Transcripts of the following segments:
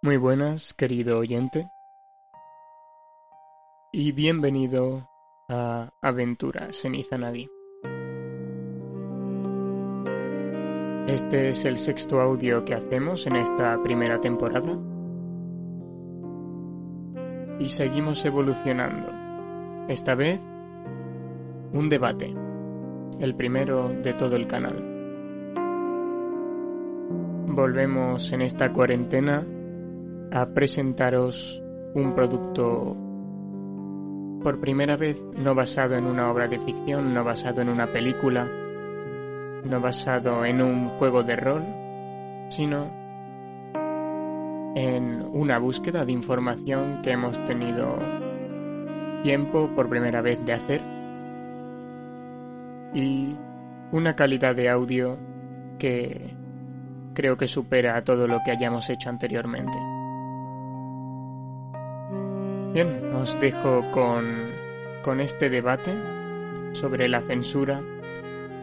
Muy buenas, querido oyente, y bienvenido a Aventuras en Izanagi. Este es el sexto audio que hacemos en esta primera temporada y seguimos evolucionando. Esta vez, un debate, el primero de todo el canal. Volvemos en esta cuarentena a presentaros un producto por primera vez no basado en una obra de ficción, no basado en una película, no basado en un juego de rol, sino en una búsqueda de información que hemos tenido tiempo por primera vez de hacer y una calidad de audio que creo que supera a todo lo que hayamos hecho anteriormente. Bien, os dejo con, con este debate sobre la censura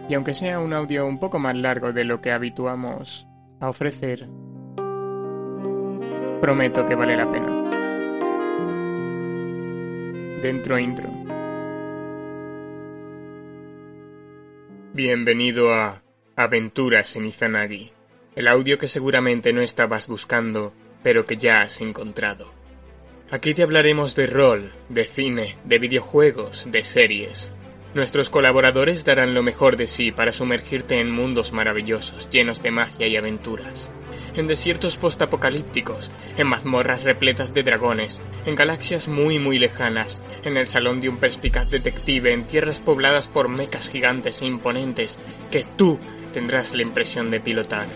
y aunque sea un audio un poco más largo de lo que habituamos a ofrecer, prometo que vale la pena. Dentro intro. Bienvenido a Aventuras en Izanagi, el audio que seguramente no estabas buscando, pero que ya has encontrado. Aquí te hablaremos de rol, de cine, de videojuegos, de series. Nuestros colaboradores darán lo mejor de sí para sumergirte en mundos maravillosos, llenos de magia y aventuras. En desiertos postapocalípticos, en mazmorras repletas de dragones, en galaxias muy muy lejanas, en el salón de un perspicaz detective, en tierras pobladas por mecas gigantes e imponentes, que tú tendrás la impresión de pilotar.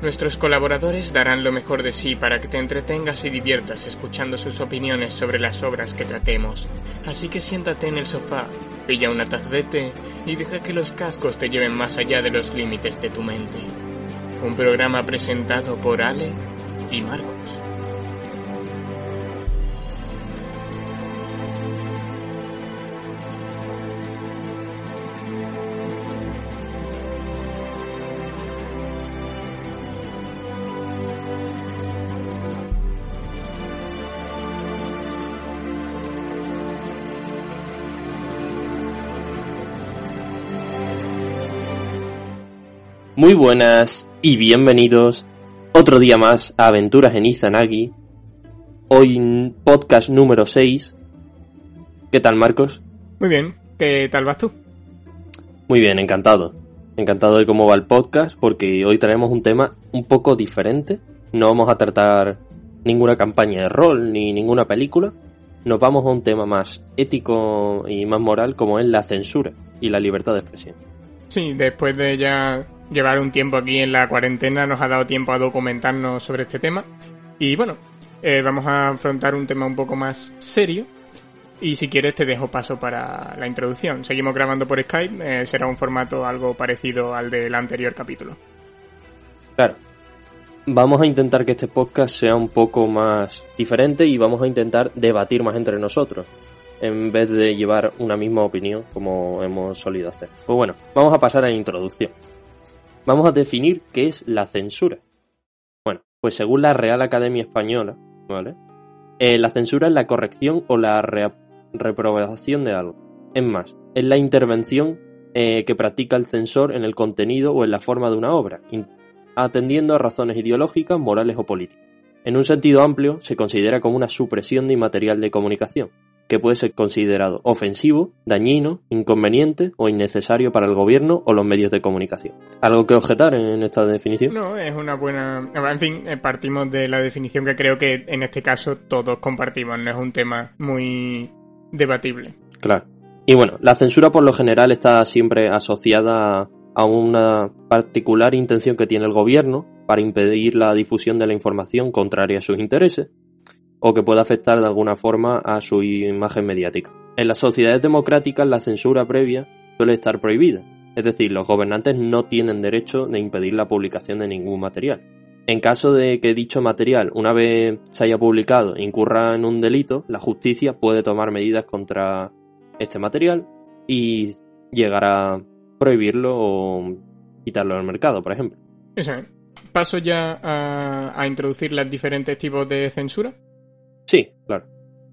Nuestros colaboradores darán lo mejor de sí para que te entretengas y diviertas escuchando sus opiniones sobre las obras que tratemos. Así que siéntate en el sofá, pilla una taza de té y deja que los cascos te lleven más allá de los límites de tu mente. Un programa presentado por Ale y Marcos. Muy buenas y bienvenidos otro día más a Aventuras en Izanagi. Hoy podcast número 6. ¿Qué tal, Marcos? Muy bien, ¿qué tal vas tú? Muy bien, encantado. Encantado de cómo va el podcast porque hoy tenemos un tema un poco diferente. No vamos a tratar ninguna campaña de rol ni ninguna película. Nos vamos a un tema más ético y más moral como es la censura y la libertad de expresión. Sí, después de ya llevar un tiempo aquí en la cuarentena nos ha dado tiempo a documentarnos sobre este tema. Y bueno, eh, vamos a afrontar un tema un poco más serio. Y si quieres te dejo paso para la introducción. Seguimos grabando por Skype, eh, será un formato algo parecido al del anterior capítulo. Claro. Vamos a intentar que este podcast sea un poco más diferente y vamos a intentar debatir más entre nosotros en vez de llevar una misma opinión como hemos solido hacer. Pues bueno, vamos a pasar a la introducción. Vamos a definir qué es la censura. Bueno, pues según la Real Academia Española, ¿vale? Eh, la censura es la corrección o la reprobación de algo. Es más, es la intervención eh, que practica el censor en el contenido o en la forma de una obra, atendiendo a razones ideológicas, morales o políticas. En un sentido amplio, se considera como una supresión de inmaterial de comunicación, que puede ser considerado ofensivo, dañino, inconveniente o innecesario para el gobierno o los medios de comunicación. ¿Algo que objetar en esta definición? No, es una buena... En fin, eh, partimos de la definición que creo que en este caso todos compartimos, no es un tema muy debatible. Claro. Y bueno, la censura por lo general está siempre asociada a una particular intención que tiene el gobierno para impedir la difusión de la información contraria a sus intereses o que pueda afectar de alguna forma a su imagen mediática. En las sociedades democráticas la censura previa suele estar prohibida, es decir, los gobernantes no tienen derecho de impedir la publicación de ningún material. En caso de que dicho material, una vez se haya publicado, incurra en un delito, la justicia puede tomar medidas contra este material y llegar a prohibirlo o quitarlo del mercado, por ejemplo. Eso paso ya a, a introducir los diferentes tipos de censura. Sí, claro.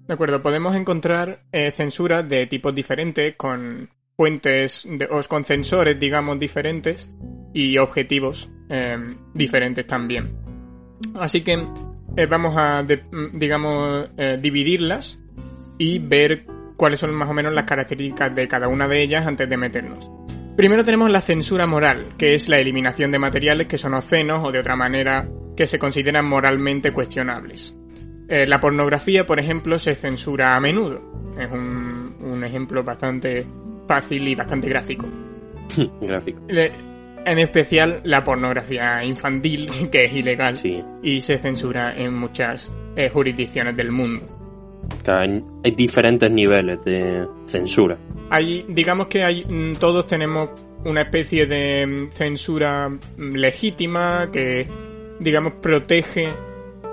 De acuerdo, podemos encontrar eh, censuras de tipos diferentes, con fuentes de- o con censores, digamos, diferentes y objetivos eh, diferentes también. Así que eh, vamos a, mm, digamos, eh, dividirlas y ver cuáles son más o menos las características de cada una de ellas antes de meternos. Primero tenemos la censura moral, que es la eliminación de materiales que son obscenos o de otra manera que se consideran moralmente cuestionables. Eh, la pornografía, por ejemplo, se censura a menudo. Es un, un ejemplo bastante fácil y bastante gráfico. Gráfico. Le- En especial la pornografía infantil, que es ilegal Sí. y se censura en muchas eh, jurisdicciones del mundo. Hay diferentes niveles de censura. Hay, digamos que hay, mm, todos tenemos una especie de mm, censura mm, legítima que, digamos, protege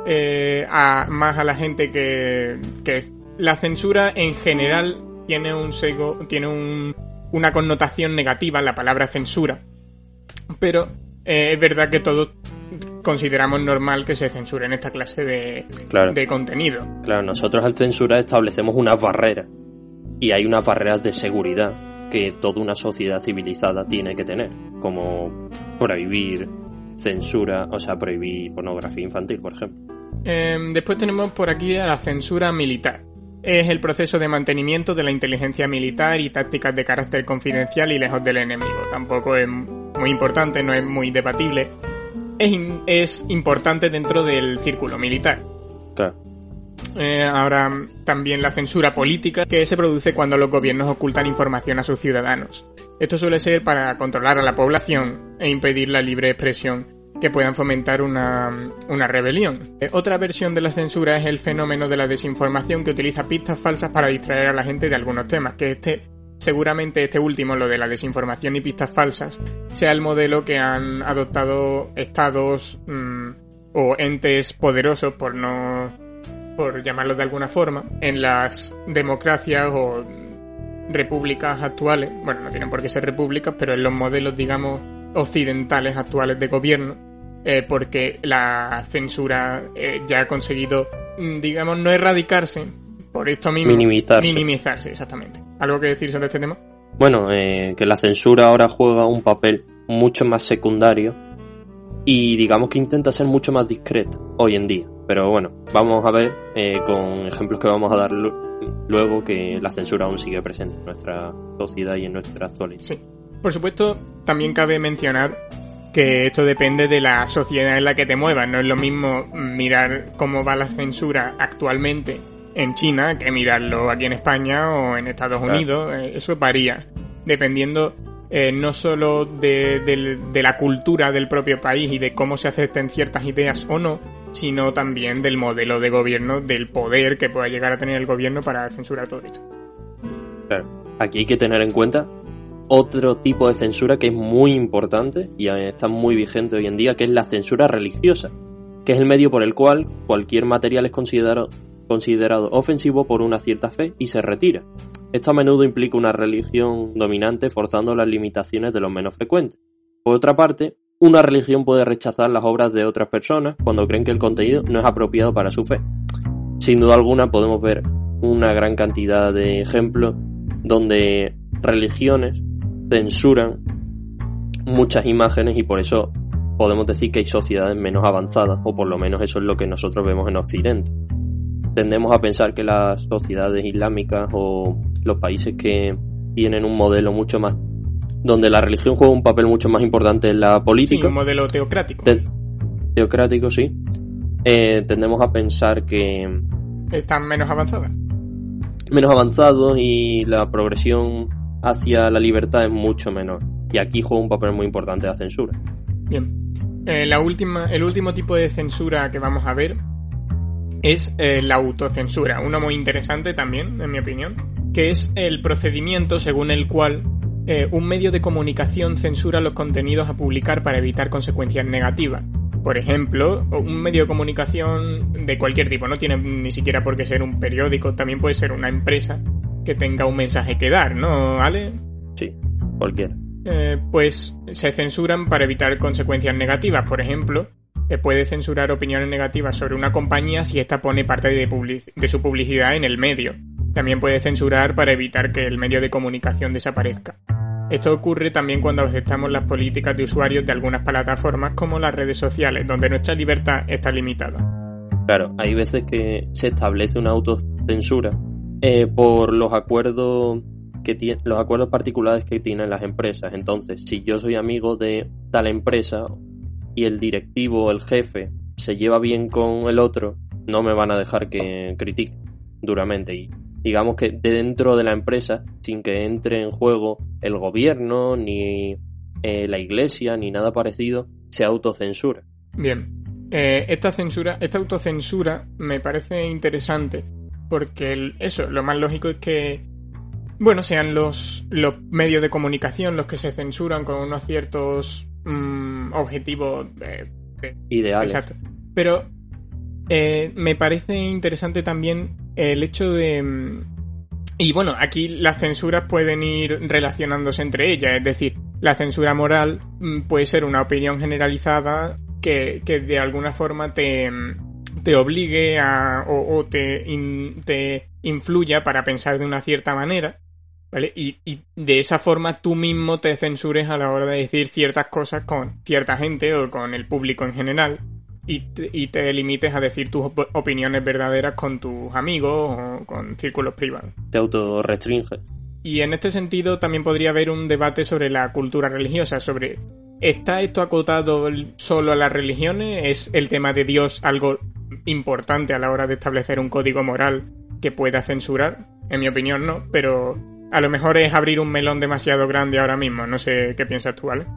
eh, a, más a la gente que, que la censura en general tiene un sesgo, tiene un- una connotación negativa, la palabra censura. Pero eh, es verdad que todos consideramos normal que se censuren esta clase de, Claro. de contenido. Claro, nosotros al censurar establecemos unas barreras. Y hay unas barreras de seguridad que toda una sociedad civilizada tiene que tener. Como prohibir censura, o sea, prohibir pornografía infantil, por ejemplo. Eh, después tenemos por aquí a la censura militar. Es el proceso de mantenimiento de la inteligencia militar y tácticas de carácter confidencial y lejos del enemigo. Tampoco es muy importante, no es muy debatible. Es, es importante dentro del círculo militar. Claro. Eh, ahora también la censura política que se produce cuando los gobiernos ocultan información a sus ciudadanos. Esto suele ser para controlar a la población e impedir la libre expresión que puedan fomentar una, una rebelión. Eh, Otra versión de la censura es el fenómeno de la desinformación que utiliza pistas falsas para distraer a la gente de algunos temas, que este seguramente este último, lo de la desinformación y pistas falsas, sea el modelo que han adoptado estados mm, o entes poderosos, por no por llamarlos de alguna forma, en las democracias o repúblicas actuales, bueno, no tienen por qué ser repúblicas, pero en los modelos, digamos, occidentales actuales de gobierno, eh, porque la censura eh, ya ha conseguido, mm, digamos, no erradicarse, por esto mismo. Minimizarse. Minimizarse, exactamente. ¿Algo que decir sobre este tema? Bueno, eh, que la censura ahora juega un papel mucho más secundario y digamos que intenta ser mucho más discreta hoy en día. Pero bueno, vamos a ver eh, con ejemplos que vamos a dar lu- luego que la censura aún sigue presente en nuestra sociedad y en nuestra actualidad. Sí. Por supuesto, también cabe mencionar que esto depende de la sociedad en la que te muevas. No es lo mismo mirar cómo va la censura actualmente en China que mirarlo aquí en España o en Estados Claro. Unidos. Eh, Eso varía, dependiendo eh, no solo de, de la cultura del propio país y de cómo se acepten ciertas ideas o no, sino también del modelo de gobierno, del poder que pueda llegar a tener el gobierno para censurar todo esto. Claro. Aquí hay que tener en cuenta otro tipo de censura que es muy importante y eh, está muy vigente hoy en día, que es la censura religiosa, que es el medio por el cual cualquier material es considerado, considerado ofensivo por una cierta fe y se retira. Esto a menudo implica una religión dominante forzando las limitaciones de los menos frecuentes. Por otra parte, una religión puede rechazar las obras de otras personas cuando creen que el contenido no es apropiado para su fe. Sin duda alguna podemos ver una gran cantidad de ejemplos donde religiones censuran muchas imágenes y por eso podemos decir que hay sociedades menos avanzadas, o por lo menos eso es lo que nosotros vemos en Occidente. Tendemos a pensar que las sociedades islámicas o los países que tienen un modelo mucho más donde la religión juega un papel mucho más importante en la Sí, política, un modelo teocrático. te- teocrático sí, eh, tendemos a pensar que Están menos avanzadas. menos avanzados y la progresión hacia la libertad es mucho menor. Y aquí juega un papel muy importante la censura. Bien. Eh, la última, el último tipo de censura que vamos a ver es eh, la autocensura, uno muy interesante también, en mi opinión, que es el procedimiento según el cual eh, un medio de comunicación censura los contenidos a publicar para evitar consecuencias negativas. Por ejemplo, un medio de comunicación de cualquier tipo, no tiene ni siquiera por qué ser un periódico, también puede ser una empresa que tenga un mensaje que dar, ¿no, Ale? Sí, cualquiera. eh, pues se censuran para evitar consecuencias negativas. Por ejemplo, puede censurar opiniones negativas sobre una compañía si ésta pone parte de, de su publicidad en el medio. También puede censurar para evitar que el medio de comunicación desaparezca. Esto ocurre también cuando aceptamos las políticas de usuarios de algunas plataformas como las redes sociales, donde nuestra libertad está limitada. Claro, hay veces que se establece una autocensura eh, por los acuerdos que los acuerdos particulares que tienen las empresas. Entonces, si yo soy amigo de tal empresa y el directivo, el jefe, se lleva bien con el otro, no me van a dejar que critique duramente. Y digamos que dentro de la empresa, sin que entre en juego el gobierno, ni eh, la iglesia, ni nada parecido, se autocensura. Bien. Eh, esta censura, esta autocensura me parece interesante porque eso, lo más lógico es que bueno, sean los, los medios de comunicación los que se censuran con unos ciertos mm, objetivos ideales. Exacto. Pero eh, me parece interesante también el hecho de... Mm, y bueno, aquí las censuras pueden ir relacionándose entre ellas, es decir, la censura moral mm, puede ser una opinión generalizada que, de alguna forma te, mm, te obligue a, o, te, te influya para pensar de una cierta manera, ¿vale? Y, y, de esa forma tú mismo te censures a la hora de decir ciertas cosas con cierta gente o con el público en general y te, limites a decir tus opiniones verdaderas con tus amigos o con círculos privados. Te autorrestringe. Y en este sentido también podría haber un debate sobre la cultura religiosa, sobre ¿está esto acotado solo a las religiones? ¿Es el tema de Dios algo importante a la hora de establecer un código moral que pueda censurar? En mi opinión no, pero a lo mejor es abrir un melón demasiado grande ahora mismo. No sé qué piensas tú, ¿vale?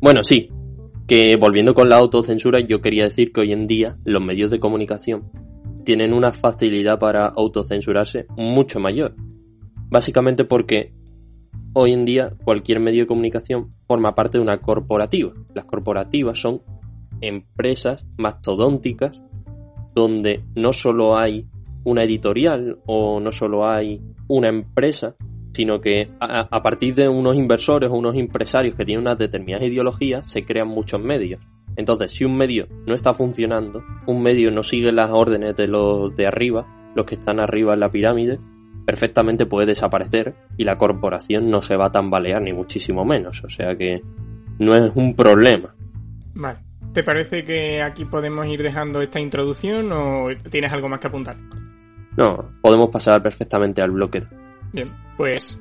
Bueno, sí, que volviendo con la autocensura, yo quería decir que hoy en día los medios de comunicación tienen una facilidad para autocensurarse mucho mayor. Básicamente porque hoy en día cualquier medio de comunicación forma parte de una corporativa. Las corporativas son empresas mastodónticas donde no solo hay una editorial o no solo hay una empresa, sino que a, partir de unos inversores o unos empresarios que tienen unas determinadas ideologías se crean muchos medios. Entonces, si un medio no está funcionando, un medio no sigue las órdenes de los de arriba, los que están arriba en la pirámide, perfectamente puede desaparecer y la corporación no se va a tambalear ni muchísimo menos. O sea que no es un problema. Vale. ¿Te parece que aquí podemos ir dejando esta introducción o tienes algo más que apuntar? No, podemos pasar perfectamente al bloque Bien, pues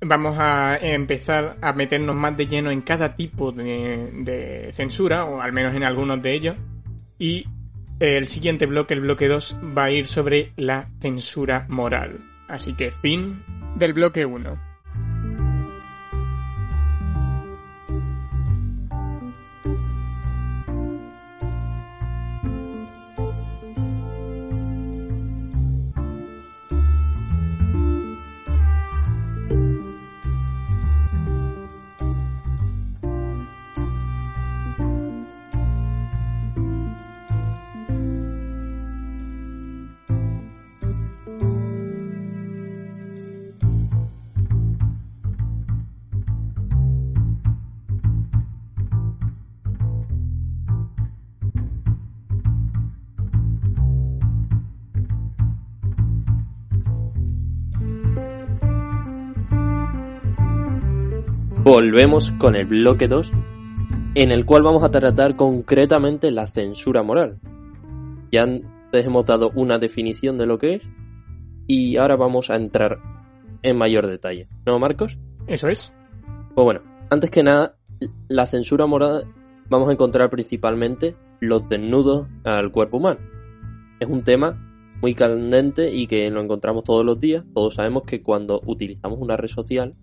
vamos a empezar a meternos más de lleno en cada tipo de, censura, o al menos en algunos de ellos. Y el siguiente bloque, el bloque 2, va a ir sobre la censura moral. Así que fin del bloque 1. Volvemos con el bloque 2, en el cual vamos a tratar concretamente la censura moral. Ya antes hemos dado una definición de lo que es y ahora vamos a entrar en mayor detalle. ¿No, Marcos? Eso es. Pues bueno, antes que nada, la censura moral vamos a encontrar principalmente los desnudos al cuerpo humano. Es un tema muy candente y que lo encontramos todos los días. Todos sabemos que cuando utilizamos una red social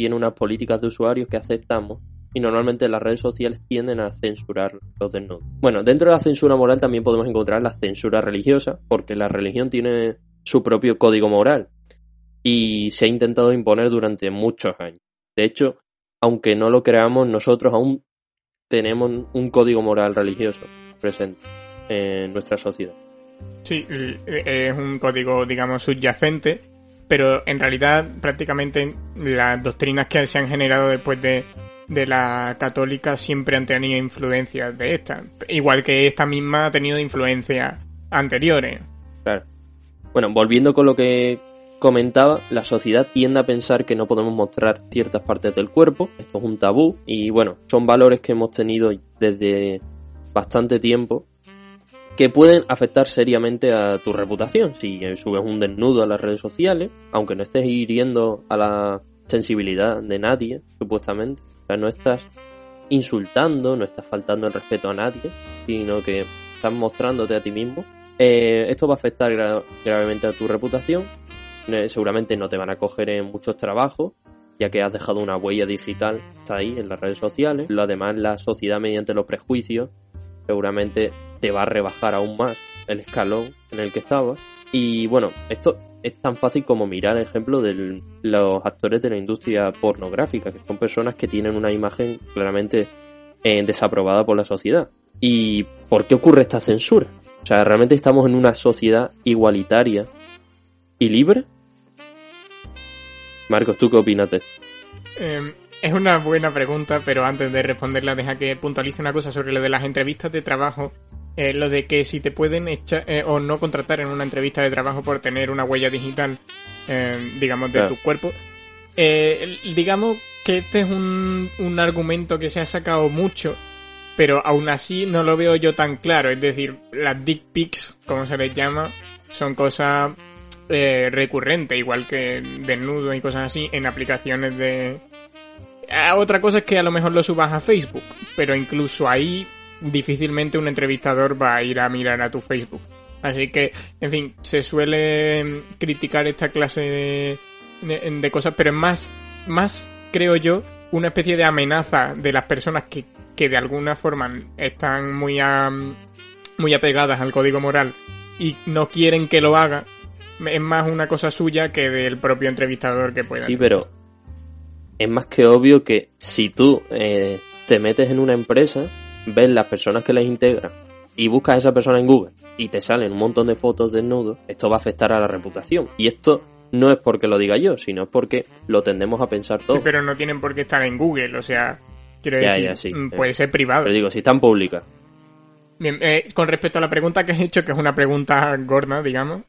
tiene unas políticas de usuarios que aceptamos y normalmente las redes sociales tienden a censurar los desnudos. Bueno, dentro de la censura moral también podemos encontrar la censura religiosa, porque la religión tiene su propio código moral y se ha intentado imponer durante muchos años. De hecho, aunque no lo creamos, nosotros aún tenemos un código moral religioso presente en nuestra sociedad. Sí, es un código, digamos, subyacente pero en realidad prácticamente las doctrinas que se han generado después de, de la católica siempre han tenido influencias de esta, igual que esta misma ha tenido influencias anteriores. Claro. Bueno, volviendo con lo que comentaba, la sociedad tiende a pensar que no podemos mostrar ciertas partes del cuerpo, esto es un tabú y bueno, son valores que hemos tenido desde bastante tiempo que pueden afectar seriamente a tu reputación si subes un desnudo a las redes sociales, aunque no estés hiriendo a la sensibilidad de nadie, supuestamente. O sea, no estás insultando, no estás faltando el respeto a nadie, sino que estás mostrándote a ti mismo. Eh, esto va a afectar gravemente a tu reputación. Eh, seguramente no te van a coger en muchos trabajos, ya que has dejado una huella digital, ahí en las redes sociales. Además, la sociedad, mediante los prejuicios, seguramente te va a rebajar aún más el escalón en el que estabas. Y bueno, esto es tan fácil como mirar el ejemplo de los actores de la industria pornográfica, que son personas que tienen una imagen claramente eh, desaprobada por la sociedad. ¿Y por qué ocurre esta censura? O sea, ¿realmente estamos en una sociedad igualitaria y libre? Marcos, ¿tú qué opinas? Em, es una buena pregunta, pero antes de responderla, deja que puntualice una cosa sobre lo de las entrevistas de trabajo eh, lo de que si te pueden echar eh, o no contratar en una entrevista de trabajo por tener una huella digital, eh, digamos, de tu cuerpo. digamos que este es un, un argumento que se ha sacado mucho, pero aún así no lo veo yo tan claro. Es decir, las dick pics, como se les llama, son cosas recurrentes, igual que desnudo y cosas así, en aplicaciones de... Otra cosa es que a lo mejor lo subas a Facebook, pero incluso ahí difícilmente un entrevistador va a ir a mirar a tu Facebook. Así que, en fin, se suele criticar esta clase de, cosas, pero es más, más, creo yo, una especie de amenaza de las personas que, que de alguna forma están muy, muy apegadas al código moral y no quieren que lo haga. Es más una cosa suya que del propio entrevistador que pueda. Sí, pero es más que obvio que si tú eh, te metes en una empresa ves las personas que les integran y buscas a esa persona en Google y te salen un montón de fotos desnudos, esto va a afectar a la reputación. Y esto no es porque lo diga yo, sino es porque lo tendemos a pensar todos. Sí, pero no tienen por qué estar en Google, o sea, quiero decir, mm, puede ser privado. Pero digo, si están públicas. Bien, eh, con respecto a la pregunta que has hecho, que es una pregunta gorda, digamos,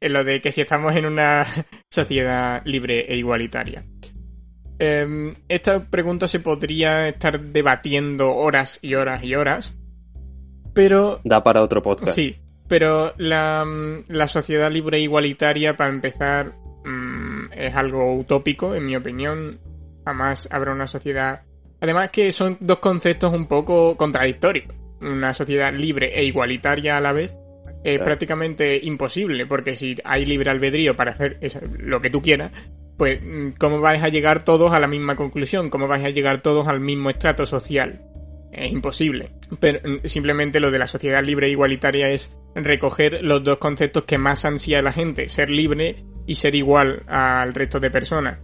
es lo de que si estamos en una sociedad libre e igualitaria. Em, esta pregunta se podría estar debatiendo horas y horas y horas, pero... Da para otro podcast. Sí, pero la, sociedad libre e igualitaria, para empezar, mm, es algo utópico, en mi opinión. Jamás habrá una sociedad... Además que son dos conceptos un poco contradictorios. Una sociedad libre e igualitaria a la vez es prácticamente imposible, porque si hay libre albedrío para hacer lo que tú quieras, pues mm, ¿cómo vais a llegar todos a la misma conclusión? ¿Cómo vais a llegar todos al mismo estrato social? Es imposible. Pero mm, simplemente lo de la sociedad libre e igualitaria es recoger los dos conceptos que más ansía la gente, ser libre y ser igual al resto de personas.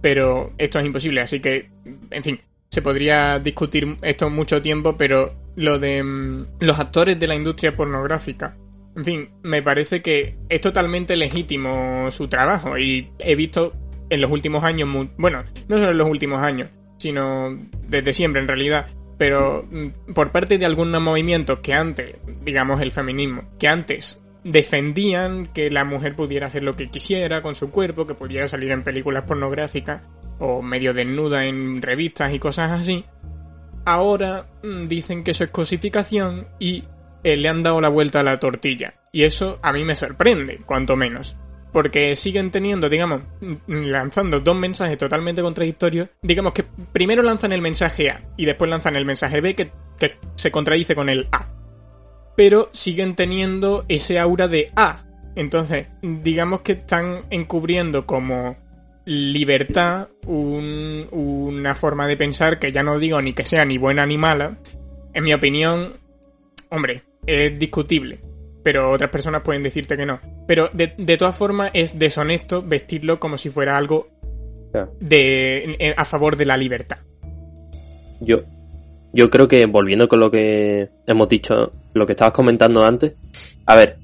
Pero esto es imposible, así que, en fin, se podría discutir esto mucho tiempo, pero lo de mm, los actores de la industria pornográfica, en fin, me parece que es totalmente legítimo su trabajo y he visto en los últimos años, bueno, no solo en los últimos años, sino desde siempre en realidad, pero mm, por parte de algunos movimientos que antes, digamos el feminismo, que antes defendían que la mujer pudiera hacer lo que quisiera con su cuerpo, que pudiera salir en películas pornográficas o medio desnuda en revistas y cosas así, ahora mm, dicen que eso es cosificación y eh, le han dado la vuelta a la tortilla. Y eso a mí me sorprende, cuanto menos porque siguen teniendo, digamos, lanzando dos mensajes totalmente contradictorios. Digamos que primero lanzan el mensaje A y después lanzan el mensaje B que, se contradice con el A. Pero siguen teniendo ese aura de A. Entonces, digamos que están encubriendo como libertad una forma de pensar que ya no digo ni que sea ni buena ni mala. En mi opinión, hombre, es discutible pero otras personas pueden decirte que no. Pero de, todas formas es deshonesto vestirlo como si fuera algo de, a favor de la libertad. Yo, yo creo que volviendo con lo que hemos dicho, lo que estabas comentando antes, a ver,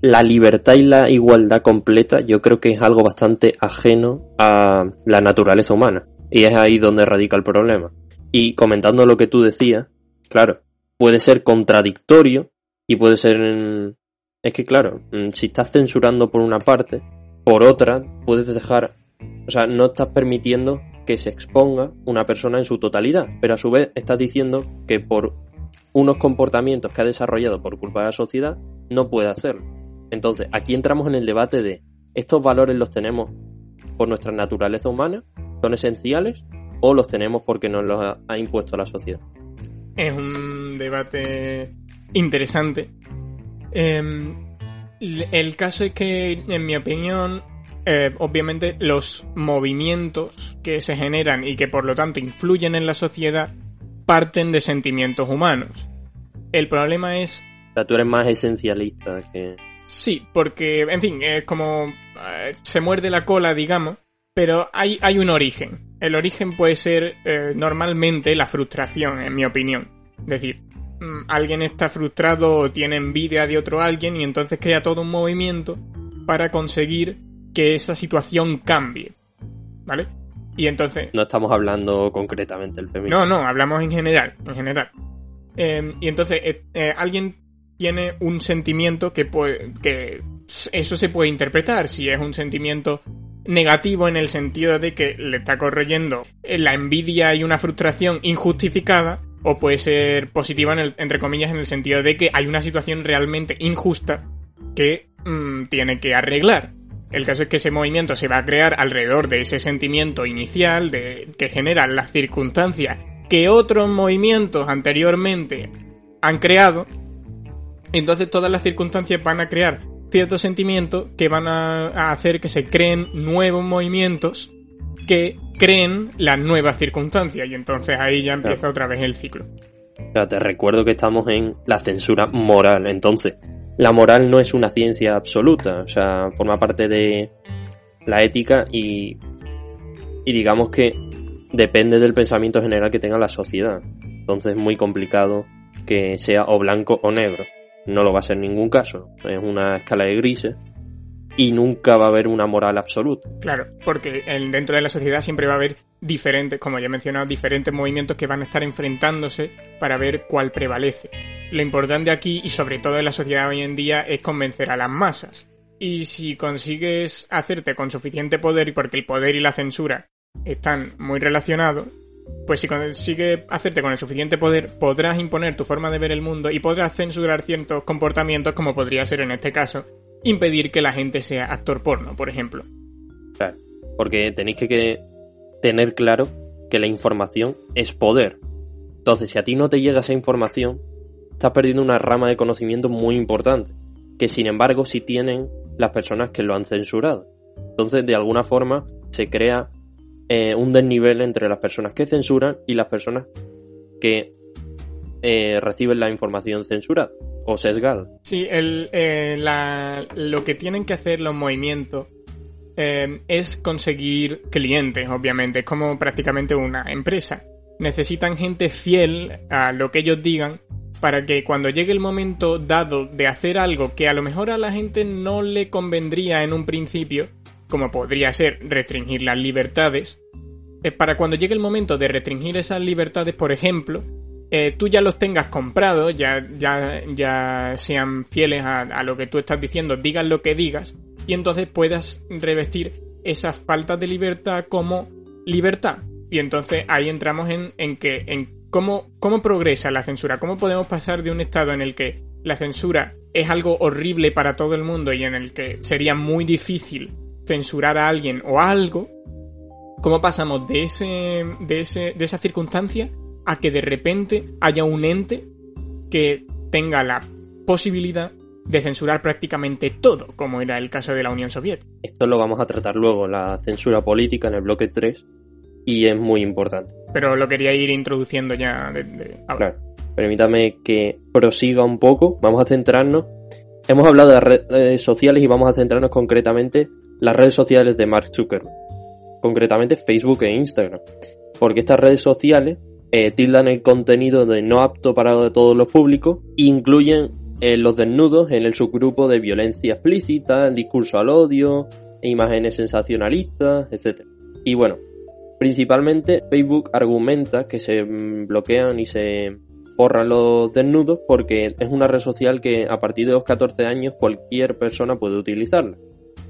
la libertad y la igualdad completa yo creo que es algo bastante ajeno a la naturaleza humana. Y es ahí donde radica el problema. Y comentando lo que tú decías, claro, puede ser contradictorio y puede ser... Es que claro, mm, si estás censurando por una parte, por otra puedes dejar... O sea, no estás permitiendo que se exponga una persona en su totalidad, pero a su vez estás diciendo que por unos comportamientos que ha desarrollado por culpa de la sociedad no puede hacerlo. Entonces, aquí entramos en el debate de estos valores los tenemos por nuestra naturaleza humana, son esenciales o los tenemos porque nos los ha, impuesto la sociedad. Es un debate interesante. Em, el caso es que, en mi opinión, eh, obviamente los movimientos que se generan y que por lo tanto influyen en la sociedad parten de sentimientos humanos. El problema es... Tú eres más esencialista que... Sí, porque, en fin, es como... Eh, se muerde la cola, digamos, pero hay, hay un origen. El origen puede ser eh, normalmente la frustración, en mi opinión. Es decir, alguien está frustrado o tiene envidia de otro alguien y entonces crea todo un movimiento para conseguir que esa situación cambie. ¿Vale? Y entonces... No estamos hablando concretamente del feminismo. No, no, hablamos en general, en general. Em, y entonces eh, eh, alguien tiene un sentimiento que, puede, que eso se puede interpretar si es un sentimiento negativo en el sentido de que le está corroyendo la envidia y una frustración injustificada o puede ser positiva en el, entre comillas en el sentido de que hay una situación realmente injusta que mm, tiene que arreglar. El caso es que ese movimiento se va a crear alrededor de ese sentimiento inicial de, que generan las circunstancias que otros movimientos anteriormente han creado. Entonces todas las circunstancias van a crear ciertos sentimientos que van a, hacer que se creen nuevos movimientos que creen las nuevas circunstancias y entonces ahí ya empieza otra vez el ciclo. O sea, te recuerdo que estamos en la censura moral, entonces la moral no es una ciencia absoluta, o sea, forma parte de la ética y, y digamos que depende del pensamiento general que tenga la sociedad. Entonces es muy complicado que sea o blanco o negro. No lo va a ser en ningún caso. Es una escala de grises y nunca va a haber una moral absoluta. Claro, porque dentro de la sociedad siempre va a haber diferentes, como ya he mencionado, diferentes movimientos que van a estar enfrentándose para ver cuál prevalece. Lo importante aquí, y sobre todo en la sociedad hoy en día, es convencer a las masas. Y si consigues hacerte con suficiente poder, porque el poder y la censura están muy relacionados, pues si consigues hacerte con el suficiente poder, podrás imponer tu forma de ver el mundo y podrás censurar ciertos comportamientos, como podría ser en este caso, impedir que la gente sea actor porno, por ejemplo. Claro, porque tenéis que tener claro que la información es poder. Entonces, si a ti no te llega esa información, estás perdiendo una rama de conocimiento muy importante, que sin embargo sí tienen las personas que lo han censurado. Entonces, de alguna forma, se crea eh, un desnivel entre las personas que censuran y las personas que eh, reciben la información censurada o sesgada. Sí, eh, lo que tienen que hacer los movimientos es conseguir clientes, obviamente, es como prácticamente una empresa. Necesitan gente fiel a lo que ellos digan para que cuando llegue el momento dado de hacer algo que a lo mejor a la gente no le convendría en un principio, como podría ser restringir las libertades, eh, para cuando llegue el momento de restringir esas libertades, por ejemplo, eh, tú ya los tengas comprados, ya, ya, ya sean fieles a, lo que tú estás diciendo, digas lo que digas, y entonces puedas revestir esas faltas de libertad como libertad. Y entonces ahí entramos en, en que, en cómo, cómo progresa la censura, cómo podemos pasar de un estado en el que la censura es algo horrible para todo el mundo y en el que sería muy difícil censurar a alguien o algo, cómo pasamos de, ese, de, ese, de esa circunstancia a que de repente haya un ente que tenga la posibilidad de censurar prácticamente todo, como era el caso de la Unión Soviética. Esto lo vamos a tratar luego, la censura política en el bloque 3, y es muy importante. Pero lo quería ir introduciendo ya desde ahora. Permítame que prosiga un poco, vamos a centrarnos. Hemos hablado de redes sociales y vamos a centrarnos concretamente las redes sociales de Mark Zuckerberg, concretamente Facebook e Instagram, porque estas redes sociales eh, tildan el contenido de no apto para todos los públicos incluyen eh, los desnudos en el subgrupo de violencia explícita, el discurso al odio, imágenes sensacionalistas, etc. Y bueno, principalmente Facebook argumenta que se bloquean y se borran los desnudos porque es una red social que a partir de los 14 años cualquier persona puede utilizarla.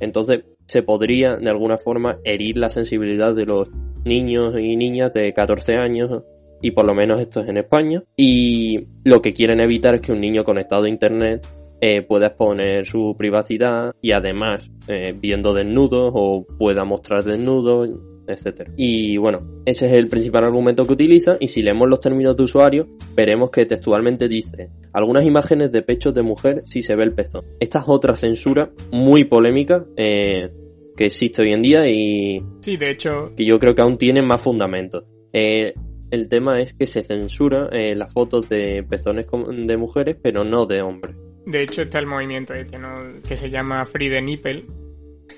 Entonces se podría de alguna forma herir la sensibilidad de los niños y niñas de 14 años y por lo menos esto es en España y lo que quieren evitar es que un niño conectado a internet eh, pueda exponer su privacidad y además eh, viendo desnudos o pueda mostrar desnudos etcétera. Y bueno, ese es el principal argumento que utiliza y si leemos los términos de usuario, veremos que textualmente dice algunas imágenes de pechos de mujer si se ve el pezón. Esta es otra censura muy polémica eh, que existe hoy en día y... Sí, de hecho... Que yo creo que aún tiene más fundamentos. Eh, el tema es que se censura eh, las fotos de pezones de mujeres, pero no de hombres. De hecho, está el movimiento este, ¿no? que se llama Free the Nipple,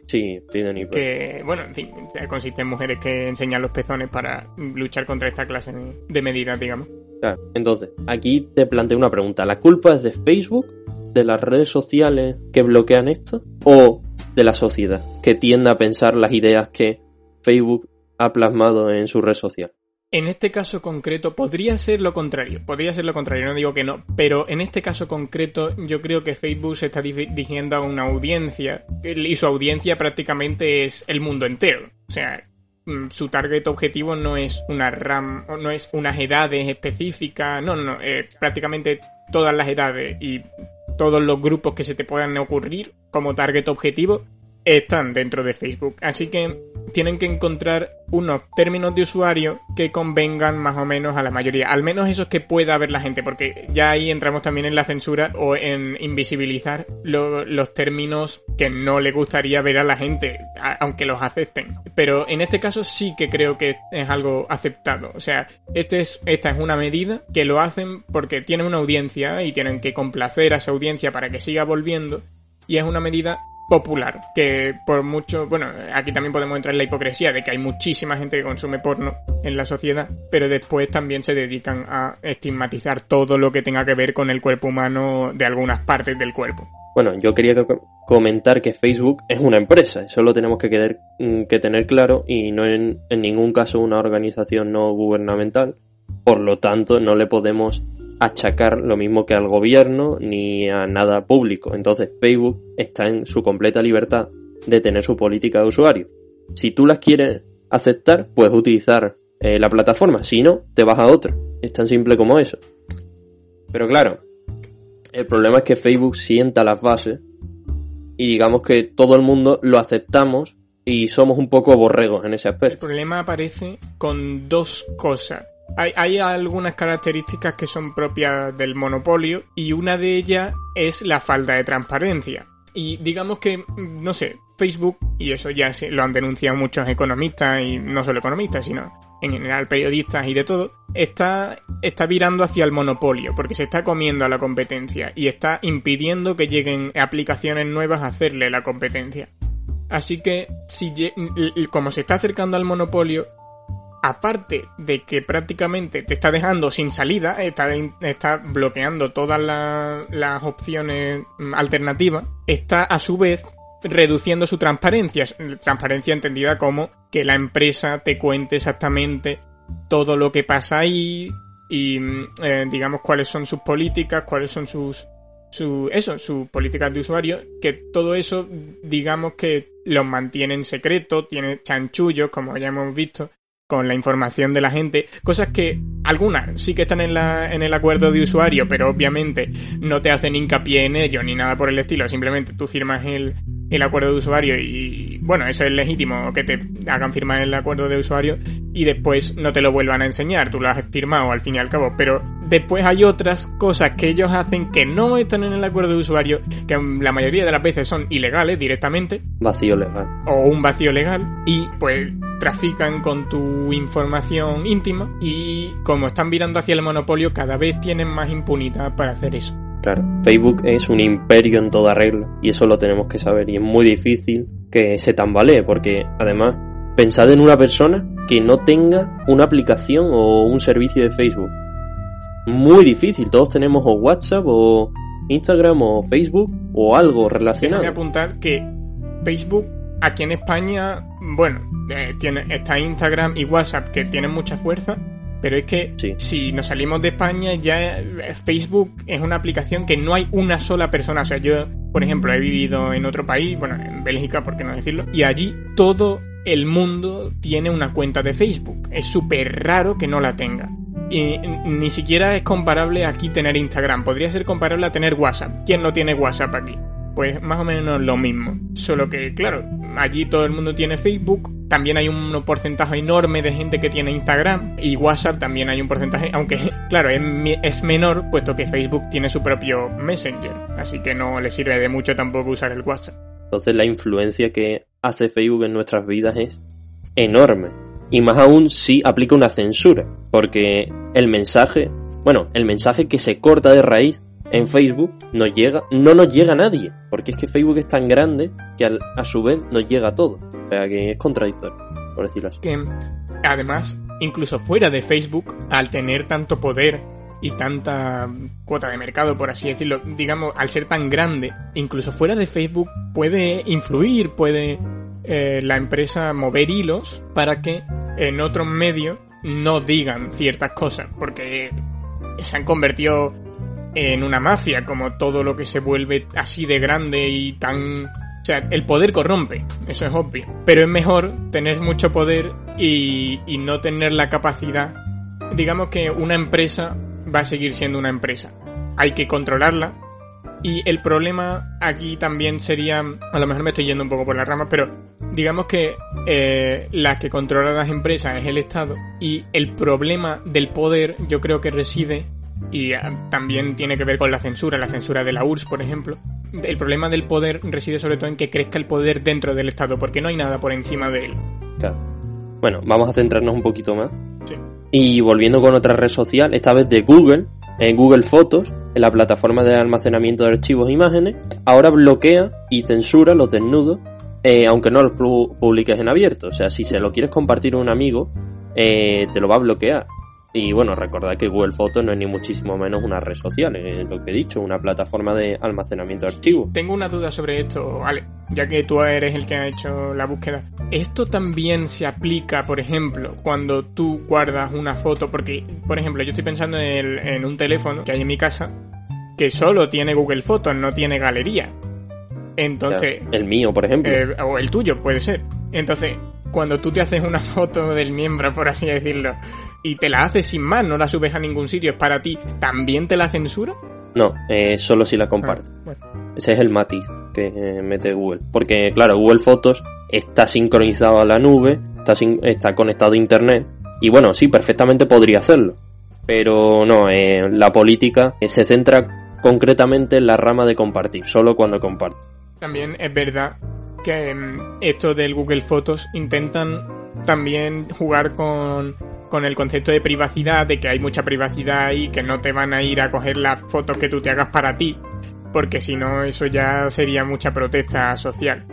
Sí, piden Que, bueno, en fin, consiste en mujeres que enseñan los pezones para luchar contra esta clase de medidas, digamos. Claro, entonces, aquí te planteo una pregunta. ¿La culpa es de Facebook, de las redes sociales que bloquean esto, o de la sociedad, que tiende a pensar las ideas que Facebook ha plasmado en su red social? En este caso concreto podría ser lo contrario, podría ser lo contrario, no digo que no, pero en este caso concreto yo creo que Facebook se está dirigiendo a una audiencia y su audiencia prácticamente es el mundo entero. O sea, mm, su target objetivo no es una RAM, no es unas edades específicas, no, no, prácticamente todas las edades y todos los grupos que se te puedan ocurrir como target objetivo están dentro de Facebook. Así que tienen que encontrar unos términos de usuario que convengan más o menos a la mayoría, al menos esos que pueda ver la gente, porque ya ahí entramos también en la censura o en invisibilizar los términos que no le gustaría ver a la gente, aunque los acepten. Pero en este caso sí que creo que es algo aceptado, o sea, este es, esta es una medida que lo hacen porque tienen una audiencia y tienen que complacer a esa audiencia para que siga volviendo y es una medida popular, que por mucho, bueno, aquí también podemos entrar en la hipocresía de que hay muchísima gente que consume porno en la sociedad, pero después también se dedican a estigmatizar todo lo que tenga que ver con el cuerpo humano de algunas partes del cuerpo. Bueno, yo quería comentar que Facebook es una empresa, eso lo tenemos que, quedar, mm, que tener claro y no en ningún caso una organización no gubernamental, por lo tanto no le podemos achacar lo mismo que al gobierno ni a nada público. Entonces Facebook está en su completa libertad de tener su política de usuario. Si tú las quieres aceptar, puedes utilizar eh, la plataforma. Si no, te vas a otra. Es tan simple como eso. Pero claro, el problema es que Facebook sienta las bases y digamos que todo el mundo lo aceptamos y somos un poco borregos en ese aspecto. El problema aparece con dos cosas. Hay, algunas características que son propias del monopolio y una de ellas es la falta de transparencia. Y digamos que, no sé, Facebook, y eso ya lo han denunciado muchos economistas, y no solo economistas, sino en general periodistas y de todo, está, está virando hacia el monopolio, porque se está comiendo a la competencia y está impidiendo que lleguen aplicaciones nuevas a hacerle la competencia. Así que, si, como se está acercando al monopolio, aparte de que prácticamente te está dejando sin salida, está, está bloqueando todas las opciones alternativas, está a su vez reduciendo su transparencia, transparencia entendida como que la empresa te cuente exactamente todo lo que pasa ahí y eh, digamos cuáles son sus políticas, cuáles son sus su, eso, sus políticas de usuario, que todo eso, digamos que los mantiene en secreto, tiene chanchullos, como ya hemos visto, con la información de la gente, cosas que algunas sí que están en, la, en el acuerdo de usuario, pero obviamente no te hacen hincapié en ello ni nada por el estilo, simplemente tú firmas el, el acuerdo de usuario y bueno, eso es legítimo que te hagan firmar el acuerdo de usuario y después no te lo vuelvan a enseñar, tú lo has firmado al fin y al cabo, pero después hay otras cosas que ellos hacen que no están en el acuerdo de usuario, que la mayoría de las veces son ilegales directamente. Vacío legal. O un vacío legal y pues trafican con tu información íntima y como están virando hacia el monopolio cada vez tienen más impunidad para hacer eso. Claro, Facebook es un imperio en toda regla y eso lo tenemos que saber y es muy difícil que se tambalee porque además pensad en una persona que no tenga una aplicación o un servicio de Facebook. Muy difícil, todos tenemos o WhatsApp o Instagram o Facebook o algo relacionado. Déjame apuntar que Facebook aquí en España, bueno, eh, tiene, está Instagram y WhatsApp que tienen mucha fuerza, pero es que Sí. si nos salimos de España ya eh, Facebook es una aplicación que no hay una sola persona. O sea, yo, por ejemplo, he vivido en otro país, bueno, en Bélgica, por qué no decirlo, y allí todo el mundo tiene una cuenta de Facebook. Es súper raro que no la tenga. Y ni siquiera es comparable aquí tener Instagram. Podría ser comparable a tener WhatsApp. ¿Quién no tiene WhatsApp aquí? Pues más o menos lo mismo. Solo que, claro, allí todo el mundo tiene Facebook. También hay un porcentaje enorme de gente que tiene Instagram. Y WhatsApp también hay un porcentaje, aunque, claro, es, menor, puesto que Facebook tiene su propio Messenger. Así que no le sirve de mucho tampoco usar el WhatsApp. Entonces la influencia que hace Facebook en nuestras vidas es enorme. Y más aún si aplica una censura. Porque el mensaje, bueno, el mensaje que se corta de raíz en Facebook no llega, no nos llega a nadie. Porque es que Facebook es tan grande que al- a su vez nos llega a todo. O sea que es contradictorio, por decirlo así. que además, incluso fuera de Facebook, al tener tanto poder y tanta cuota de mercado, por así decirlo, digamos, al ser tan grande, incluso fuera de Facebook puede influir, puede eh, la empresa mover hilos para que en otros medios no digan ciertas cosas, porque se han convertido en una mafia, como todo lo que se vuelve así de grande y tan... O sea, el poder corrompe, eso es obvio. Pero es mejor tener mucho poder y, y no tener la capacidad. Digamos que una empresa va a seguir siendo una empresa. Hay que controlarla. Y el problema aquí también sería, a lo mejor me estoy yendo un poco por las ramas, pero digamos que eh, la que controla las empresas es el Estado y el problema del poder yo creo que reside y ah, también tiene que ver con la censura, la censura de la URSS, por ejemplo. El problema del poder reside sobre todo en que crezca el poder dentro del Estado, porque no hay nada por encima de él. Claro. Bueno, vamos a centrarnos un poquito más. Sí. Y volviendo con otra red social, esta vez de Google, en Google Fotos, en la plataforma de almacenamiento de archivos e imágenes, ahora bloquea y censura los desnudos, eh, aunque no los pu- publiques en abierto. O sea, si se lo quieres compartir a un amigo, eh, te lo va a bloquear. Y bueno, recordad que Google Fotos no es ni muchísimo menos una red social, es lo que he dicho, una plataforma de almacenamiento de archivos. Tengo una duda sobre esto, Ale, ya que tú eres el que ha hecho la búsqueda. ¿Esto también se aplica, por ejemplo, cuando tú guardas una foto? Porque, por ejemplo, yo estoy pensando en, el- en un teléfono que hay en mi casa que solo tiene Google Fotos, no tiene galería. Entonces, El mío, por ejemplo. eh, o el tuyo, puede ser. Entonces, cuando tú te haces una foto del miembro, por así decirlo, y te la haces sin más, no la subes a ningún sitio, es para ti, ¿también te la censura? No, eh, solo si la compartes. Ah, bueno. Ese es el matiz que eh, mete Google. Porque, claro, Google Fotos está sincronizado a la nube, está, sin- está conectado a Internet. Y bueno, sí, perfectamente podría hacerlo. Pero no, eh, la política se centra concretamente en la rama de compartir, solo cuando comparte. También es verdad que esto del Google Fotos intentan también jugar con, con el concepto de privacidad, de que hay mucha privacidad ahí, que no te van a ir a coger las fotos que tú te hagas para ti, porque si no eso ya sería mucha protesta social.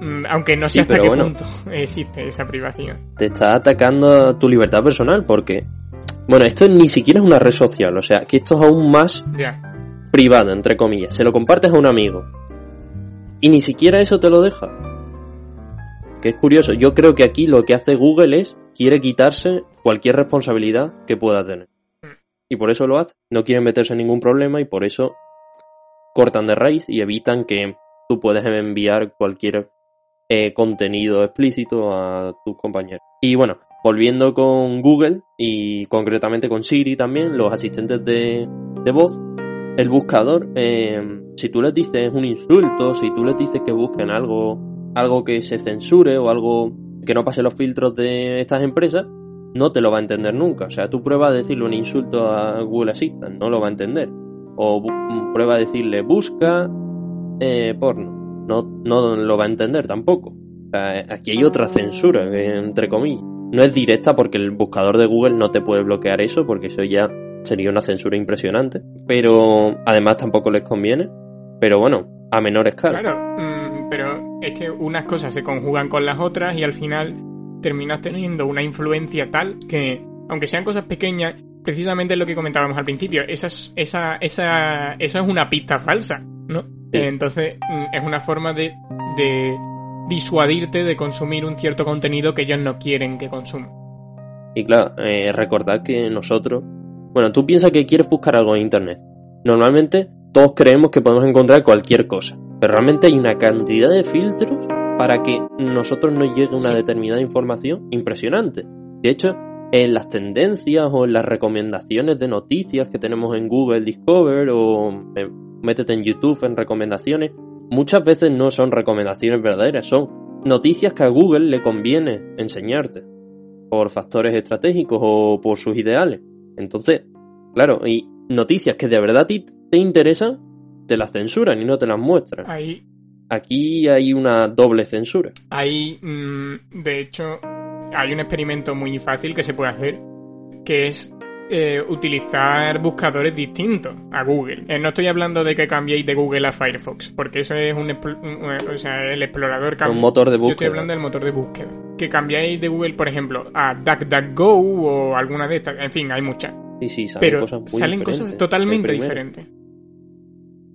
Mm, Aunque no sé Sí, hasta qué bueno. punto existe esa privacidad. Te está atacando tu libertad personal porque, bueno, esto ni siquiera es una red social, o sea, que esto es aún más Ya, privado, entre comillas. Se lo compartes a un amigo. Y ni siquiera eso te lo deja. Que es curioso. Yo creo que aquí lo que hace Google es quiere quitarse cualquier responsabilidad que pueda tener. Y por eso lo hace. No quieren meterse en ningún problema y por eso cortan de raíz y evitan que tú puedas enviar cualquier eh, contenido explícito a tus compañeros. Y bueno, volviendo con Google y concretamente con Siri también, los asistentes de, de voz, el buscador, eh, si tú les dices un insulto, si tú les dices que busquen algo, algo que se censure o algo que no pase los filtros de estas empresas, no te lo va a entender nunca. O sea, tú pruebas a decirle un insulto a Google Assistant, no lo va a entender. O prueba a decirle busca eh, porno, no, no lo va a entender tampoco. O sea, aquí hay otra censura, entre comillas. No es directa porque el buscador de Google no te puede bloquear eso, porque eso ya sería una censura impresionante. Pero además tampoco les conviene. Pero bueno, a menor escala. claro. mm, pero es que unas cosas se conjugan con las otras y al final terminas teniendo una influencia tal que, aunque sean cosas pequeñas, precisamente lo que comentábamos al principio. Esa es, esa, esa, eso es una pista falsa, ¿no? Entonces, mm, es una forma de, de disuadirte de consumir un cierto contenido que ellos no quieren que consumas. Y claro, eh, recordad que nosotros. Bueno, tú piensas que quieres buscar algo en internet. Normalmente todos creemos que podemos encontrar cualquier cosa. Pero realmente hay una cantidad de filtros para que nosotros nos llegue una determinada información impresionante. De hecho, en las tendencias o en las recomendaciones de noticias que tenemos en Google Discover o eh, métete en YouTube en recomendaciones, muchas veces no son recomendaciones verdaderas, son noticias que a Google le conviene enseñarte por factores estratégicos o por sus ideales. Entonces, claro, y noticias que de verdad te interesan, te las censuran y no te las muestran. Ahí. Aquí hay una doble censura. Ahí, mm, de hecho, hay un experimento muy fácil que se puede hacer, que es eh, utilizar buscadores distintos a Google. Eh, no estoy hablando de que cambiéis de Google a Firefox, porque eso es un, o sea, el explorador Un motor de búsqueda. Yo estoy hablando del motor de búsqueda. Que cambiáis de Google, por ejemplo, a DuckDuckGo o alguna de estas. En fin, hay muchas. Sí, sí, salen Pero cosas muy salen cosas totalmente diferentes.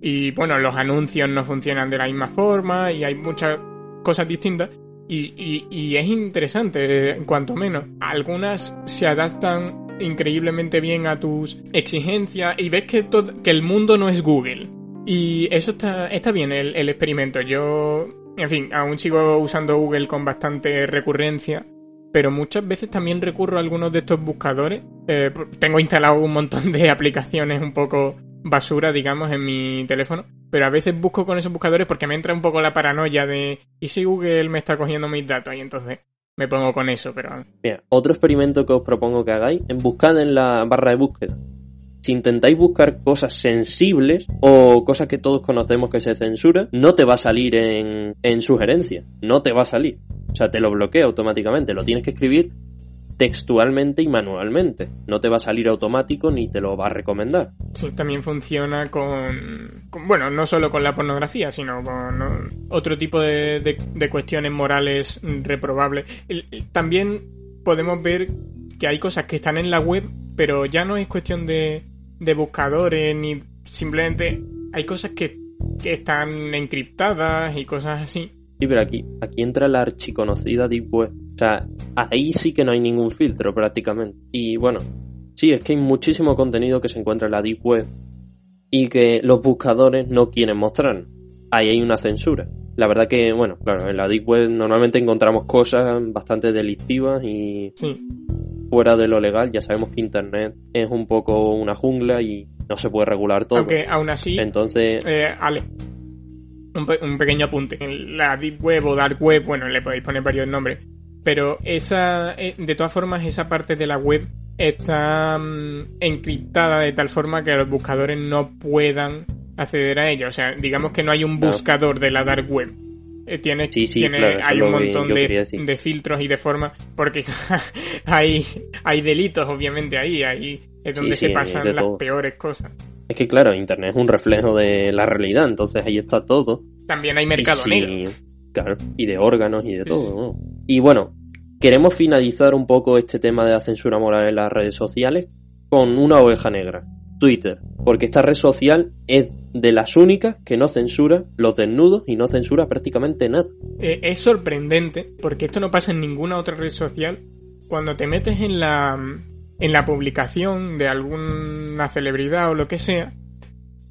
Y bueno, los anuncios no funcionan de la misma forma y hay muchas cosas distintas. Y, y, es interesante, en cuanto menos. Algunas se adaptan increíblemente bien a tus exigencias y ves que, que el mundo no es Google. Y eso está, está bien, el, el experimento. Yo, en fin, aún sigo usando Google con bastante recurrencia pero muchas veces también recurro a algunos de estos buscadores. Eh, tengo instalado un montón de aplicaciones un poco basura, digamos, en mi teléfono. Pero a veces busco con esos buscadores porque me entra un poco la paranoia de ¿y si Google me está cogiendo mis datos? Y entonces me pongo con eso, pero... Bien, otro experimento que os propongo que hagáis, en buscar en la barra de búsqueda. Si intentáis buscar cosas sensibles o cosas que todos conocemos que se censura, no te va a salir en, en sugerencia. No te va a salir. O sea, te lo bloquea automáticamente. Lo tienes que escribir textualmente y manualmente. No te va a salir automático ni te lo va a recomendar. Sí, también funciona con, bueno, no solo con la pornografía, sino con otro tipo de, cuestiones morales reprobables. También podemos ver que hay cosas que están en la web, pero ya no es cuestión de, de buscadores ni simplemente hay cosas que, que están encriptadas y cosas así. Sí, pero aquí, aquí entra la archiconocida Deep Web o sea, ahí sí que no hay ningún filtro prácticamente. Y bueno, sí, es que hay muchísimo contenido que se encuentra en la Deep Web y que los buscadores no quieren mostrar. Ahí hay una censura. La verdad que, bueno, claro, en la Deep Web normalmente encontramos cosas bastante delictivas y fuera de lo legal. Ya sabemos que Internet es un poco una jungla y no se puede regular todo. Aunque aún así, entonces, eh, Ale, un, un, pequeño apunte. En la Deep Web o Dark Web, bueno, le podéis poner varios nombres pero esa, eh, de todas formas, esa parte de la web está mm, encriptada de tal forma que los buscadores no puedan acceder a ella. O sea, digamos que no hay un buscador de la dark web. Eh, tiene, tiene hay un montón de, filtros y de formas porque hay, hay delitos obviamente ahí, ahí es donde se pasan las peores cosas. Es que claro, Internet es un reflejo de la realidad, entonces ahí está todo. También hay mercado negro. Claro, y de órganos y de todo. Y bueno, queremos finalizar un poco este tema de la censura moral en las redes sociales con una oveja negra, Twitter, porque esta red social es de las únicas que no censura los desnudos y no censura prácticamente nada. Eh, es sorprendente, porque esto no pasa en ninguna otra red social. Cuando te metes en la, en la publicación de alguna celebridad o lo que sea,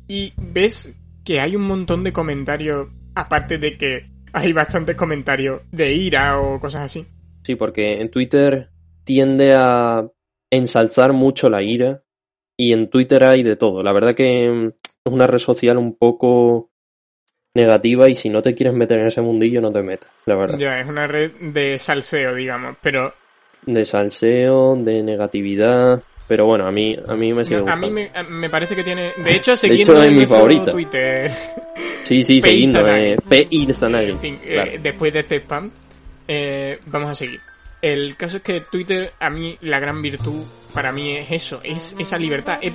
y ves que hay un montón de comentarios, aparte de que hay bastantes comentarios de ira o cosas así. Sí, porque en Twitter tiende a ensalzar mucho la ira y en Twitter hay de todo. La verdad que mm, es una red social un poco negativa y si no te quieres meter en ese mundillo no te metas, la verdad. Ya, es una red de salseo, digamos, pero... De salseo, de negatividad, pero bueno, a mí, a mí me sigue A mí me, parece que tiene... De hecho, siguiendo de hecho, es mi favorita. Twitter... Sí, sí, siguiendo. Eh, P. En fin, eh, después de este spam, eh, vamos a seguir. El caso es que Twitter, a mí, la gran virtud para mí es eso, es esa libertad, es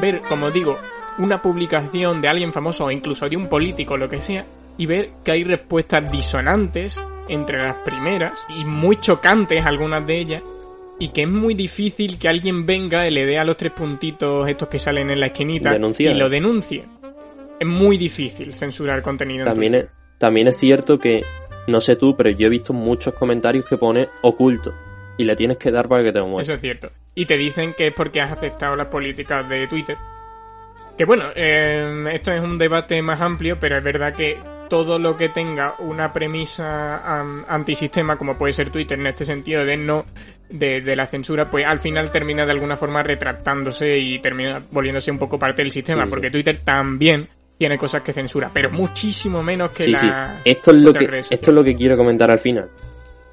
ver, como digo, una publicación de alguien famoso o incluso de un político, lo que sea, y ver que hay respuestas disonantes entre las primeras y muy chocantes algunas de ellas y que es muy difícil que alguien venga y le dé a los tres puntitos estos que salen en la esquinita y lo denuncie. Es muy difícil censurar contenido. en También es, también es cierto que, no sé tú, pero yo he visto muchos comentarios que pone oculto. Y le tienes que dar para que te lo Eso es cierto. Y te dicen que es porque has aceptado las políticas de Twitter. Que bueno, eh, esto es un debate más amplio, pero es verdad que todo lo que tenga una premisa antisistema, como puede ser Twitter en este sentido de no de, de la censura, pues al final termina de alguna forma retractándose y termina volviéndose un poco parte del sistema, Sí, sí. porque Twitter también tiene cosas que censura, pero muchísimo menos que Sí, la Esto es lo que, esto es lo que quiero comentar al final.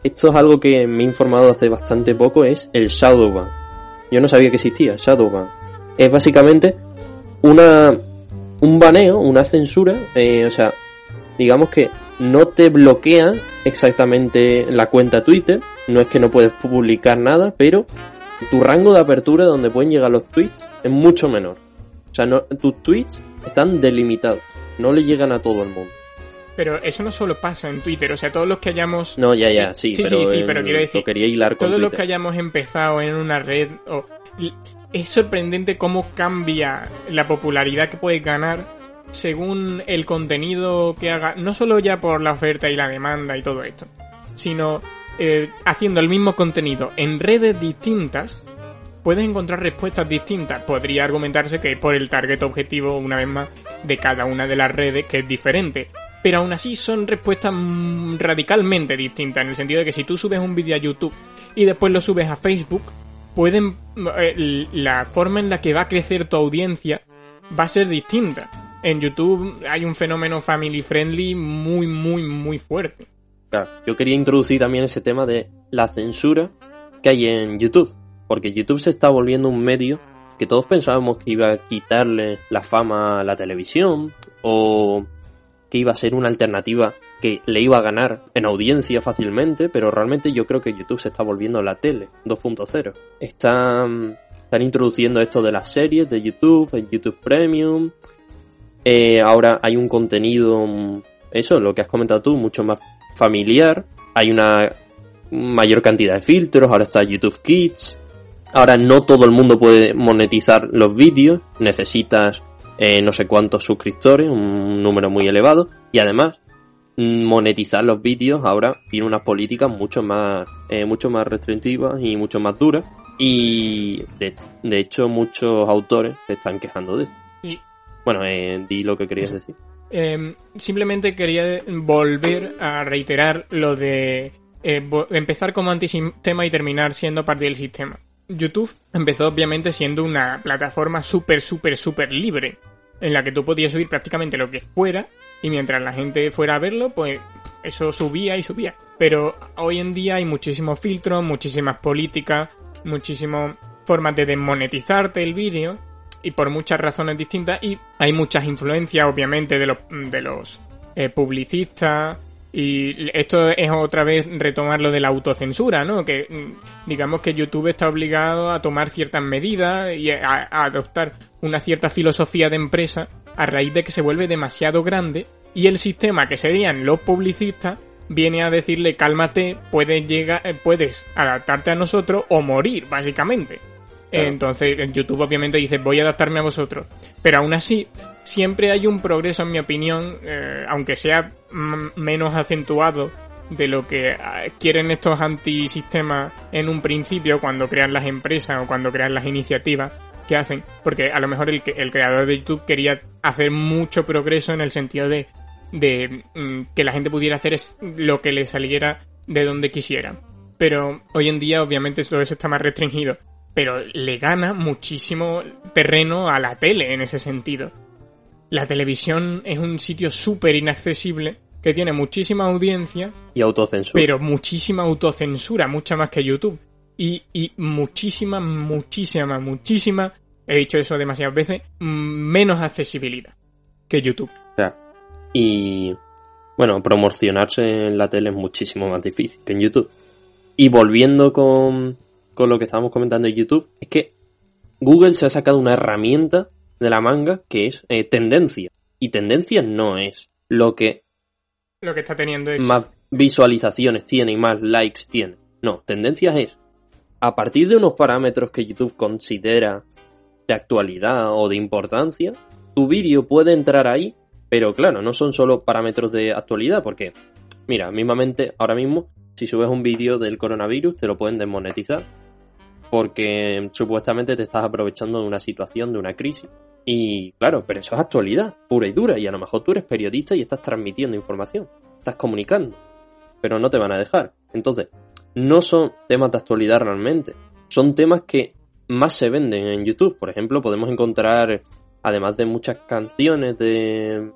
Esto es algo que me he informado hace bastante poco, es el Shadowban. Yo no sabía que existía, Shadowban. Es básicamente una un baneo, una censura, eh, o sea, digamos que no te bloquea exactamente la cuenta Twitter, no es que no puedes publicar nada, pero tu rango de apertura donde pueden llegar los tweets es mucho menor. O sea, no, tus tweets están delimitados, no le llegan a todo el mundo. Pero eso no solo pasa en Twitter, o sea, todos los que hayamos No, ya, ya, sí, Sí, pero, sí, sí, en- pero quiero decir, lo quería hilar con todos los que hayamos empezado en una red es sorprendente cómo cambia la popularidad que puedes ganar según el contenido que haga, no solo ya por la oferta y la demanda y todo esto, sino eh, haciendo el mismo contenido en redes distintas, puedes encontrar respuestas distintas. Podría argumentarse que por el target objetivo, una vez más, de cada una de las redes, que es diferente. Pero aún así son respuestas mm, radicalmente distintas, en el sentido de que si tú subes un vídeo a YouTube y después lo subes a Facebook, pueden eh, la forma en la que va a crecer tu audiencia va a ser distinta. En YouTube hay un fenómeno family friendly muy, muy, muy fuerte. Claro, yo quería introducir también ese tema de la censura que hay en YouTube. Porque YouTube se está volviendo un medio que todos pensábamos que iba a quitarle la fama a la televisión o que iba a ser una alternativa que le iba a ganar en audiencia fácilmente, pero realmente yo creo que YouTube se está volviendo la tele 2.0. Están, están introduciendo esto de las series de YouTube, el YouTube Premium. Eh, ahora hay un contenido, eso, lo que has comentado tú, mucho más familiar. Hay una mayor cantidad de filtros, ahora está YouTube Kids. Ahora no todo el mundo puede monetizar los vídeos, necesitas eh, no sé cuántos suscriptores, un número muy elevado, y además mm, monetizar los vídeos ahora tiene unas políticas mucho más, eh, mucho más restrictivas y mucho más duras, y de hecho muchos autores se están quejando de esto. Bueno, eh, di lo que querías decir. Eh, simplemente quería volver a reiterar lo de eh, empezar como antisistema y terminar siendo parte del sistema. YouTube empezó obviamente siendo una plataforma súper, súper, súper libre, en la que tú podías subir prácticamente lo que fuera y mientras la gente fuera a verlo, pues eso subía y subía. Pero hoy en día hay muchísimos filtros, muchísimas políticas, muchísimas formas de desmonetizarte el vídeo y por muchas razones distintas y hay muchas influencias obviamente de los de los eh, publicistas y esto es otra vez retomar lo de la autocensura, ¿no? Que mm, digamos que YouTube está obligado a tomar ciertas medidas y a, a adoptar una cierta filosofía de empresa a raíz de que se vuelve demasiado grande y el sistema que serían los publicistas viene a decirle cálmate, puedes llegar, eh, puedes adaptarte a nosotros o morir, básicamente. Entonces, en YouTube obviamente dice, voy a adaptarme a vosotros. Pero aún así, siempre hay un progreso, en mi opinión, eh, aunque sea menos acentuado de lo que ah, quieren estos antisistemas en un principio, cuando crean las empresas o cuando crean las iniciativas que hacen. Porque a lo mejor el, el creador de YouTube quería hacer mucho progreso en el sentido de, mm, que la gente pudiera hacer lo que le saliera de donde quisiera. Pero hoy en día, obviamente, todo eso está más restringido pero le gana muchísimo terreno a la tele en ese sentido. La televisión es un sitio súper inaccesible que tiene muchísima audiencia, Y autocensura. pero muchísima autocensura, mucha más que YouTube. Y, y muchísima, muchísima, muchísima, he dicho eso demasiadas veces, menos accesibilidad que YouTube. O sea, y bueno, promocionarse en la tele es muchísimo más difícil que en YouTube. Y volviendo con, con lo que estábamos comentando en YouTube, es que Google se ha sacado una herramienta de la manga que es eh, tendencia. Y tendencia no es lo que Lo que está teniendo más visualizaciones tiene y más likes tiene. No, tendencias es a partir de unos parámetros que YouTube considera de actualidad o de importancia, tu vídeo puede entrar ahí, pero claro, no son solo parámetros de actualidad, porque, mira, mismamente, ahora mismo, si subes un vídeo del coronavirus, te lo pueden desmonetizar, porque supuestamente te estás aprovechando de una situación, de una crisis. Y claro, pero eso es actualidad, pura y dura, y a lo mejor tú eres periodista y estás transmitiendo información, estás comunicando, pero no te van a dejar. Entonces, no son temas de actualidad realmente, son temas que más se venden en YouTube. Por ejemplo, podemos encontrar, además de muchas canciones de,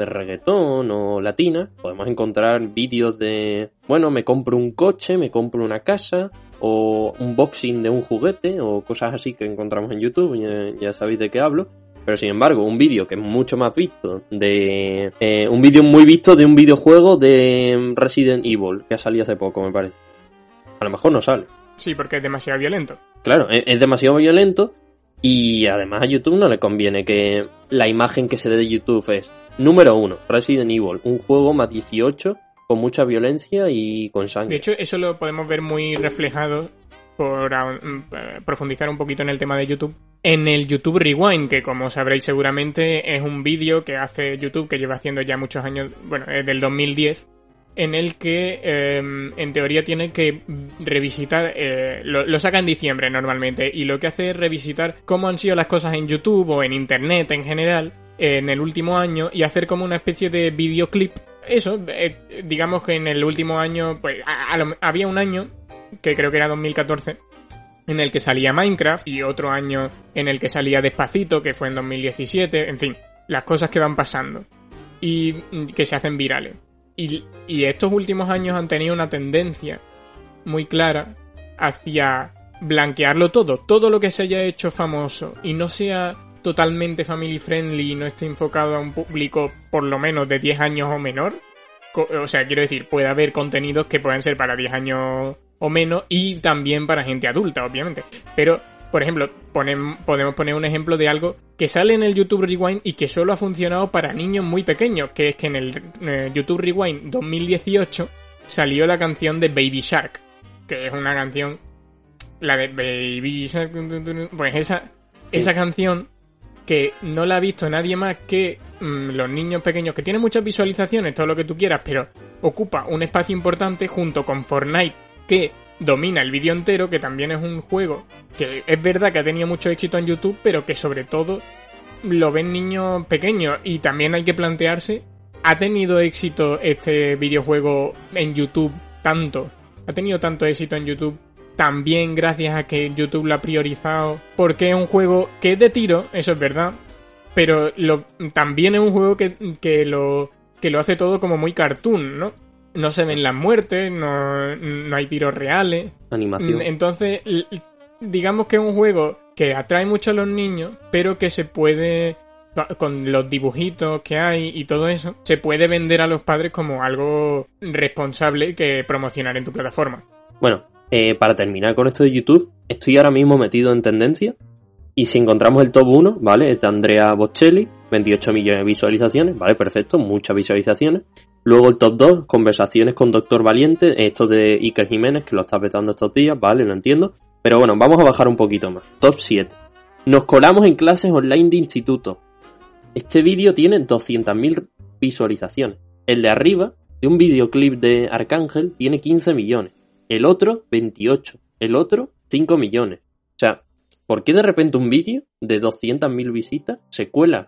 de reggaetón o latina, podemos encontrar vídeos de, bueno, me compro un coche, me compro una casa, o un boxing de un juguete, o cosas así que encontramos en YouTube, ya, sabéis de qué hablo. Pero sin embargo, un vídeo que es mucho más visto de... Eh, un vídeo muy visto de un videojuego de Resident Evil, que ha salido hace poco, me parece. A lo mejor no sale. Sí, porque es demasiado violento. Claro, es, demasiado violento y además a YouTube no le conviene que la imagen que se dé de YouTube es, número uno, Resident Evil, un juego más 18 con mucha violencia y con sangre. De hecho, eso lo podemos ver muy reflejado por mm, profundizar un poquito en el tema de YouTube. En el YouTube Rewind, que como sabréis seguramente es un vídeo que hace YouTube, que lleva haciendo ya muchos años, bueno, es del 2010, en el que em, en teoría tiene que revisitar, eh, lo, saca en diciembre normalmente, y lo que hace es revisitar cómo han sido las cosas en YouTube o en Internet en general en el último año y hacer como una especie de videoclip. Eso, eh, digamos que en el último año, pues había un año, que creo que era 2014, en el que salía Minecraft y otro año en el que salía Despacito, que fue en 2017, en fin, las cosas que van pasando y que se hacen virales. Y, estos últimos años han tenido una tendencia muy clara hacia blanquearlo todo, todo lo que se haya hecho famoso y no sea totalmente family friendly y no esté enfocado a un público por lo menos de 10 años o menor. O sea, quiero decir, puede haber contenidos que puedan ser para 10 años o menos y también para gente adulta, obviamente. Pero por ejemplo, podemos poner un ejemplo de algo que sale en el YouTube Rewind y que solo ha funcionado para niños muy pequeños, que es que en el eh, YouTube Rewind 2018 salió la canción de Baby Shark, que es una canción, la de Baby Shark, pues esa, esa canción que no la ha visto nadie más que mm, los niños pequeños, que tiene muchas visualizaciones, todo lo que tú quieras, pero ocupa un espacio importante junto con Fortnite, que domina el vídeo entero, que también es un juego que es verdad que ha tenido mucho éxito en YouTube, pero que sobre todo lo ven niños pequeños y también hay que plantearse, ¿ha tenido éxito este videojuego en YouTube tanto? ¿Ha tenido tanto éxito en YouTube también gracias a que YouTube lo ha priorizado? Porque es un juego que es de tiro, eso es verdad, pero lo, también es un juego que, que, lo, que lo hace todo como muy cartoon, ¿no? no se ven las muertes, no, no hay tiros reales. Animación. Entonces, digamos que es un juego que atrae mucho a los niños, pero que se puede, con los dibujitos que hay y todo eso, se puede vender a los padres como algo responsable que promocionar en tu plataforma. Bueno, eh, para terminar con esto de YouTube, estoy ahora mismo metido en tendencia. Y si encontramos el top 1, ¿vale? Es de Andrea Bocelli, 28 millones de visualizaciones, ¿vale? Perfecto, muchas visualizaciones. Luego el top 2, conversaciones con Doctor Valiente, esto de Iker Jiménez, que lo está petando estos días, vale, lo entiendo. Pero bueno, vamos a bajar un poquito más. Top 7. Nos colamos en clases online de instituto. Este vídeo tiene 200.000 visualizaciones. El de arriba, de un videoclip de Arcángel, tiene 15 millones. El otro, 28. El otro, 5 millones. O sea, ¿por qué de repente un vídeo de 200.000 visitas se cuela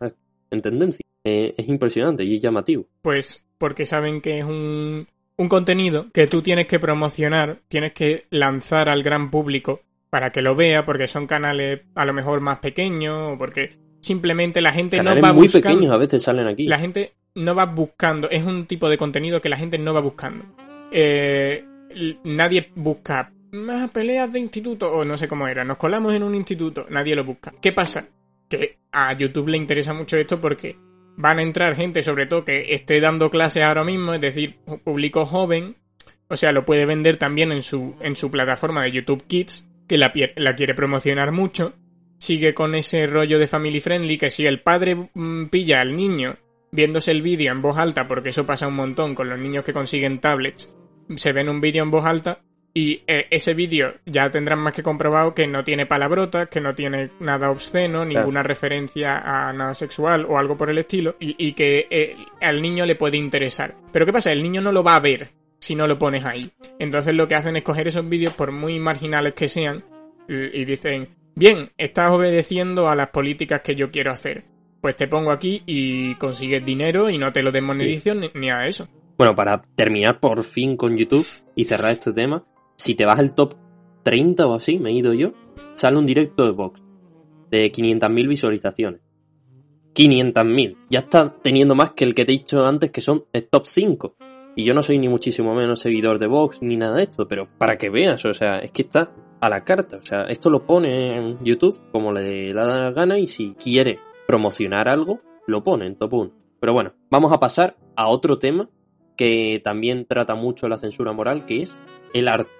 en tendencia? Eh, es impresionante y es llamativo. Pues porque saben que es un, un contenido que tú tienes que promocionar, tienes que lanzar al gran público para que lo vea, porque son canales a lo mejor más pequeños, o porque simplemente la gente no va muy pequeños a veces salen aquí. La gente no va buscando, es un tipo de contenido que la gente no va buscando. Eh, nadie busca más peleas de instituto, o no sé cómo era, nos colamos en un instituto, nadie lo busca. ¿Qué pasa? Que a YouTube le interesa mucho esto porque van a entrar gente, sobre todo, que esté dando clases ahora mismo, es decir, público joven, o sea, lo puede vender también en su, en su plataforma de YouTube Kids, que la, la quiere promocionar mucho, sigue con ese rollo de family friendly, que si el padre mm, pilla al niño viéndose el vídeo en voz alta, porque eso pasa un montón con los niños que consiguen tablets, se ven un vídeo en voz alta, Y eh, ese vídeo ya tendrán más que comprobado que no tiene palabrotas, que no tiene nada obsceno, ninguna referencia a nada sexual o algo por el estilo, y, y que eh, al niño le puede interesar. Pero ¿qué pasa? El niño no lo va a ver si no lo pones ahí. Entonces lo que hacen es coger esos vídeos, por muy marginales que sean, y, y dicen, bien, estás obedeciendo a las políticas que yo quiero hacer. Pues te pongo aquí y consigues dinero y no te lo desmonetizo ni, ni a eso. Bueno, para terminar por fin con YouTube y cerrar este tema, si te vas al top 30 o así, me he ido yo, sale un directo de Vox de 500.000 visualizaciones. 500.000. Ya está teniendo más que el que te he dicho antes, que son el top 5. Y yo no soy ni muchísimo menos seguidor de Vox ni nada de esto, pero para que veas, o sea, es que está a la carta. O sea, esto lo pone en YouTube como le da la gana y si quiere promocionar algo, lo pone en top 1. Pero bueno, vamos a pasar a otro tema que también trata mucho la censura moral, que es el arte.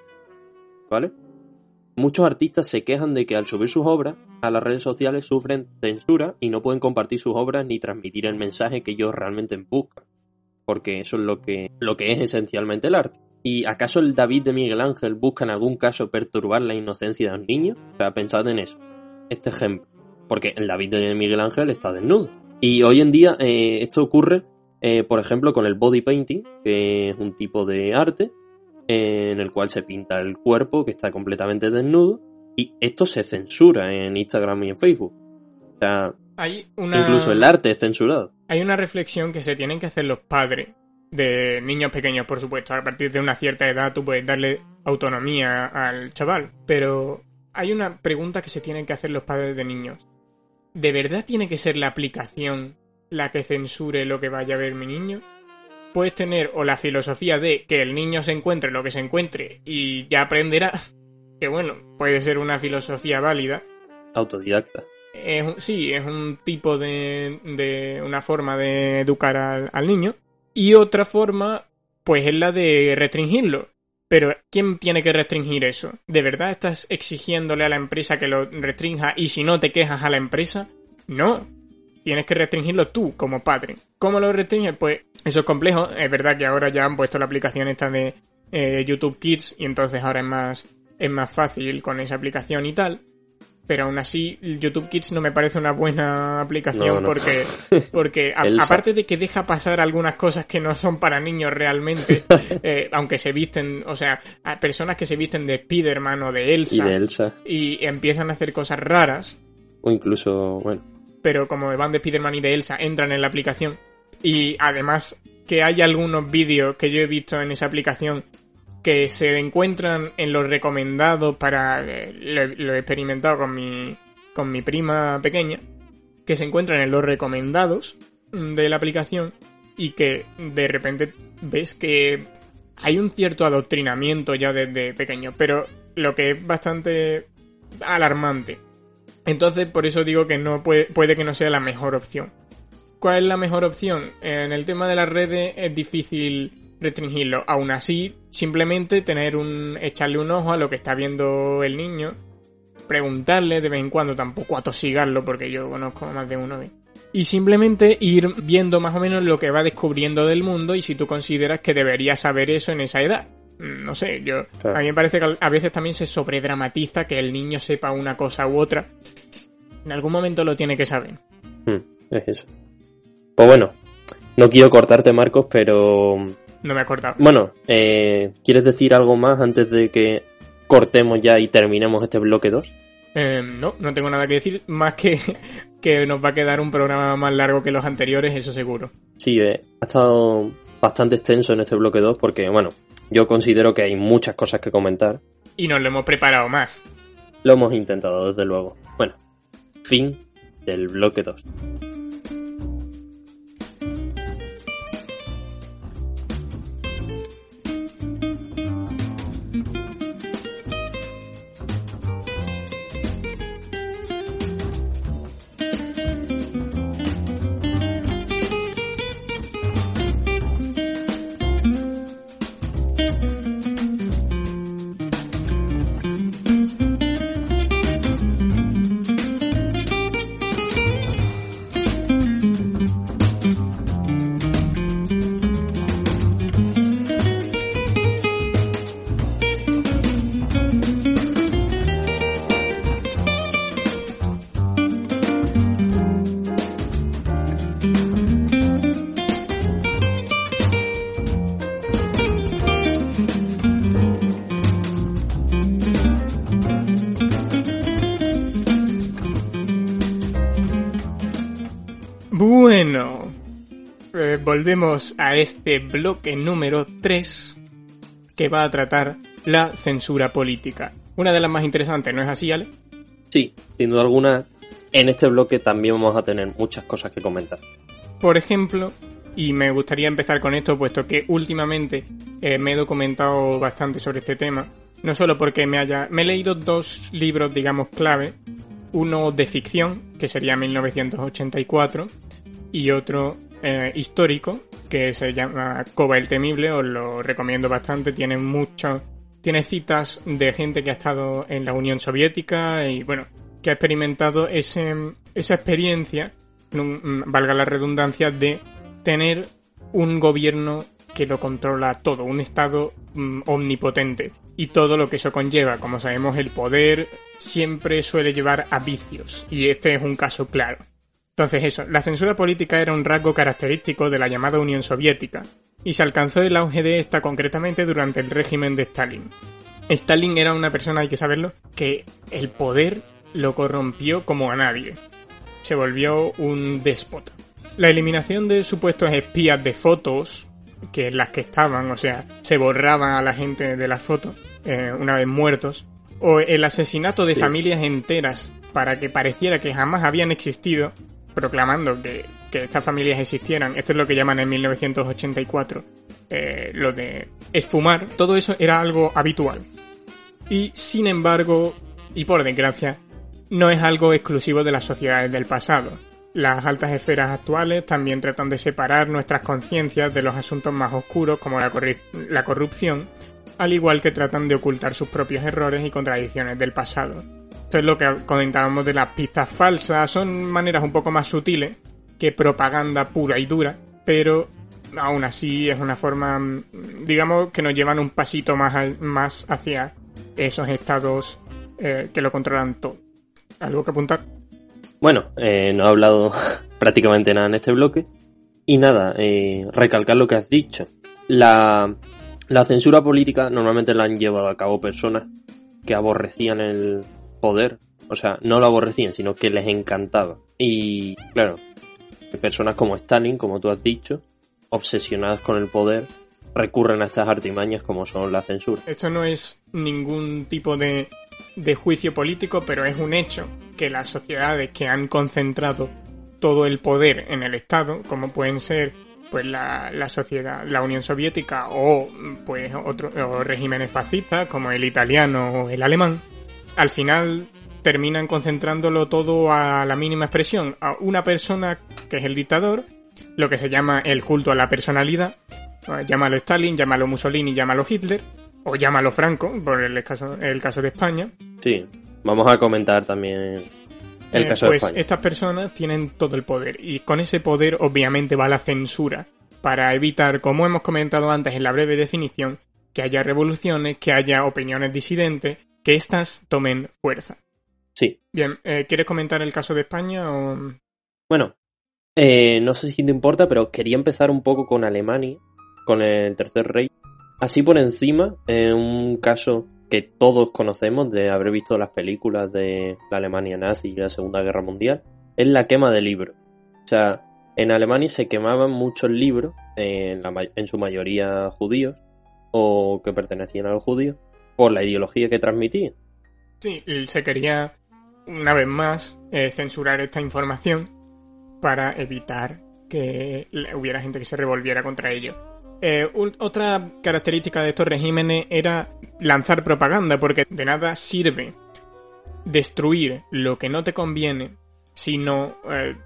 ¿Vale? Muchos artistas se quejan de que al subir sus obras a las redes sociales sufren censura y no pueden compartir sus obras ni transmitir el mensaje que ellos realmente buscan. Porque eso es lo que, lo que es esencialmente el arte. ¿Y acaso el David de Miguel Ángel busca en algún caso perturbar la inocencia de los niños? O sea, pensad en eso. Este ejemplo. Porque el David de Miguel Ángel está desnudo. Y hoy en día eh, esto ocurre, eh, por ejemplo, con el body painting, que es un tipo de arte eh, en el cual se pinta el cuerpo que está completamente desnudo. Y esto se censura en Instagram y en Facebook. O sea, Hay una... incluso el arte es censurado. Hay una reflexión que se tienen que hacer los padres de niños pequeños, por supuesto. A partir de una cierta edad tú puedes darle autonomía al chaval. Pero hay una pregunta que se tienen que hacer los padres de niños. ¿De verdad tiene que ser la aplicación la que censure lo que vaya a ver mi niño? Puedes tener o la filosofía de que el niño se encuentre lo que se encuentre y ya aprenderá. Que bueno, puede ser una filosofía válida. Autodidacta. Es sí, es un tipo de, de una forma de educar al, al niño. Y otra forma, pues es la de restringirlo. Pero ¿quién tiene que restringir eso? ¿De verdad estás exigiéndole a la empresa que lo restrinja y si no te quejas a la empresa? No. Tienes que restringirlo tú como padre. ¿Cómo lo restringes? Pues eso es complejo. Es verdad que ahora ya han puesto la aplicación esta de eh, YouTube Kids y entonces ahora es más, es más fácil con esa aplicación y tal. Pero aún así, YouTube Kids no me parece una buena aplicación No, no. porque, porque a- aparte de que deja pasar algunas cosas que no son para niños realmente, eh, aunque se visten, o sea, a personas que se visten de Spider-Man o de Y Elsa de Elsa. y empiezan a hacer cosas raras, O incluso, bueno, pero como van de Spider-Man y de Elsa, entran en la aplicación. Y además que hay algunos vídeos que yo he visto en esa aplicación que se encuentran en los recomendados para... eh, Lo, lo he experimentado con mi, con mi prima pequeña, que se encuentran en los recomendados de la aplicación y que de repente ves que hay un cierto adoctrinamiento ya desde pequeño, pero lo que es bastante alarmante. Entonces, por eso digo que no puede, puede que no sea la mejor opción. ¿Cuál es la mejor opción? En el tema de las redes es difícil restringirlo. Aún así, simplemente tener un. echarle un ojo a lo que está viendo el niño. Preguntarle de vez en cuando, tampoco atosigarlo, porque yo conozco más de uno. ¿eh? Y simplemente ir viendo más o menos lo que va descubriendo del mundo y si tú consideras que debería saber eso en esa edad. No sé, yo. Claro. A mí me parece que a veces también se sobredramatiza que el niño sepa una cosa u otra. En algún momento lo tiene que saber. hmm, es eso. Pues bueno, no quiero cortarte, Marcos, pero No me he acordado. bueno, eh, ¿quieres decir algo más antes de que cortemos ya y terminemos este bloque 2? Eh, no, no tengo nada que decir, más que que nos va a quedar un programa más largo que los anteriores, eso seguro. Sí, eh, ha estado bastante extenso en este bloque 2 porque, bueno, yo considero que hay muchas cosas que comentar. Y nos lo hemos preparado más. Lo hemos intentado, desde luego. Bueno, fin del bloque 2. Volvemos a este bloque número 3 que va a tratar la censura política. Una de las más interesantes, ¿no es así, Ale? Sí, sin duda alguna, en este bloque también vamos a tener muchas cosas que comentar. Por ejemplo, y me gustaría empezar con esto, puesto que últimamente eh, me he documentado bastante sobre este tema, no solo porque me haya... Me he leído dos libros, digamos, clave, uno de ficción, que sería 1984, y otro eh, histórico, que se llama Koba el Temible, os lo recomiendo bastante, tiene mucho, tiene citas de gente que ha estado en la Unión Soviética y bueno, que ha experimentado ese, esa experiencia, valga la redundancia, de tener un gobierno que lo controla todo, un Estado mm, omnipotente y todo lo que eso conlleva. Como sabemos, el poder siempre suele llevar a vicios y este es un caso claro. Entonces eso, la censura política era un rasgo característico de la llamada Unión Soviética, y se alcanzó el auge de esta concretamente durante el régimen de Stalin. Stalin era una persona, hay que saberlo, que el poder lo corrompió como a nadie. Se volvió un déspota. La eliminación de supuestos espías de fotos, que las que estaban, o sea, se borraban a la gente de las fotos eh, una vez muertos, o el asesinato de familias enteras para que pareciera que jamás habían existido, proclamando que, estas familias existieran. Esto es lo que llaman en 1984 eh, lo de esfumar. Todo eso era algo habitual. Y sin embargo, y por desgracia, no es algo exclusivo de las sociedades del pasado. Las altas esferas actuales también tratan de separar nuestras conciencias de los asuntos más oscuros como la, la corrupción, al igual que tratan de ocultar sus propios errores y contradicciones del pasado. Esto es lo que comentábamos de las pistas falsas, son maneras un poco más sutiles que propaganda pura y dura, pero aún así es una forma, digamos, que nos llevan un pasito más, más hacia esos estados eh, que lo controlan todo. ¿Algo que apuntar? Bueno, eh, no he hablado prácticamente nada en este bloque. Y nada, eh, recalcar lo que has dicho. La, la censura política normalmente la han llevado a cabo personas que aborrecían el, poder. O sea, no lo aborrecían, sino que les encantaba. Y claro, personas como Stalin, como tú has dicho, obsesionadas con el poder, recurren a estas artimañas como son la censura. Esto no es ningún tipo de, de juicio político, pero es un hecho que las sociedades que han concentrado todo el poder en el Estado, como pueden ser pues la, la sociedad, la Unión Soviética o pues otros regímenes fascistas como el italiano o el alemán, al final terminan concentrándolo todo a la mínima expresión, a una persona que es el dictador, lo que se llama el culto a la personalidad, llámalo Stalin, llámalo Mussolini, llámalo Hitler, o llámalo Franco, por el caso, el caso de España. Sí, vamos a comentar también el eh, caso de pues España. Estas personas tienen todo el poder y con ese poder obviamente va la censura para evitar, como hemos comentado antes en la breve definición, que haya revoluciones, que haya opiniones disidentes que éstas tomen fuerza. Sí. Bien, eh, ¿quieres comentar el caso de España o...? Bueno, eh, no sé si te importa, pero quería empezar un poco con Alemania, con el tercer rey. Así por encima, en un caso que todos conocemos de haber visto las películas de la Alemania nazi y la Segunda Guerra Mundial, es la quema de libros. O sea, en Alemania se quemaban muchos libros, en, en su mayoría judíos, o que pertenecían a los judíos, por la ideología que transmitía. Sí, se quería, una vez más, eh, censurar esta información para evitar que hubiera gente que se revolviera contra ello. Eh, otra característica de estos regímenes era lanzar propaganda, porque de nada sirve destruir lo que no te conviene si no eh,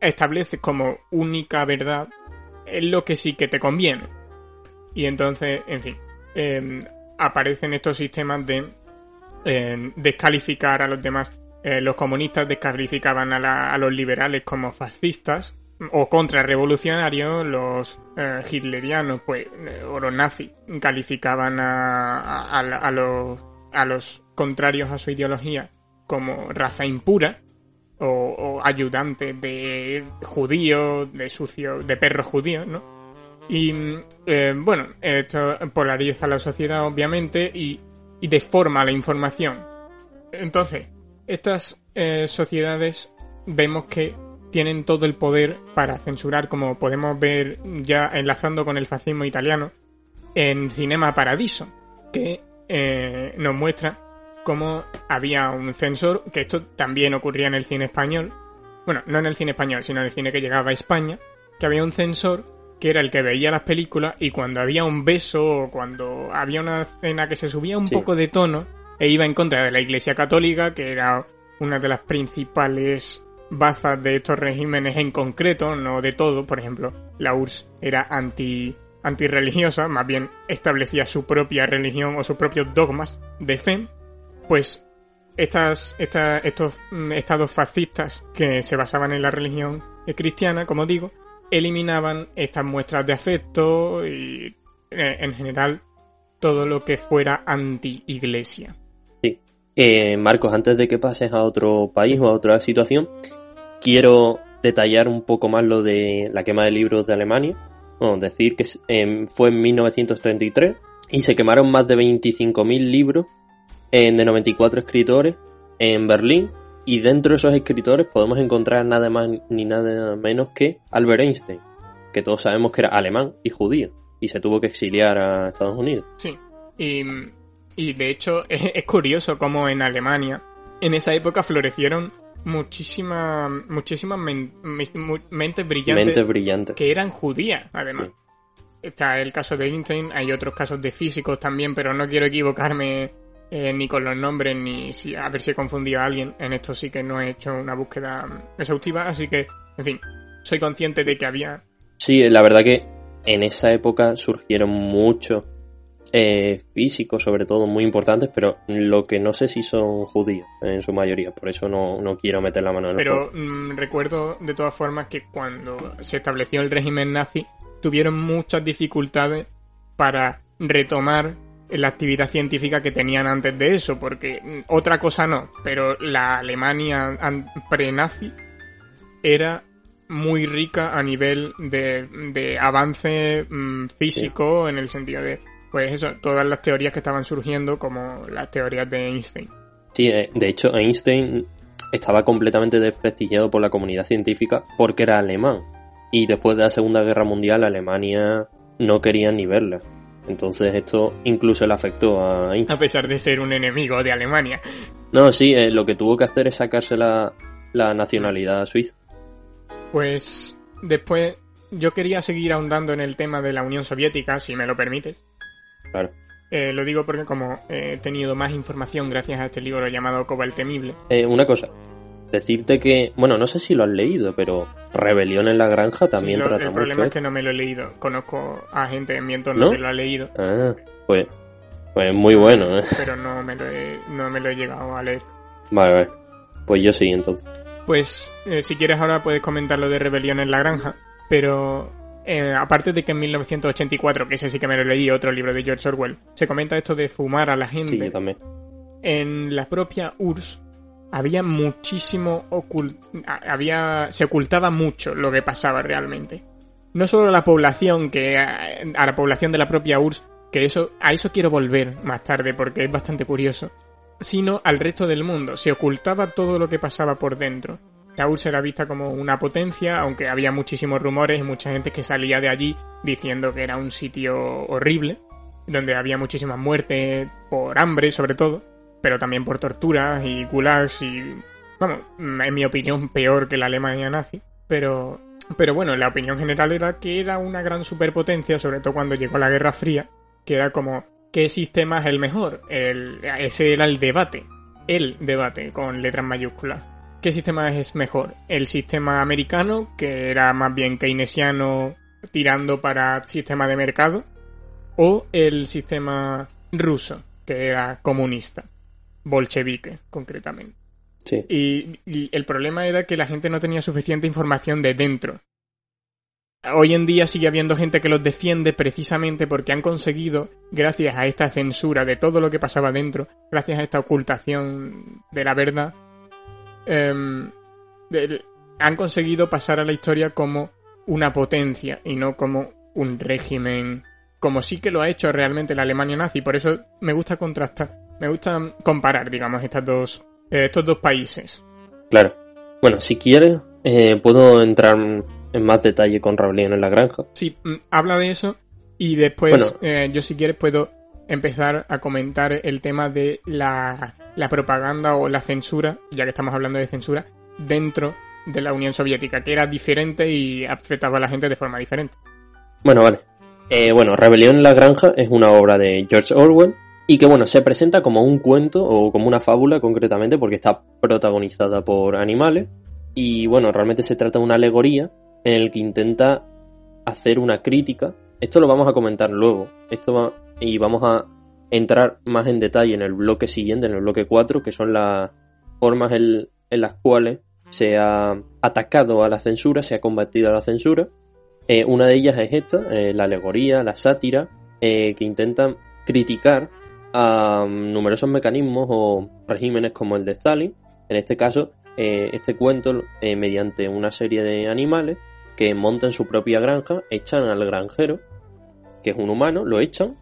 estableces como única verdad lo que sí que te conviene. Y entonces, en fin, em, aparecen estos sistemas de eh, descalificar a los demás. Eh, los comunistas descalificaban a, los liberales como fascistas o contrarrevolucionarios, los eh, hitlerianos pues, o los nazis calificaban a, los, a los contrarios a su ideología como raza impura o, o ayudantes de judíos, de sucios, de perros judíos, ¿no? Y eh, bueno, esto polariza la sociedad obviamente y, deforma la información. Entonces, estas eh, sociedades vemos que tienen todo el poder para censurar, como podemos ver ya enlazando con el fascismo italiano, en Cinema Paradiso, que eh, nos muestra cómo había un censor, que esto también ocurría en el cine español, bueno, no en el cine español, sino en el cine que llegaba a España, que había un censor que era el que veía las películas y cuando había un beso o cuando había una escena que se subía un Sí. poco de tono e iba en contra de la Iglesia Católica, que era una de las principales bazas de estos regímenes en concreto, no de todo, por ejemplo, la URSS era anti antirreligiosa, más bien establecía su propia religión o sus propios dogmas de fe, pues estas, esta- estos mm, estados fascistas que se basaban en la religión cristiana, como digo, eliminaban estas muestras de afecto y eh, en general todo lo que fuera anti-iglesia. Sí. Eh, Marcos, antes de que pases a otro país o a otra situación, quiero detallar un poco más lo de la quema de libros de Alemania. Bueno, decir que eh, fue en 1933 y se quemaron más de 25.000 libros eh, de 94 escritores en Berlín. Y dentro de esos escritores podemos encontrar nada más ni nada menos que Albert Einstein, que todos sabemos que era alemán y judío y se tuvo que exiliar a Estados Unidos. Sí, y, y de hecho es, es curioso cómo en Alemania en esa época florecieron muchísimas muchísimas men- me- mu- mentes brillantes Mentes brillantes. que eran judías, además. Está el caso de Einstein, hay otros casos de físicos también, pero no quiero equivocarme eh, ni con los nombres, ni si, a ver si he confundido a alguien. En esto sí que no he hecho una búsqueda exhaustiva, así que, en fin, soy consciente de que había... Sí, la verdad que en esa época surgieron muchos eh, físicos, sobre todo, muy importantes, pero lo que no sé si son judíos en su mayoría, por eso no, no quiero meter la mano en el Pero mm, recuerdo de todas formas que cuando se estableció el régimen nazi, tuvieron muchas dificultades para retomar la actividad científica que tenían antes de eso, porque mm, otra cosa no, pero la Alemania an- pre-nazi era muy rica a nivel de, de avance mm, físico en el sentido de, pues eso, todas las teorías que estaban surgiendo como las teorías de Einstein. Sí, eh, de hecho, Einstein estaba completamente desprestigiado por la comunidad científica porque era alemán. Y después de la Segunda Guerra Mundial, Alemania no quería ni verla. Entonces esto incluso le afectó a Einstein. A pesar de ser un enemigo de Alemania. No, sí, eh, lo que tuvo que hacer es sacarse la, la nacionalidad suiza. Pues después yo quería seguir ahondando en el tema de la Unión Soviética, si me lo permites. Claro. Eh, lo digo porque como he tenido más información gracias a este libro llamado Coba el Temible. Eh, una cosa, decirte que, bueno, no sé si lo has leído, pero Rebelión en la Granja también Sí, lo- trata el mucho. problema es que no me lo he leído. Conozco a gente en mi entorno ¿No? que lo ha leído, Ah, pues, pues muy bueno, ¿eh? pero no me lo he, no me lo he llegado a leer. Vale, vale. Pues yo sí, entonces. Pues eh, si quieres ahora puedes comentar lo de Rebelión en la Granja, pero eh, aparte de que en 1984, que ese sí que me lo leí, otro libro de George Orwell, se comenta esto de fumar a la gente. Sí, yo también. en la propia URSS había muchísimo ocult había se ocultaba mucho lo que pasaba realmente. No solo la población que a, a la población de la propia URSS, que eso a eso quiero volver más tarde porque es bastante curioso, sino al resto del mundo. Se ocultaba todo lo que pasaba por dentro. La URSS era vista como una potencia, aunque había muchísimos rumores y mucha gente que salía de allí diciendo que era un sitio horrible, donde había muchísimas muertes por hambre sobre todo, pero también por torturas y gulags y, vamos, en mi opinión peor que la Alemania nazi, pero, pero bueno, la opinión general era que era una gran superpotencia, sobre todo cuando llegó la Guerra Fría, que era como, ¿qué sistema es el mejor? Ese era el debate, el debate con letras mayúsculas. ¿Qué sistema es mejor? ¿El sistema americano, que era más bien keynesiano tirando para sistema de mercado? ¿O el sistema ruso, que era comunista? Bolchevique, concretamente. Sí. Y, y el problema era que la gente no tenía suficiente información de dentro. Hoy en día sigue habiendo gente que los defiende precisamente porque han conseguido, gracias a esta censura de todo lo que pasaba dentro, gracias a esta ocultación de la verdad, em, de- han conseguido pasar a la historia como una potencia y no como un régimen, como sí que lo ha hecho realmente la Alemania nazi. Por eso me gusta contrastar, me gusta comparar, digamos, estas dos, eh, estos dos países. Claro. Bueno, si quieres, Eh, ¿Puedo entrar en más detalle con Rebelión en la Granja? Sí, mm, habla de eso y después eh, yo si quieres puedo empezar a comentar el tema de la, la propaganda o la censura, ya que estamos hablando de censura, dentro de la Unión Soviética, que era diferente y afectaba a la gente de forma diferente. Bueno, vale. Eh, bueno, Rebelión en la Granja es una obra de George Orwell y que, bueno, se presenta como un cuento o como una fábula concretamente porque está protagonizada por animales y, bueno, realmente se trata de una alegoría en el que intenta hacer una crítica. Esto lo vamos a comentar luego. Esto va, y vamos a entrar más en detalle en el bloque siguiente, en el bloque 4, que son las formas en, las cuales se ha atacado a la censura, se ha combatido a la censura. Eh, una de ellas es esta, eh, la alegoría, la sátira, eh, que intentan criticar a numerosos mecanismos o regímenes como el de Stalin. En este caso, este cuento, mediante una serie de animales que montan su propia granja, echan al granjero, que es un humano, lo echan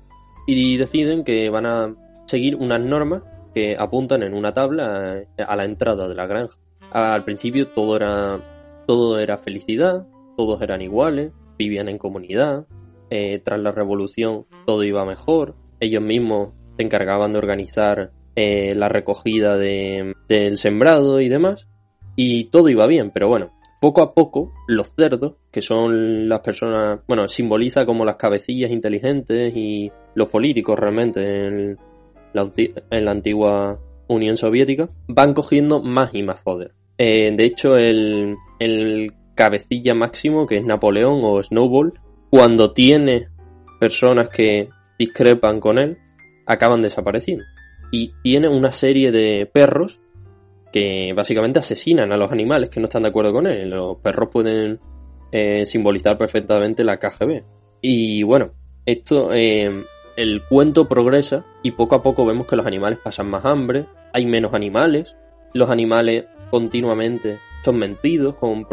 y deciden que van a seguir unas normas que apuntan en una tabla eh, a la entrada de la granja. Al principio todo era, todo era felicidad, todos eran iguales, vivían en comunidad, eh, tras la revolución todo iba mejor, ellos mismos se encargaban de organizar eh, la recogida de, del sembrado y demás, y todo iba bien, pero bueno, poco a poco, los cerdos, que son las personas, bueno, simboliza como las cabecillas inteligentes y los políticos realmente en la, antigua Unión Soviética, van cogiendo más y más poder. Eh, de hecho, el, el cabecilla máximo, que es Napoleón o Snowball, cuando tiene personas que discrepan con él, acaban desapareciendo. Y tiene una serie de perros que básicamente asesinan a los animales que no están de acuerdo con él. Los perros pueden eh, simbolizar perfectamente la KGB. Y bueno, esto, eh, el cuento progresa y poco a poco vemos que los animales pasan más hambre, hay menos animales, los animales continuamente son mentidos con,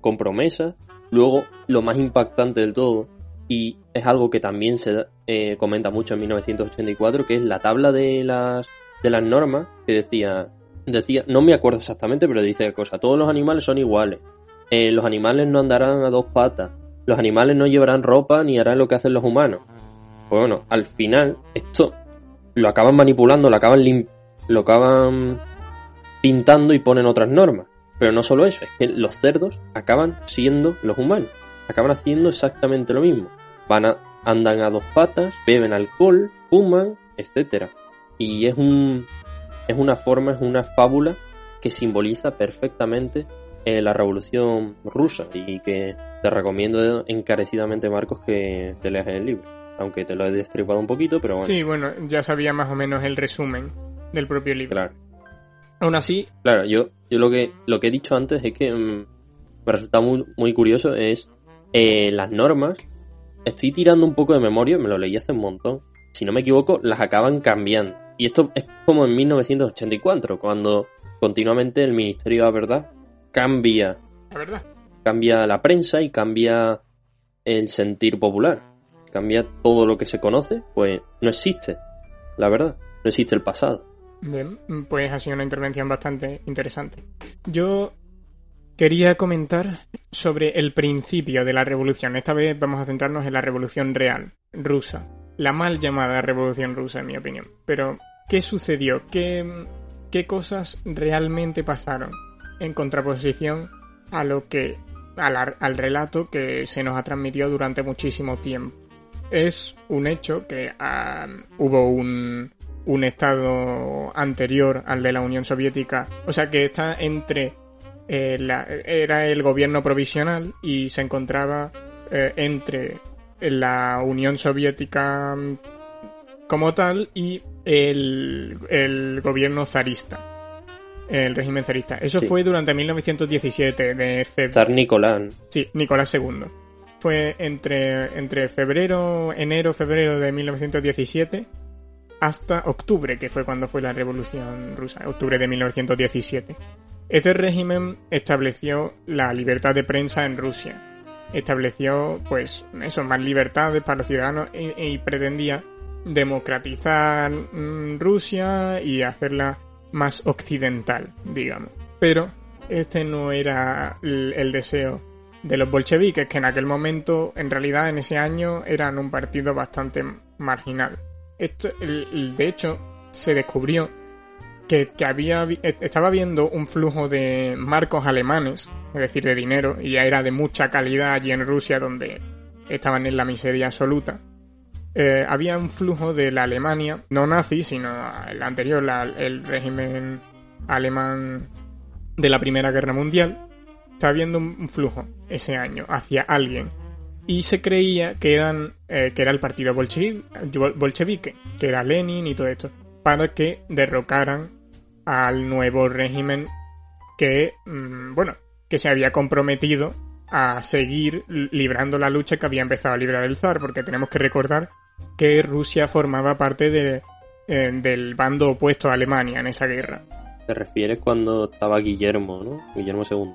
con promesas. Luego, lo más impactante del todo, y es algo que también se eh, comenta mucho en 1984, que es la tabla de las, de las normas que decía decía, no me acuerdo exactamente, pero dice cosa, todos los animales son iguales. Eh, los animales no andarán a dos patas. Los animales no llevarán ropa ni harán lo que hacen los humanos. Bueno, al final, esto lo acaban manipulando, lo acaban, lo acaban pintando y ponen otras normas. Pero no solo eso, es que los cerdos acaban siendo los humanos. Acaban haciendo exactamente lo mismo. Van a, andan a dos patas, beben alcohol, fuman, etc. Y es un, es una forma, es una fábula que simboliza perfectamente eh, la revolución rusa y que te recomiendo encarecidamente, Marcos, que te leas el libro. Aunque te lo he destripado un poquito, pero bueno. Sí, bueno, ya sabía más o menos el resumen del propio libro. Claro. Aún así. Claro, yo, yo lo que lo que he dicho antes es que mm, me resulta muy, muy curioso es eh, las normas. Estoy tirando un poco de memoria, me lo leí hace un montón. Si no me equivoco, las acaban cambiando y esto es como en 1984, cuando continuamente el Ministerio de la Verdad cambia. La verdad. Cambia la prensa y cambia el sentir popular. Cambia todo lo que se conoce, pues no existe. La verdad, no existe el pasado. Bien, pues ha sido una intervención bastante interesante. Yo quería comentar sobre el principio de la revolución. Esta vez vamos a centrarnos en la revolución real, rusa. La mal llamada revolución rusa, en mi opinión. Pero qué sucedió, qué, qué cosas realmente pasaron en contraposición a lo que al, relato que se nos ha transmitido durante muchísimo tiempo. Es un hecho que ah, hubo un, un estado anterior al de la Unión Soviética, o sea que está entre eh, era el gobierno provisional y se encontraba eh, entre la Unión Soviética como tal y el, gobierno zarista, el régimen zarista. Eso fue durante 1917, de Zar Nicolás. Sí, Nicolás II. Fue entre, entre febrero, enero, febrero de 1917 hasta octubre, que fue cuando fue la revolución rusa, octubre de 1917. Este régimen estableció la libertad de prensa en Rusia. Estableció, pues, eso, más libertades para los ciudadanos y pretendía democratizar mm, Rusia y hacerla más occidental, digamos. Pero este no era el, deseo de los bolcheviques, que en aquel momento, en realidad en ese año, eran un partido bastante marginal. Esto, el- de hecho, se descubrió que, había, eh, estaba viendo un flujo de marcos alemanes, es decir, de dinero, y ya era de mucha calidad allí en Rusia, donde estaban en la miseria absoluta. Eh, había un flujo de la Alemania, no nazi, sino el anterior, el régimen alemán de la Primera Guerra Mundial, estaba viendo un flujo ese año hacia alguien y se creía que eran eh, que era el partido bolchevi- bol- bolchevique, que era Lenin y todo esto, para que derrocaran al nuevo régimen que, mm, bueno, que se había comprometido a seguir librando la lucha que había empezado a librar el zar, porque tenemos que recordar que Rusia formaba parte de, eh, del bando opuesto a Alemania en esa guerra. Te refieres cuando estaba Guillermo, ¿no? Guillermo II.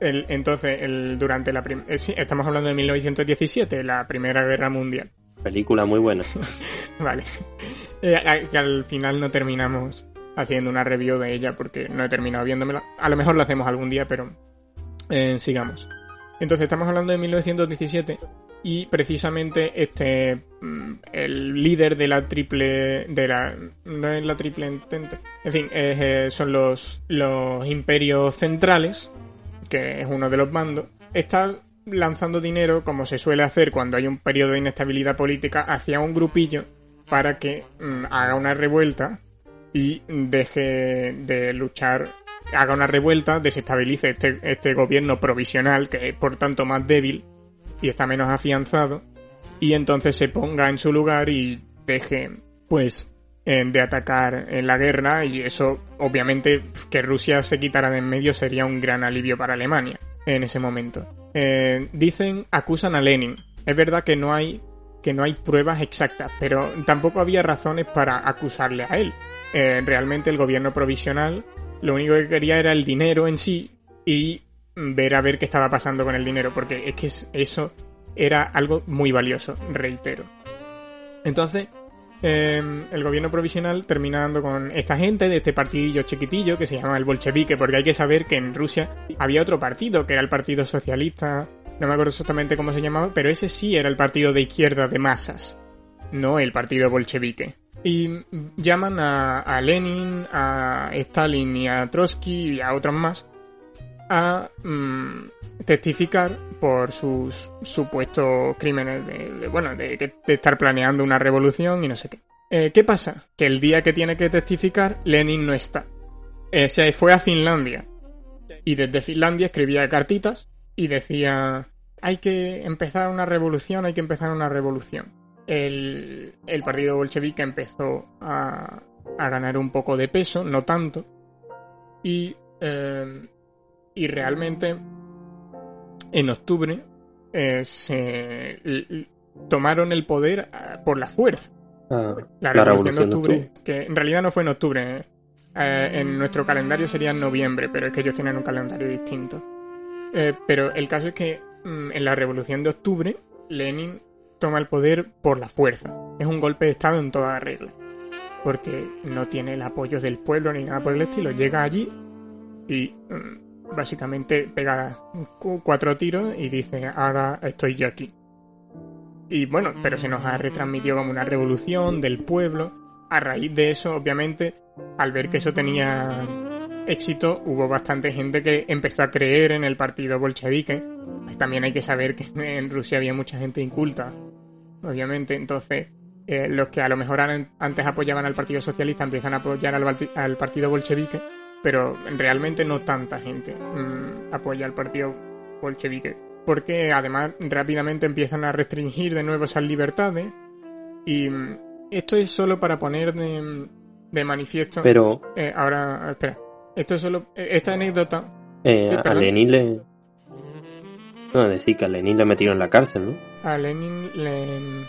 El- entonces, el, durante la prim- eh, sí, estamos hablando de 1917, la Primera Guerra Mundial. Película muy buena. Vale. Eh, a- que al final no terminamos haciendo una review de ella porque no he terminado viéndomela. A lo mejor lo hacemos algún día, pero eh, sigamos. Entonces, estamos hablando de 1917 y precisamente este mm, el líder de la triple de la no es la triple entente en fin eh, son los los imperios centrales que es uno de los bandos está lanzando dinero como se suele hacer cuando hay un periodo de inestabilidad política hacia un grupillo para que mm, haga una revuelta deje de luchar haga una revuelta desestabilice este, este gobierno provisional que es por tanto más débil y está menos afianzado y entonces se ponga en su lugar y deje pues eh, de atacar en la guerra y eso obviamente que Rusia se quitara de en medio sería un gran alivio para Alemania en ese momento. Eh, dicen, acusan a Lenin. Es verdad que no hay que no hay pruebas exactas, pero tampoco había razones para acusarle a él. Eh, realmente el gobierno provisional lo único que quería era el dinero en sí y ver a ver qué estaba pasando con el dinero, porque es que es- eso era algo muy valioso, reitero. Entonces, eh, el gobierno provisional termina dando con esta gente de este partidillo chiquitillo que se llama el bolchevique, porque hay que saber que en Rusia había otro partido, que era el Partido Socialista, no me acuerdo exactamente cómo se llamaba, pero ese sí era el partido de izquierda de masas, no el partido bolchevique. Y llaman a, Lenin, a Stalin y a Trotsky y a otros más a mm, testificar por sus supuestos crímenes de, bueno de, de estar planeando una revolución y no sé qué. Eh, ¿Qué pasa? Que el día que tiene que testificar, Lenin no está. Eh, se fue a Finlandia. Y desde Finlandia escribía cartitas y decía, hay que empezar una revolución, hay que empezar una revolución. El, el partido bolchevique empezó a, a ganar un poco de peso, no tanto. Y, eh, y realmente en octubre eh, se tomaron el poder ah, por la fuerza. Ah, La, La revolución, de de octubre, que en realidad no fue en octubre. eh. Eh, en nuestro calendario sería en noviembre, pero es que ellos tienen un calendario distinto. Eh, pero el caso es que mm, en la revolución de octubre, Lenin toma el poder por la fuerza. Es un golpe de Estado en toda regla. Porque no tiene el apoyo del pueblo ni nada por el estilo. Llega allí y mm, básicamente pega cu- cuatro tiros y dice, ahora estoy yo aquí. Y bueno, pero se nos ha retransmitido como una revolución del pueblo. A raíz de eso, obviamente, al ver que eso tenía éxito, hubo bastante gente que empezó a creer en el partido bolchevique. También hay que saber que en Rusia había mucha gente inculta, obviamente. Entonces, eh, los que a lo mejor an- antes apoyaban al Partido Socialista empiezan a apoyar al, Partido Bolchevique, pero realmente no tanta gente mm, apoya al Partido Bolchevique. Porque además rápidamente empiezan a restringir de nuevo esas libertades. Y mm, esto es solo para poner de, de manifiesto. pero Eh, ahora, espera. Esto es solo. eh, Esta anécdota. eh, Sí, a. Lenin le... No, decir que a Lenin le metieron en la cárcel, ¿no? A Lenin le.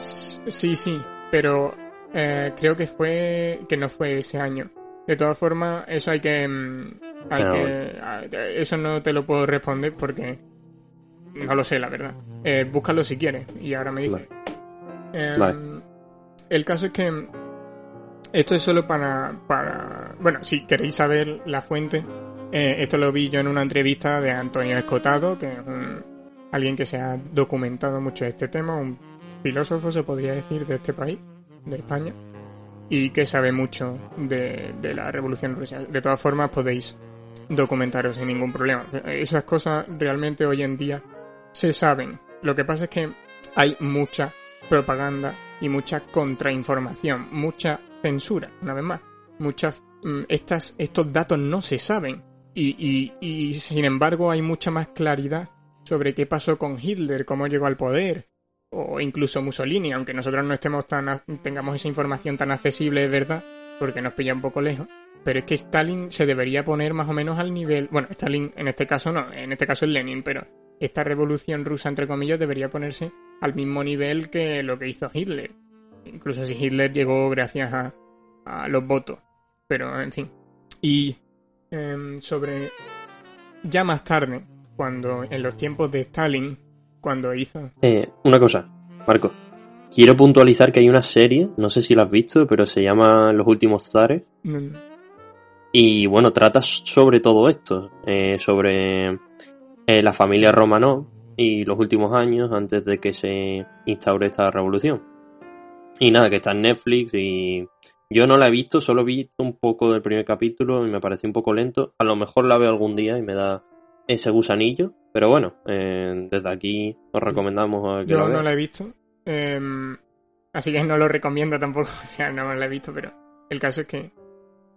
Sí, sí, pero eh, creo que fue. que no fue ese año. De todas formas, eso hay que. mm, Hay Ah, que a- eso no te lo puedo responder porque. No lo sé, la verdad. Eh, búscalo si quieres y ahora me dices. Eh, Vale. El caso es que. Esto es solo para, para. Bueno, si queréis saber la fuente, Eh, esto lo vi yo en una entrevista de Antonio Escotado, que es alguien que se ha documentado mucho este tema, un filósofo se podría decir de este país, de España, y que sabe mucho de, la Revolución Rusa. De todas formas podéis documentaros sin ningún problema. Esas cosas realmente hoy en día se saben. Lo que pasa es que hay mucha propaganda y mucha contrainformación, mucha censura, una vez más. Muchas, mm, estas, estos datos no se saben y, y, sin embargo hay mucha más claridad sobre qué pasó con Hitler, cómo llegó al poder, o incluso Mussolini, aunque nosotros no estemos tan tengamos esa información tan accesible, es verdad, porque nos pilla un poco lejos. Pero es que Stalin se debería poner más o menos al nivel. Bueno, Stalin en este caso no, en este caso es Lenin, pero esta revolución rusa, entre comillas, debería ponerse al mismo nivel que lo que hizo Hitler. Incluso si Hitler llegó gracias a, a los votos. Pero, en fin. Y Em, sobre ya más tarde, cuando en los tiempos de Stalin, cuando hizo... Eh, una cosa, Marco. Quiero puntualizar que hay una serie, no sé si la has visto, pero se llama Los últimos zares. Y bueno, trata sobre todo esto, eh, sobre eh, la familia Romanov y los últimos años antes de que se instaure esta revolución. Y nada, que está en Netflix y yo no la he visto, solo he visto un poco del primer capítulo y me parece un poco lento. A lo mejor la veo algún día y me da ese gusanillo, pero bueno, eh, desde aquí os recomendamos que Yo no la he visto, em, así que no lo recomiendo tampoco, o sea, no la he visto, pero el caso es que...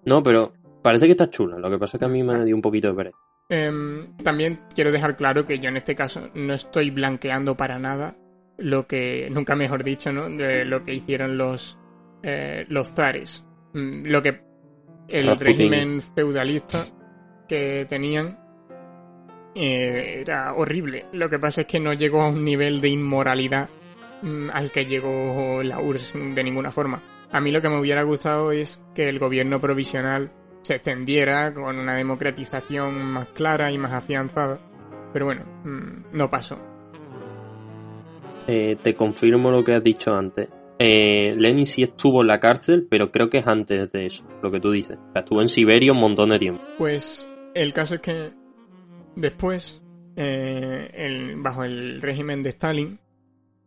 No, pero parece que está chula, lo que pasa es que a mí me dio un poquito de pereza. Em, también quiero dejar claro que yo en este caso no estoy blanqueando para nada lo que, nunca mejor dicho, ¿no? De lo que hicieron los eh, los zares. Mm, lo que el régimen feudalista que tenían eh, era horrible. Lo que pasa es que no llegó a un nivel de inmoralidad mm, al que llegó la URSS de ninguna forma. A mí lo que me hubiera gustado es que el gobierno provisional se extendiera con una democratización más clara y más afianzada. Pero bueno, mm, no pasó. Eh, te confirmo lo que has dicho antes. Eh, Lenin sí estuvo en la cárcel, pero creo que es antes de eso, lo que tú dices. estuvo en Siberia un montón de tiempo. Pues el caso es que después, eh, bajo el régimen de Stalin,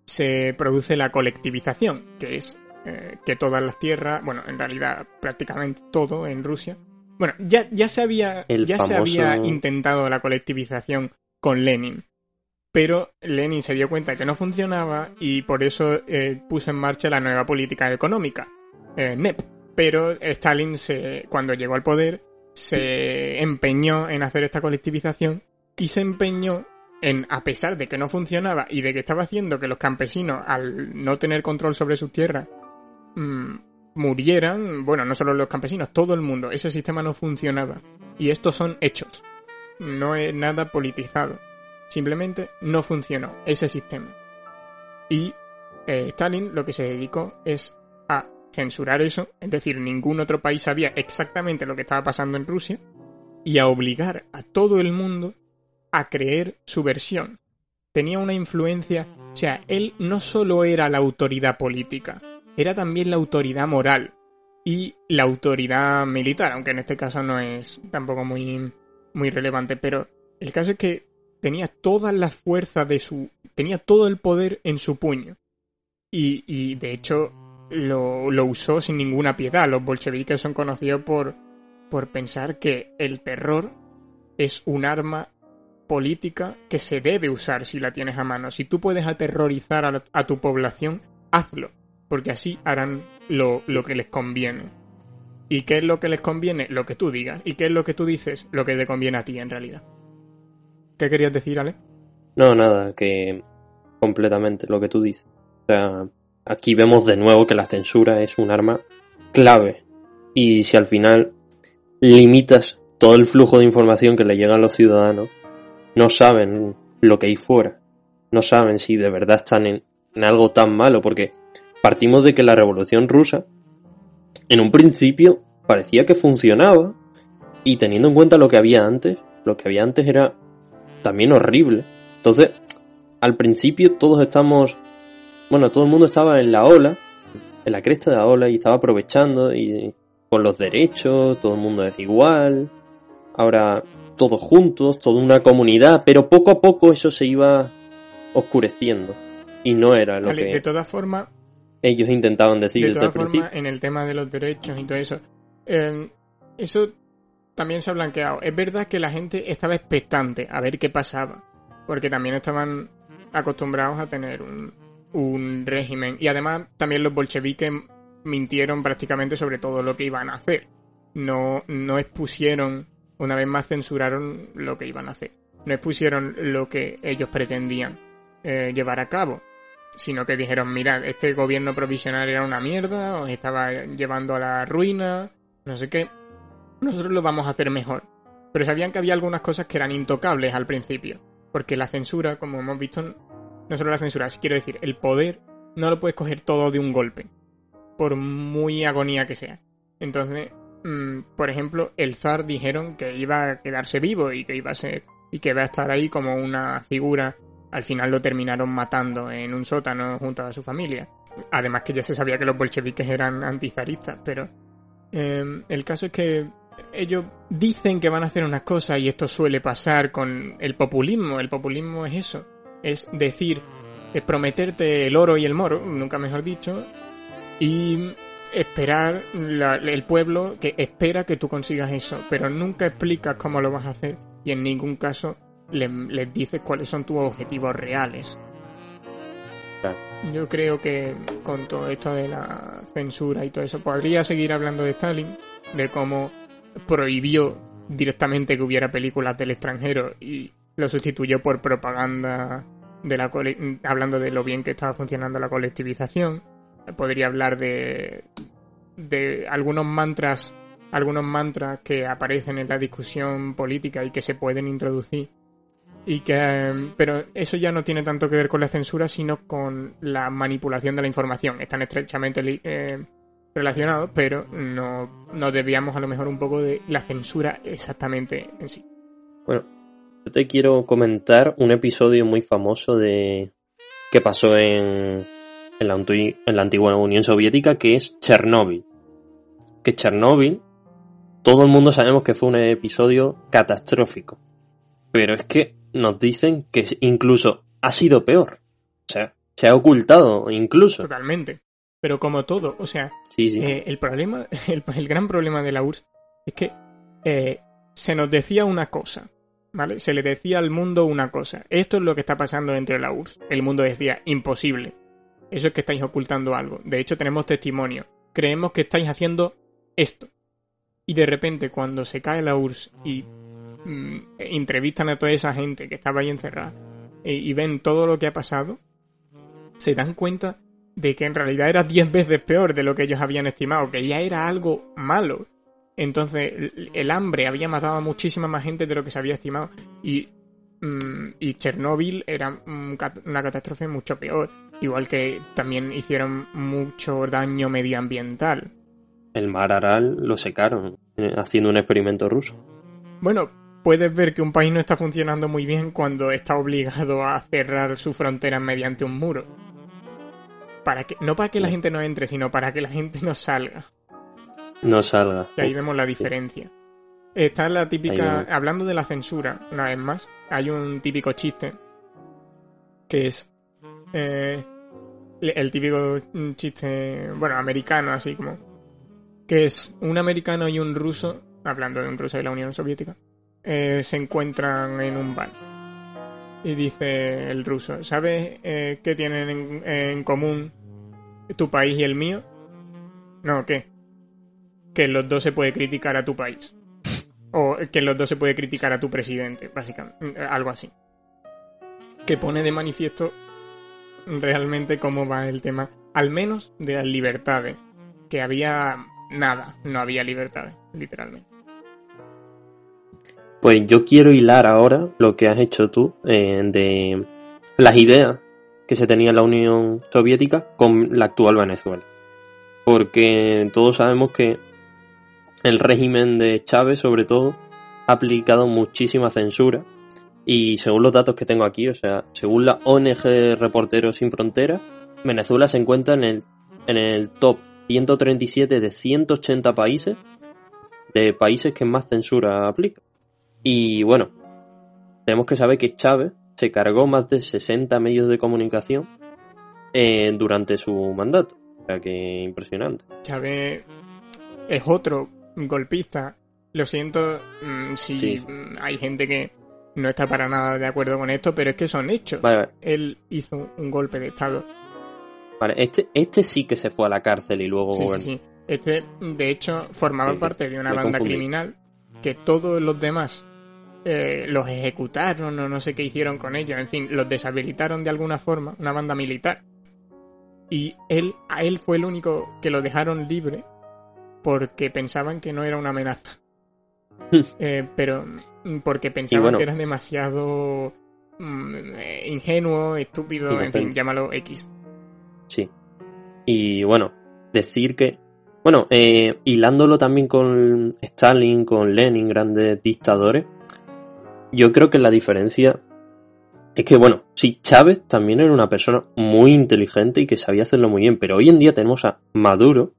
se produce la colectivización, que es eh, que todas las tierras, bueno, en realidad prácticamente todo en Rusia. Bueno, ya, ya se había, ya se había intentado la colectivización con Lenin, pero Lenin se dio cuenta de que no funcionaba y por eso eh, puso en marcha la nueva política económica, NEP. Pero Stalin, se, cuando llegó al poder, se empeñó en hacer esta colectivización y se empeñó en, a pesar de que no funcionaba y de que estaba haciendo que los campesinos, al no tener control sobre sus tierras, mm, murieran, bueno, no solo los campesinos, todo el mundo, ese sistema no funcionaba. Y estos son hechos, no es nada politizado. Simplemente no funcionó ese sistema. Y eh, Stalin lo que se dedicó es a censurar eso, es decir, ningún otro país sabía exactamente lo que estaba pasando en Rusia, y a obligar a todo el mundo a creer su versión. Tenía una influencia, o sea, él no solo era la autoridad política, era también la autoridad moral y la autoridad militar, aunque en este caso no es tampoco muy, muy relevante, pero el caso es que tenía toda la fuerza de su... tenía todo el poder en su puño. Y, y de hecho lo, lo, usó sin ninguna piedad. Los bolcheviques son conocidos por, por pensar que el terror es un arma política que se debe usar si la tienes a mano. Si tú puedes aterrorizar a, a tu población, hazlo, porque así harán lo, lo que les conviene. ¿Y qué es lo que les conviene? Lo que tú digas. ¿Y qué es lo que tú dices? Lo que te conviene a ti en realidad. ¿Qué querías decir, Ale? No, nada, que completamente lo que tú dices. O sea, aquí vemos de nuevo que la censura es un arma clave. Y si al final limitas todo el flujo de información que le llega a los ciudadanos, no saben lo que hay fuera. No saben si de verdad están en, en algo tan malo, porque partimos de que la revolución rusa, en un principio, parecía que funcionaba, y teniendo en cuenta lo que había antes, lo que había antes era también horrible. Entonces, al principio todos estamos, bueno, todo el mundo estaba en la ola, en la cresta de la ola y estaba aprovechando y con los derechos, todo el mundo es igual. Ahora, todos juntos, toda una comunidad, pero poco a poco eso se iba oscureciendo y no era lo Vale, que de todas formas, ellos intentaban decir de desde el principio. en el tema de los derechos y todo eso, eh, eso también se ha blanqueado. Es verdad que la gente estaba expectante a ver qué pasaba, porque también estaban acostumbrados a tener un, un régimen. Y además, también los bolcheviques mintieron prácticamente sobre todo lo que iban a hacer. No, no expusieron, una vez más censuraron lo que iban a hacer. No expusieron lo que ellos pretendían eh, llevar a cabo sino que dijeron, mirad, este gobierno provisional era una mierda, os estaba llevando a la ruina, no sé qué, nosotros lo vamos a hacer mejor. Pero sabían que había algunas cosas que eran intocables al principio, porque la censura, como hemos visto, no solo la censura, quiero decir, el poder no lo puedes coger todo de un golpe, por muy agonía que sea. Entonces, mm, por ejemplo, el zar dijeron que iba a quedarse vivo y que iba a ser y que iba a estar ahí como una figura al final lo terminaron matando en un sótano junto a su familia. Además que ya se sabía que los bolcheviques eran antizaristas, pero eh, el caso es que ellos dicen que van a hacer unas cosas y esto suele pasar con el populismo. El populismo es eso, es decir, es prometerte el oro y el moro, nunca mejor dicho, y esperar la- el pueblo que espera que tú consigas eso, pero nunca explicas cómo lo vas a hacer y en ningún caso le- les dices cuáles son tus objetivos reales. Yo creo que con todo esto de la censura y todo eso, podría seguir hablando de Stalin, de cómo prohibió directamente que hubiera películas del extranjero y lo sustituyó por propaganda de la hablando de lo bien que estaba funcionando la colectivización. Podría hablar de de algunos mantras, algunos mantras que aparecen en la discusión política y que se pueden introducir y que pero eso ya no tiene tanto que ver con la censura sino con la manipulación de la información están estrechamente eh, relacionados pero no nos desviamos a lo mejor un poco de la censura exactamente en sí Bueno, yo te quiero comentar un episodio muy famoso de que pasó en, en, la, en la antigua Unión Soviética, que es Chernóbil. Que Chernóbil, todo el mundo sabemos que fue un episodio catastrófico. Pero es que nos dicen que incluso ha sido peor. O sea, se ha ocultado incluso. totalmente pero como todo o sea Sí, sí. Eh, el problema, el, el gran problema de la URSS es que eh, se nos decía una cosa, ¿vale? Se le decía al mundo una cosa. Esto es lo que está pasando entre la URSS. El mundo decía, imposible. Eso es que estáis ocultando algo. De hecho, tenemos testimonio. Creemos que estáis haciendo esto. Y de repente, cuando se cae la URSS y mm, entrevistan a toda esa gente que estaba ahí encerrada eh, y ven todo lo que ha pasado, se dan cuenta de que en realidad era 10 veces peor de lo que ellos habían estimado, que ya era algo malo. Entonces, el- el hambre había matado a muchísima más gente de lo que se había estimado. Y, mm, y Chernóbil era un una catástrofe mucho peor. Igual que también hicieron mucho daño medioambiental. El mar Aral lo secaron eh, haciendo un experimento ruso. Bueno, puedes ver que un país no está funcionando muy bien cuando está obligado a cerrar sus fronteras mediante un muro. Para que, no para que la gente no entre, sino para que la gente no salga. No salga. Y ahí vemos la diferencia. Está la típica. Hablando de la censura, una vez más, hay un típico chiste. Que es. eh, el típico chiste. Bueno, americano, así como. Que es un americano y un ruso. Hablando de un ruso de la Unión Soviética. eh, se encuentran en un bar. Y dice el ruso: ¿Sabes eh, qué tienen en, en común tu país y el mío? No, ¿qué? Que los dos se puede criticar a tu país. O que los dos se puede criticar a tu presidente, básicamente. Algo así. Que pone de manifiesto realmente cómo va el tema, al menos de las libertades. Que había nada, no había libertades, literalmente. Pues yo quiero hilar ahora lo que has hecho tú eh, de las ideas que se tenía en la Unión Soviética con la actual Venezuela. Porque todos sabemos que el régimen de Chávez, sobre todo, ha aplicado muchísima censura. Y según los datos que tengo aquí, o sea, según la ONG Reporteros Sin Fronteras, Venezuela se encuentra en el, en el top 137 de 180 países de países que más censura aplica. Y bueno, tenemos que saber que Chávez se cargó más de 60 medios de comunicación eh, durante su mandato. O sea que impresionante. Chávez es otro golpista. Lo siento mm, si Sí. hay gente que no está para nada de acuerdo con esto, pero es que son hechos. Vale, vale, Él hizo un golpe de Estado. vale, Este, este sí que se fue a la cárcel y luego Sí, sí. Este, de hecho, formaba Sí, parte de una banda confundí. criminal que todos los demás eh, los ejecutaron o no sé qué hicieron con ellos. En fin, los deshabilitaron de alguna forma, una banda militar. Y él, a él fue el único que lo dejaron libre porque pensaban que no era una amenaza. Eh, pero mm, porque pensaban bueno. que eran demasiado mm, eh, ingenuo, estúpido, en fin, llámalo X. Sí. Y bueno, decir que. Bueno, eh, hilándolo también con Stalin, con Lenin, grandes dictadores, yo creo que la diferencia es que, bueno, sí, Chávez también era una persona muy inteligente y que sabía hacerlo muy bien, pero hoy en día tenemos a Maduro,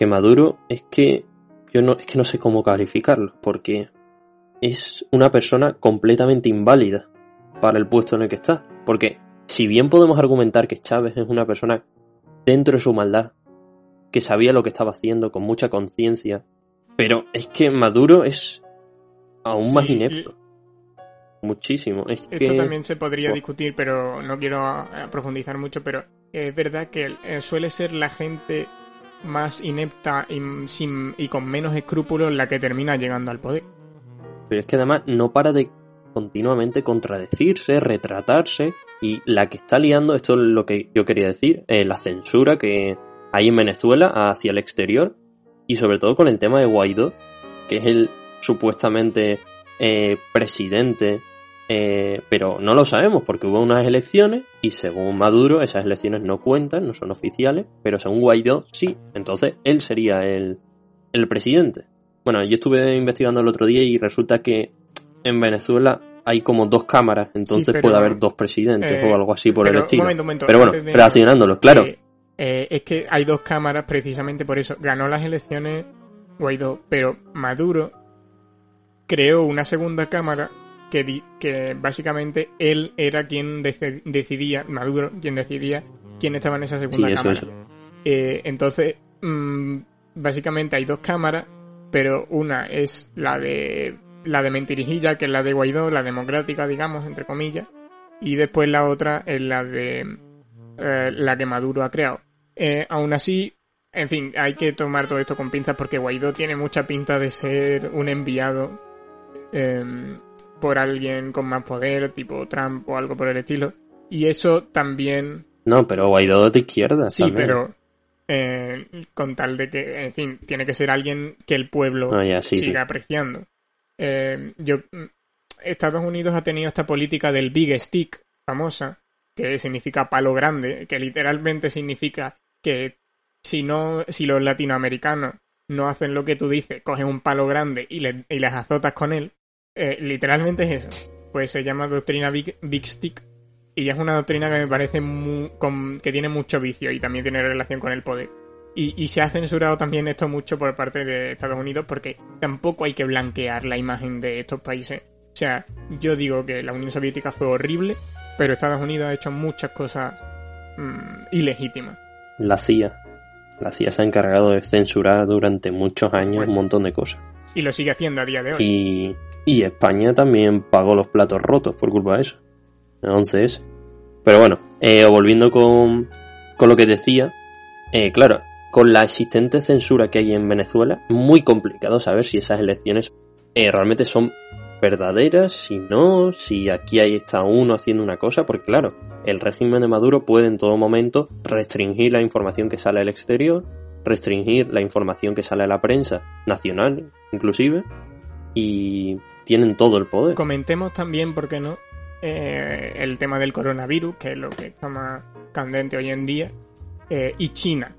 que Maduro es que yo no, es que no sé cómo calificarlo, porque es una persona completamente inválida para el puesto en el que está. Porque si bien podemos argumentar que Chávez es una persona dentro de su maldad, que sabía lo que estaba haciendo con mucha conciencia, pero es que Maduro es aún más inepto. Muchísimo. Es Esto que- también se podría discutir, pero no quiero profundizar mucho, pero es verdad que eh, suele ser la gente más inepta y, sin, y con menos escrúpulos la que termina llegando al poder. Pero es que además no para de continuamente contradecirse, retratarse y la que está liando, esto es lo que yo quería decir, eh, la censura que hay en Venezuela hacia el exterior y sobre todo con el tema de Guaidó, que es el supuestamente eh, presidente, eh, pero no lo sabemos porque hubo unas elecciones y según Maduro esas elecciones no cuentan, no son oficiales, pero según Guaidó sí, entonces él sería el, el presidente. Bueno, yo estuve investigando el otro día y resulta que en Venezuela hay como dos cámaras, entonces pero- puede haber dos presidentes eh, o algo así por pero, el estilo. un momento, un momento, pero bueno, de- relacionándolo, claro. Eh, eh, es que hay dos cámaras precisamente por eso. Ganó las elecciones Guaidó, pero Maduro creó una segunda cámara que, básicamente él era quien decidía, Maduro, quien decidía quién estaba en esa segunda Sí, eso, cámara. eso. Eh, entonces, mm, básicamente hay dos cámaras, pero una es la de la de Mentirijilla, que es la de Guaidó, la democrática, digamos, entre comillas, y después la otra es la de eh, la que Maduro ha creado. Eh, aún así, en fin, hay que tomar todo esto con pinzas porque Guaidó tiene mucha pinta de ser un enviado eh, por alguien con más poder, tipo Trump o algo por el estilo. Y eso también No, pero Guaidó de izquierda. Sí, también. pero eh, con tal de que, en fin, tiene que ser alguien que el pueblo Ah, sí, sí. siga apreciando. Eh, yo, Estados Unidos ha tenido esta política del big stick famosa, que significa palo grande, que literalmente significa que si no, si los latinoamericanos no hacen lo que tú dices, cogen un palo grande y, le- y les azotas con él, eh, literalmente es eso. Pues se llama doctrina big, big stick y es una doctrina que me parece mu- con- que tiene mucho vicio y también tiene relación con el poder. Y, y se ha censurado también esto mucho por parte de Estados Unidos porque tampoco hay que blanquear la imagen de estos países. O sea, yo digo que la Unión Soviética fue horrible, pero Estados Unidos ha hecho muchas cosas mm, ilegítimas. La CIA. La CIA se ha encargado de censurar durante muchos años un montón de cosas. Y lo sigue haciendo a día de hoy. Y, España también pagó los platos rotos por culpa de eso. 11S. Pero bueno, eh, volviendo con, con lo que decía, eh, claro, con la existente censura que hay en Venezuela, muy complicado saber si esas elecciones eh, realmente son verdaderas, si no, si aquí ahí está uno haciendo una cosa, porque claro, el régimen de Maduro puede en todo momento restringir la información que sale al exterior, restringir la información que sale a la prensa nacional, inclusive, y tienen todo el poder. Comentemos también, ¿por qué no? Eh, el tema del coronavirus, que es lo que está más candente hoy en día, eh, y China.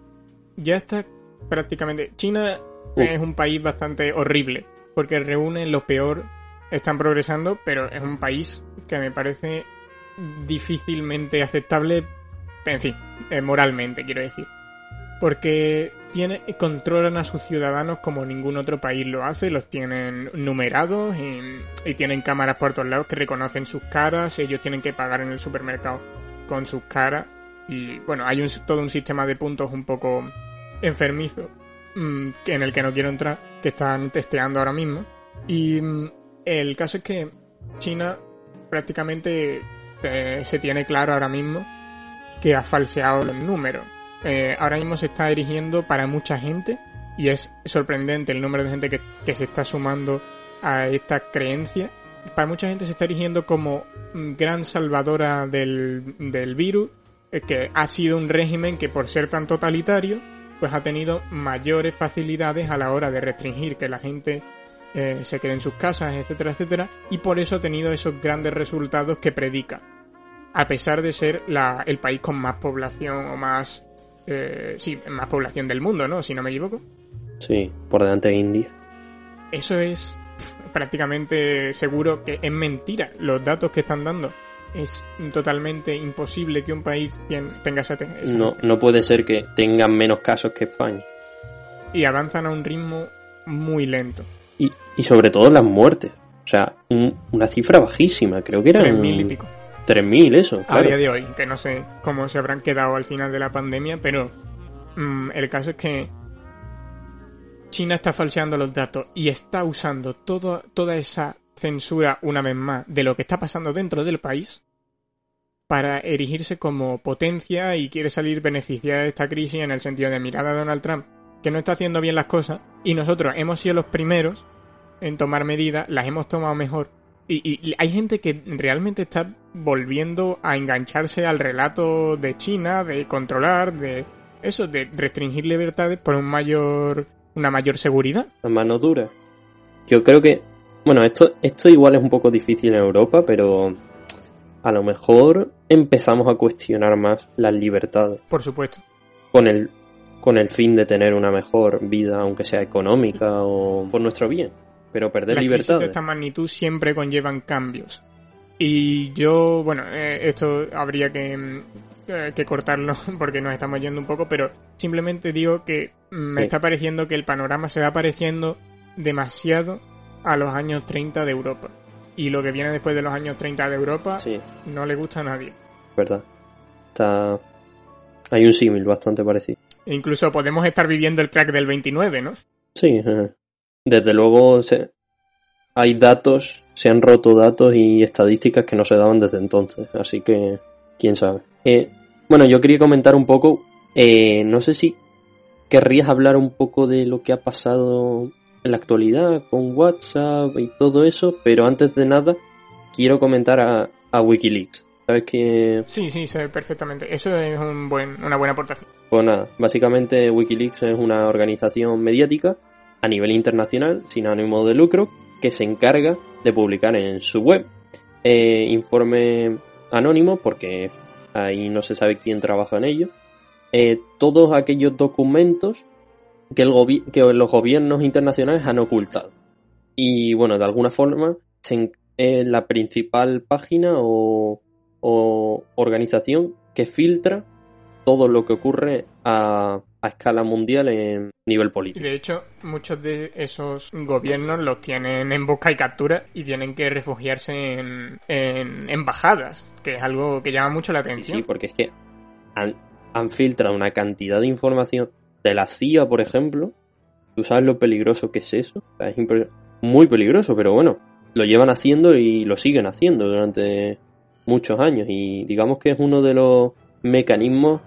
Ya está prácticamente... China Uf. es un país bastante horrible, porque reúne lo peor, están progresando, pero es un país que me parece difícilmente aceptable, en fin, eh, moralmente, quiero decir. Porque tiene, controlan a sus ciudadanos como ningún otro país lo hace, los tienen numerados y, tienen cámaras por todos lados que reconocen sus caras, ellos tienen que pagar en el supermercado con sus caras y bueno, hay un, todo un sistema de puntos un poco enfermizo mmm, en el que no quiero entrar, que están testeando ahora mismo y mmm, el caso es que China prácticamente eh, se tiene claro ahora mismo que ha falseado los números. Eh, ahora mismo se está erigiendo para mucha gente y es sorprendente el número de gente que, que se está sumando a esta creencia. Para mucha gente se está erigiendo como gran salvadora del, del virus, eh, que ha sido un régimen que por ser tan totalitario, pues ha tenido mayores facilidades a la hora de restringir que la gente eh, se quede en sus casas, etcétera, etcétera, y por eso ha tenido esos grandes resultados que predica, a pesar de ser el país con más población o más, eh, sí, más población del mundo, ¿no? Si no me equivoco. Sí, por delante de India. Eso es prácticamente seguro que es mentira. Los datos que están dando es totalmente imposible que un país tenga esa, esa no, no puede ser que tengan menos casos que España. Y avanzan a un ritmo muy lento. Y, y sobre todo las muertes. O sea, un, una cifra bajísima, creo que eran... 3.000 y pico. 3.000, eso. A día de hoy, que no sé cómo se habrán quedado al final de la pandemia, pero mm, el caso es que China está falseando los datos y está usando todo, toda esa censura, una vez más, de lo que está pasando dentro del país para erigirse como potencia y quiere salir beneficiada de esta crisis en el sentido de mirar a Donald Trump, que no está haciendo bien las cosas, y nosotros hemos sido los primeros en tomar medidas, las hemos tomado mejor. Y, hay gente que realmente está volviendo a engancharse al relato de China, de controlar, de eso, de restringir libertades por un mayor, una mayor seguridad. La mano dura. Yo creo que, bueno, esto, esto igual es un poco difícil en Europa, pero a lo mejor empezamos a cuestionar más las libertades Por supuesto. con el, con el fin de tener una mejor vida, aunque sea económica o por nuestro bien. Pero perder Las crisis de esta magnitud siempre conllevan cambios. Y yo, bueno, eh, esto habría que, mm, eh, que cortarlo porque nos estamos yendo un poco, pero simplemente digo que me Sí. está pareciendo que el panorama se va pareciendo demasiado a los años 30 de Europa. Y lo que viene después de los años 30 de Europa Sí, no le gusta a nadie. verdad. Está... Hay un símil bastante parecido. E incluso podemos estar viviendo el crack del 29, ¿no? Sí, eh, desde luego se- hay datos, se han roto datos y estadísticas que no se daban desde entonces, así que quién sabe. Eh, bueno, yo quería comentar un poco, eh, no sé si querrías hablar un poco de lo que ha pasado en la actualidad con WhatsApp y todo eso, pero antes de nada quiero comentar a, a Wikileaks. Sabes que Sí, sí, sé perfectamente. Eso es un buen, una buena aportación. Pues nada, básicamente Wikileaks es una organización mediática a nivel internacional, sin ánimo de lucro, que se encarga de publicar en su web eh, informe anónimo, porque ahí no se sabe quién trabaja en ello, eh, todos aquellos documentos que, el que los gobiernos internacionales han ocultado. Y bueno, de alguna forma se la principal página o organización que filtra todo lo que ocurre a, a escala mundial en nivel político. de hecho, muchos de esos gobiernos los tienen en busca y captura y tienen que refugiarse en, en embajadas, que es algo que llama mucho la atención. sí, porque es que han, han filtrado una cantidad de información de la CIA, por ejemplo. ¿Tú sabes lo peligroso que es eso? O sea, es muy peligroso, pero bueno, lo llevan haciendo y lo siguen haciendo durante muchos años. Y digamos que es uno de los mecanismos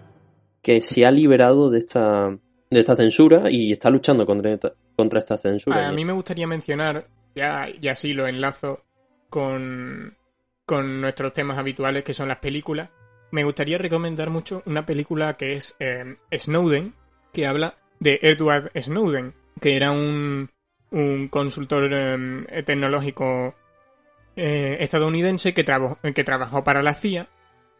que se ha liberado de esta, de esta censura y está luchando contra esta, contra esta censura. A mí me gustaría mencionar, ya, ya sí lo enlazo con, con nuestros temas habituales que son las películas, me gustaría recomendar mucho una película que es eh, Snowden, que habla de Edward Snowden, que era un, un consultor eh, tecnológico eh, estadounidense que, que trabajó para la CIA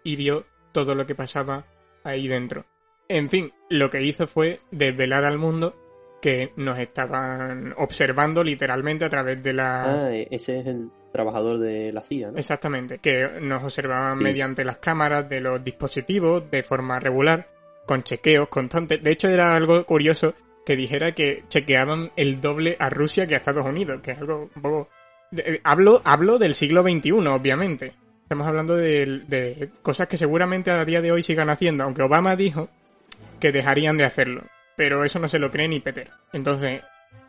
y vio todo lo que pasaba ahí dentro. En fin, lo que hizo fue desvelar al mundo que nos estaban observando literalmente a través de la... Ah, ese es el trabajador de la CIA, ¿no? Exactamente, que nos observaban Sí. mediante las cámaras de los dispositivos de forma regular con chequeos constantes. De hecho, era algo curioso que dijera que chequeaban el doble a Rusia que a Estados Unidos, que es algo un poco... Eh, hablo, hablo del siglo XXI, obviamente. Estamos hablando de, de cosas que seguramente a día de hoy sigan haciendo, aunque Obama dijo que dejarían de hacerlo. Pero eso no se lo cree ni Peter. Entonces,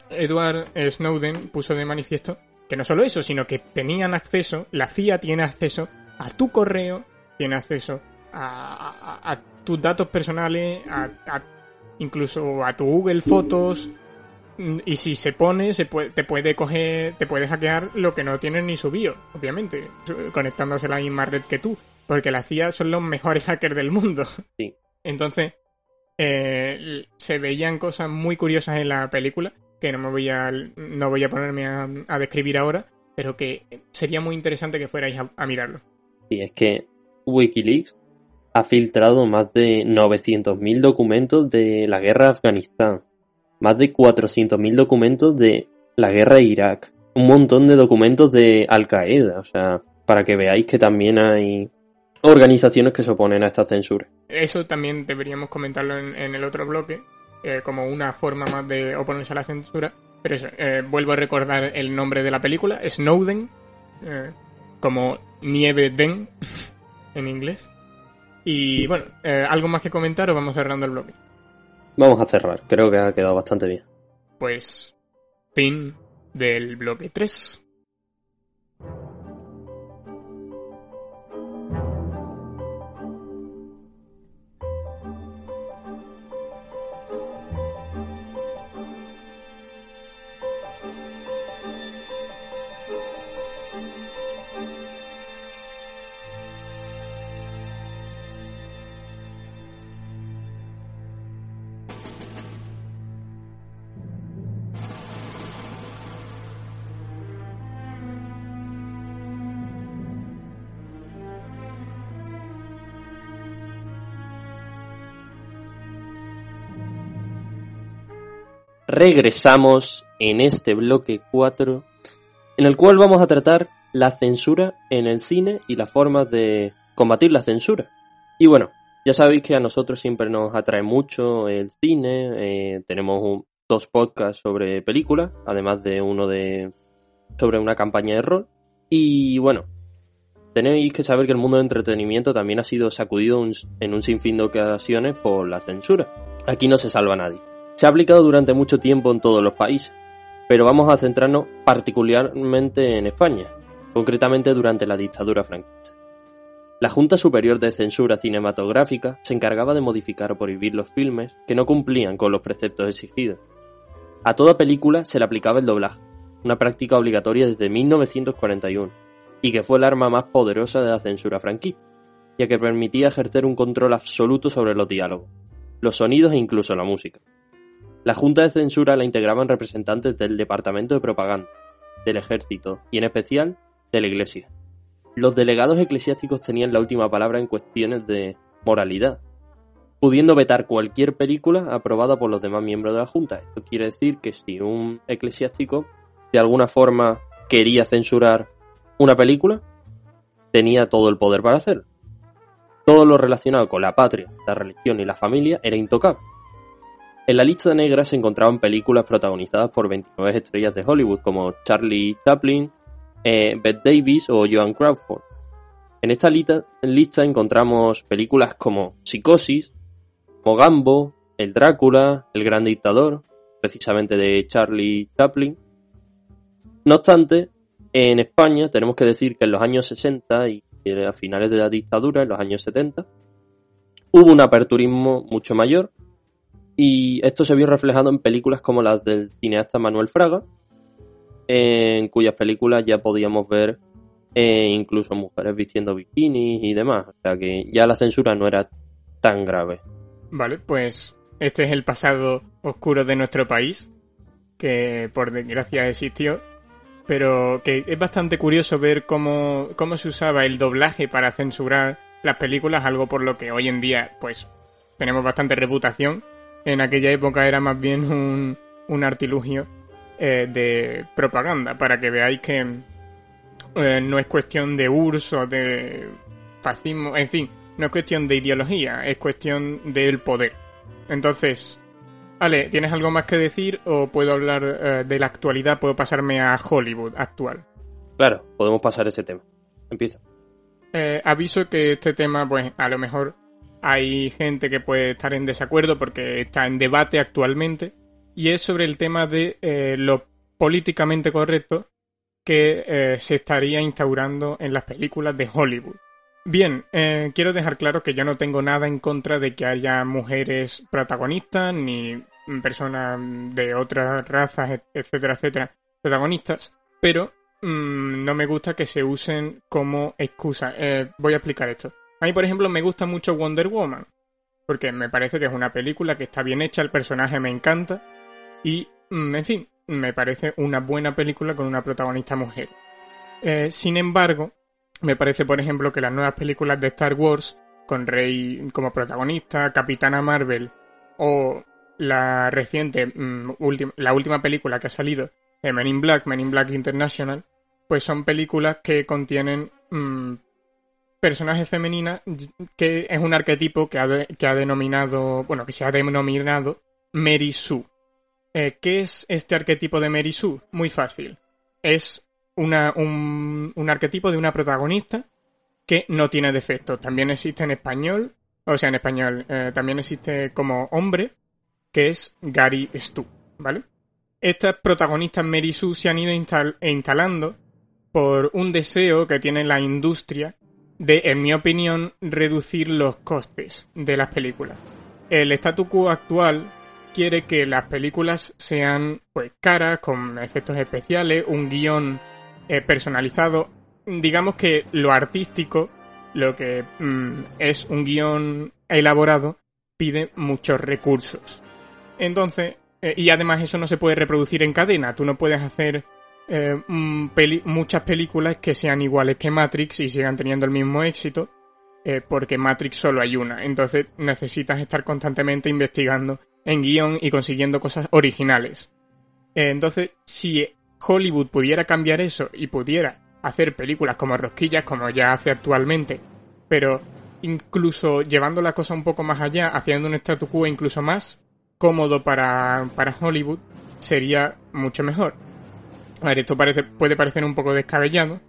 Edward Snowden puso de manifiesto que no solo eso, sino que tenían acceso, la CIA tiene acceso a tu correo, tiene acceso a, tus datos personales, a, incluso a tu Google Fotos, y si se pone, se puede, te puede coger, te puede hackear lo que no tiene ni su bio, obviamente, conectándose a la misma red que tú, porque la CIA son los mejores hackers del mundo. Sí. Entonces, eh, se veían cosas muy curiosas en la película que no me voy a, no voy a ponerme a, describir ahora, pero que sería muy interesante que fuerais a, mirarlo. Sí, es que Wikileaks ha filtrado más de 900.000 documentos de la guerra de Afganistán, más de 400.000 documentos de la guerra de Irak, un montón de documentos de Al Qaeda, o sea, para que veáis que también hay organizaciones que se oponen a esta censura. Eso también deberíamos comentarlo en el otro bloque, eh, como una forma más de oponerse a la censura. Pero eso, eh, vuelvo a recordar el nombre de la película, Snowden, eh, como Nieve Den en inglés. Y bueno, ¿algo más que comentar o vamos cerrando el bloque? Vamos a cerrar, creo que ha quedado bastante bien. Pues, fin del bloque 3. Regresamos en este bloque 4, en el cual vamos a tratar la censura en el cine y las formas de combatir la censura. Y bueno, ya sabéis que a nosotros siempre nos atrae mucho el cine, eh, tenemos dos podcasts sobre películas, además de uno de sobre una campaña de rol. Y bueno, tenéis que saber que el mundo del entretenimiento también ha sido sacudido en un sinfín de ocasiones por la censura. Aquí no se salva nadie. Se ha aplicado durante mucho tiempo en todos los países, pero vamos a centrarnos particularmente en España, concretamente durante la dictadura franquista. La Junta Superior de Censura Cinematográfica se encargaba de modificar o prohibir los filmes que no cumplían con los preceptos exigidos. A toda película se le aplicaba el doblaje, una práctica obligatoria desde 1941, y que fue el arma más poderosa de la censura franquista, ya que permitía ejercer un control absoluto sobre los diálogos, los sonidos e incluso la música. La Junta de Censura la integraban representantes del Departamento de Propaganda, del Ejército y en especial de la Iglesia. Los delegados eclesiásticos tenían la última palabra en cuestiones de moralidad, pudiendo vetar cualquier película aprobada por los demás miembros de la Junta. Esto quiere decir que si un eclesiástico de alguna forma quería censurar una película, tenía todo el poder para hacerlo. Todo lo relacionado con la patria, la religión y la familia era intocable. En la lista negra se encontraban películas protagonizadas por 29 estrellas de Hollywood como Charlie Chaplin, eh, Bette Davis o Joan Crawford. En esta lista, encontramos películas como Psicosis, Mogambo, El Drácula, El Gran Dictador, precisamente de Charlie Chaplin. No obstante, en España tenemos que decir que en los años 60 y a finales de la dictadura, en los años 70, hubo un aperturismo mucho mayor y esto se vio reflejado en películas como las del cineasta Manuel Fraga, en cuyas películas ya podíamos ver eh, incluso mujeres vistiendo bikinis y demás. O sea que ya la censura no era tan grave. Vale, pues este es el pasado oscuro de nuestro país, que por desgracia existió, pero que es bastante curioso ver cómo, cómo se usaba el doblaje para censurar las películas, algo por lo que hoy en día pues tenemos bastante reputación en aquella época era más bien un, un artilugio eh, de propaganda, para que veáis que eh, no es cuestión de URSS o de fascismo, en fin, no es cuestión de ideología, es cuestión del poder. Entonces, Ale, ¿tienes algo más que decir o puedo hablar eh, de la actualidad? ¿Puedo pasarme a Hollywood actual? Claro, podemos pasar ese tema. Empieza. Eh, aviso que este tema, pues a lo mejor hay gente que puede estar en desacuerdo porque está en debate actualmente y es sobre el tema de eh, lo políticamente correcto que se estaría instaurando en las películas de Hollywood. Bien, eh, quiero dejar claro que yo no tengo nada en contra de que haya mujeres protagonistas ni personas de otras razas, etcétera, etcétera, protagonistas, pero mm, no me gusta que se usen como excusa. Eh, voy a explicar esto. A mí, por ejemplo, me gusta mucho Wonder Woman, porque me parece que es una película que está bien hecha, el personaje me encanta y, mm, en fin, me parece una buena película con una protagonista mujer. Eh, sin embargo, me parece, por ejemplo, que las nuevas películas de Star Wars, con Rey como protagonista, Capitana Marvel, o la reciente, mm, la última película que ha salido, de Men in Black, Men in Black International, pues son películas que contienen mm, personajes femeninas, que es un arquetipo que ha, que ha denominado, bueno, que se ha denominado Mary Sue. Eh, ¿Qué es este arquetipo de Mary Sue? Muy fácil. Es un, arquetipo de una protagonista que no tiene defectos. También existe en español, o sea, en español, eh, también existe como hombre, que es Gary Stu, ¿vale? Estas protagonistas Mary Sue se han ido instalando por un deseo que tiene la industria de, en mi opinión, reducir los costes de las películas. El statu quo actual quiere que las películas sean pues caras, con efectos especiales, un guion eh, personalizado. Digamos que lo artístico, lo que mm, es un guion elaborado, pide muchos recursos. Entonces, eh, y además eso no se puede reproducir en cadena. Tú no puedes hacer eh, muchas películas que sean iguales que Matrix y sigan teniendo el mismo éxito, porque Matrix solo hay una. Entonces necesitas estar constantemente investigando en guion y consiguiendo cosas originales. entonces, si Hollywood pudiera cambiar eso y pudiera hacer películas como Rosquillas, como ya hace actualmente, pero incluso llevando la cosa un poco más allá, haciendo un statu quo incluso más cómodo para, para Hollywood, sería mucho mejor. A ver, esto parece, puede parecer un poco descabellado,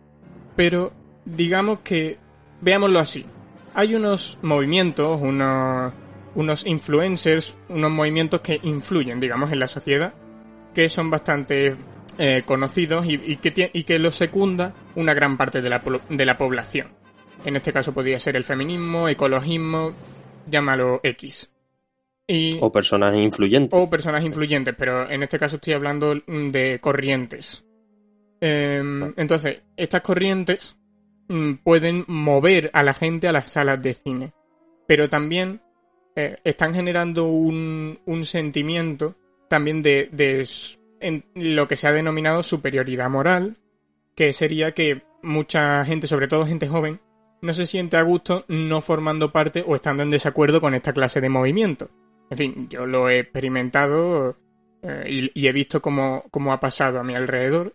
pero digamos que, veámoslo así, hay unos movimientos, unos, influencers, unos movimientos que influyen, digamos, en la sociedad, que son bastante eh, conocidos y, que y los secunda una gran parte de la, de la población. En este caso podría ser el feminismo, ecologismo, llámalo X. Y, o personas influyentes. O personas influyentes, pero en este caso estoy hablando de corrientes. Em, entonces, estas corrientes mm, pueden mover a la gente a las salas de cine, pero también eh, están generando un, un sentimiento también de, de, en lo que se ha denominado superioridad moral, que sería que mucha gente, sobre todo gente joven, no se siente a gusto no formando parte o estando en desacuerdo con esta clase de movimiento. En fin, yo lo he experimentado eh, y, he visto cómo, ha pasado a mi alrededor,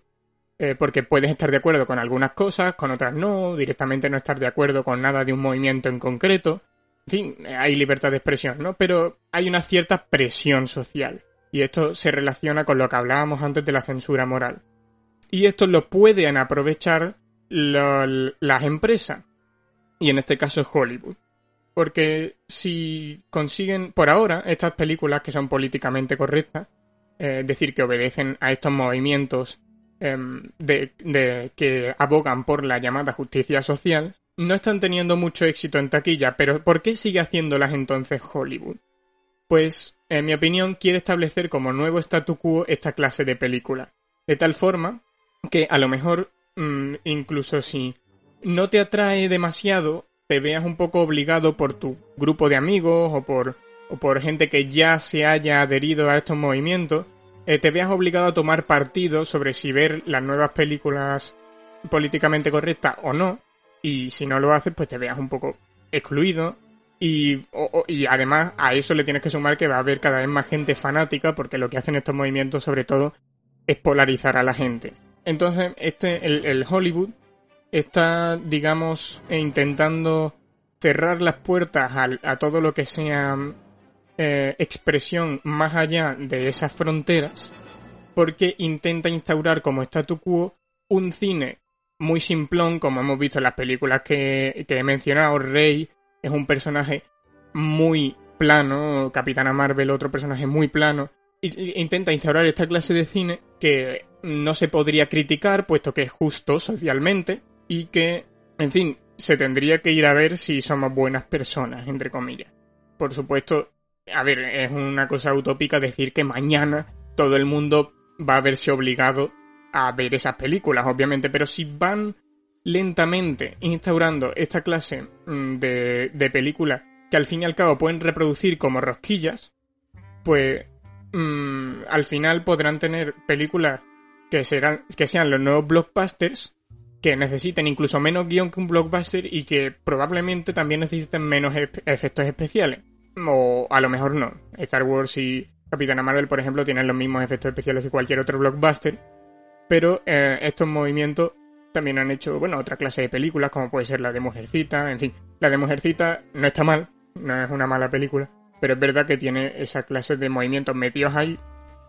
eh, porque puedes estar de acuerdo con algunas cosas, con otras no, directamente no estar de acuerdo con nada de un movimiento en concreto. En fin, hay libertad de expresión, ¿no? Pero hay una cierta presión social. Y esto se relaciona con lo que hablábamos antes de la censura moral. Y esto lo pueden aprovechar las empresas. Y en este caso Hollywood. Porque si consiguen, por ahora, estas películas que son políticamente correctas, es eh, decir, que obedecen a estos movimientos em, de, que abogan por la llamada justicia social, no están teniendo mucho éxito en taquilla, pero ¿por qué sigue haciéndolas entonces Hollywood? Pues, en mi opinión, quiere establecer como nuevo statu quo esta clase de película. De tal forma que a lo mejor, mm, incluso si no te atrae demasiado, te veas un poco obligado por tu grupo de amigos o por, o por gente que ya se haya adherido a estos movimientos, eh, te veas obligado a tomar partido sobre si ver las nuevas películas políticamente correctas o no, y si no lo haces, pues te veas un poco excluido y, y además a eso le tienes que sumar que va a haber cada vez más gente fanática porque lo que hacen estos movimientos sobre todo es polarizar a la gente. Entonces, este, el, Hollywood está, digamos, intentando cerrar las puertas a, todo lo que sea eh, expresión más allá de esas fronteras, porque intenta instaurar como statu quo un cine muy simplón, como hemos visto en las películas que, que he mencionado. Rey es un personaje muy plano, Capitana Marvel otro personaje muy plano, intenta instaurar esta clase de cine que no se podría criticar, puesto que es justo socialmente, y que, en fin, se tendría que ir a ver si somos buenas personas, entre comillas. Por supuesto, a ver, es una cosa utópica decir que mañana todo el mundo va a verse obligado a ver esas películas, obviamente, pero si van lentamente instaurando esta clase mm, de, de películas que al fin y al cabo pueden reproducir como rosquillas, pues mm, al final podrán tener películas que, serán, que sean los nuevos blockbusters, que necesiten incluso menos guion que un blockbuster y que probablemente también necesiten menos efectos especiales. O a lo mejor no. Star Wars y Capitana Marvel, por ejemplo, tienen los mismos efectos especiales que cualquier otro blockbuster. Pero eh, estos movimientos también han hecho, bueno, otra clase de películas, como puede ser la de Mujercita, en fin. La de Mujercita no está mal, no es una mala película, pero es verdad que tiene esa clase de movimientos metidos ahí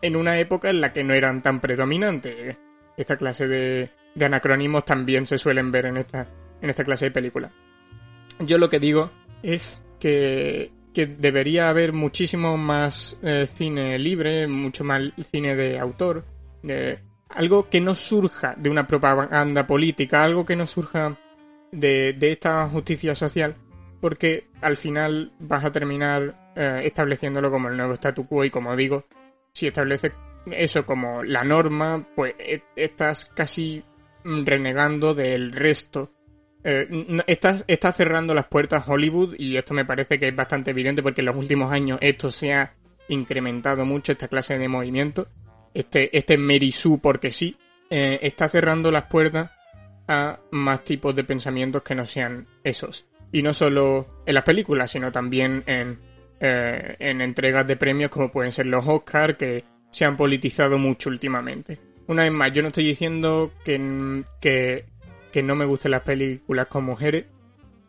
en una época en la que no eran tan predominantes. Esta clase de, anacronismos también se suelen ver en esta, en esta clase de películas. Yo lo que digo es que, debería haber muchísimo más eh, cine libre, mucho más cine de autor, de, algo que no surja de una propaganda política, algo que no surja de, de esta justicia social, porque al final vas a terminar eh, estableciéndolo como el nuevo statu quo y como digo, si estableces eso como la norma, pues e, estás casi renegando del resto. Eh, estás, estás cerrando las puertas Hollywood y esto me parece que es bastante evidente porque en los últimos años esto se ha incrementado mucho, esta clase de movimiento. Este, este Merisú porque sí, eh, está cerrando las puertas a más tipos de pensamientos que no sean esos. Y no solo en las películas, sino también en, eh, en entregas de premios como pueden ser los Oscars, que se han politizado mucho últimamente. Una vez más, yo no estoy diciendo que, que, no me gusten las películas con mujeres.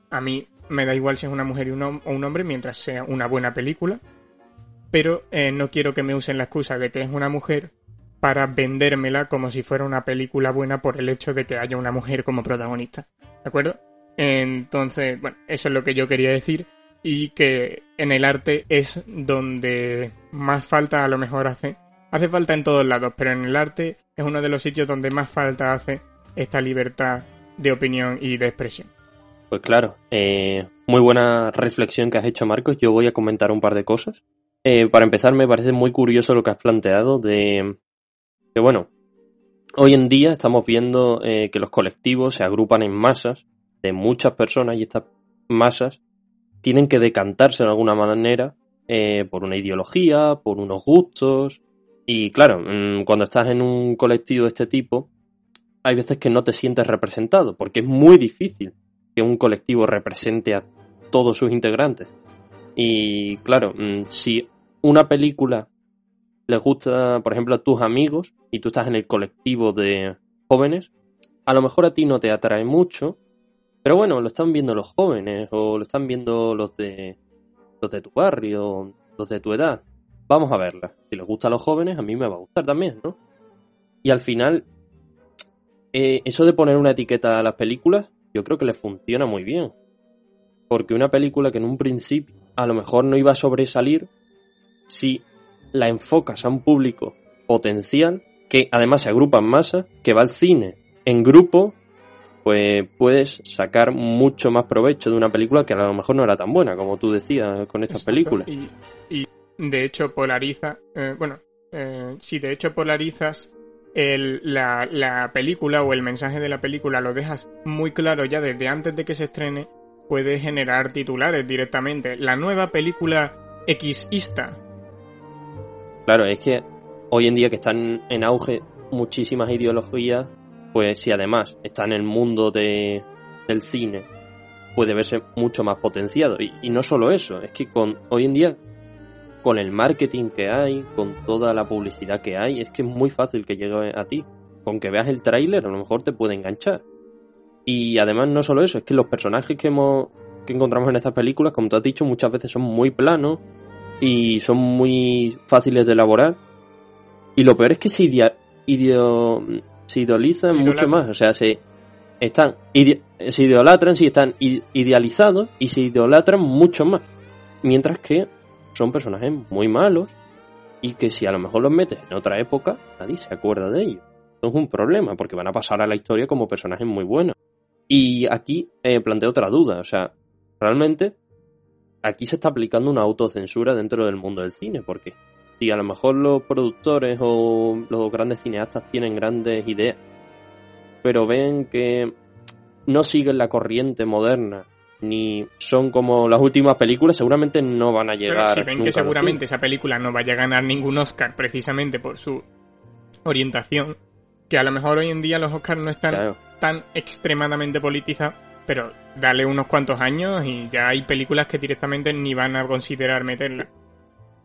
A mí me da igual si es una mujer o un hombre mientras sea una buena película. Pero eh, no quiero que me usen la excusa de que es una mujer para vendérmela como si fuera una película buena por el hecho de que haya una mujer como protagonista. ¿De acuerdo? Entonces, bueno, eso es lo que yo quería decir y que en el arte es donde más falta a lo mejor hace. Hace falta en todos lados, pero en el arte es uno de los sitios donde más falta hace esta libertad de opinión y de expresión. Pues claro, eh, muy buena reflexión que has hecho Marcos. Yo voy a comentar un par de cosas. Eh, para empezar, me parece muy curioso lo que has planteado de que, bueno, hoy en día estamos viendo eh, que los colectivos se agrupan en masas de muchas personas y estas masas tienen que decantarse de alguna manera eh, por una ideología, por unos gustos. Y claro, mm, cuando estás en un colectivo de este tipo, hay veces que no te sientes representado, porque es muy difícil que un colectivo represente a todos sus integrantes. Y claro, mm, si una película le gusta, por ejemplo, a tus amigos y tú estás en el colectivo de jóvenes, a lo mejor a ti no te atrae mucho, pero bueno, lo están viendo los jóvenes o lo están viendo los de los de tu barrio, los de tu edad. Vamos a verla. Si les gusta a los jóvenes, a mí me va a gustar también, ¿no? Y al final, eh, eso de poner una etiqueta a las películas, yo creo que le funciona muy bien. Porque una película que en un principio a lo mejor no iba a sobresalir, si la enfocas a un público potencial, que además se agrupa en masa, que va al cine en grupo pues puedes sacar mucho más provecho de una película que a lo mejor no era tan buena, como tú decías con estas películas. Y, de hecho polariza, eh, bueno, eh, si de hecho polarizas la, la, película o el mensaje de la película lo dejas muy claro ya desde antes de que se estrene, puedes generar titulares directamente. La nueva película Xista. Claro, es que hoy en día que están en auge muchísimas ideologías pues si además está en el mundo de, del cine, puede verse mucho más potenciado. Y, no solo eso, es que con hoy en día, con el marketing que hay, con toda la publicidad que hay, es que es muy fácil que llegue a ti. Con que veas el tráiler, a lo mejor te puede enganchar. Y además no solo eso, es que los personajes que hemos que encontramos en estas películas, como tú has dicho, muchas veces son muy planos y son muy fáciles de elaborar. Y lo peor es que se, se idealizan mucho más, o sea, se están se idolatran, sí, están idealizados y se idolatran mucho más. Mientras que son personajes muy malos y que si a lo mejor los metes en otra época, nadie se acuerda de ellos. Eso es un problema, porque van a pasar a la historia como personajes muy buenos. Y aquí eh, planteo otra duda, o sea, realmente aquí se está aplicando una autocensura dentro del mundo del cine, porque si a lo mejor los productores o los grandes cineastas tienen grandes ideas, pero ven que no siguen la corriente moderna ni son como las últimas películas, seguramente no van a llegar. Pero si ven que seguramente esa película no vaya a ganar ningún Oscar precisamente por su orientación, que a lo mejor hoy en día los Oscars no están tan extremadamente politizados, pero dale unos cuantos años y ya hay películas que directamente ni van a considerar meterla.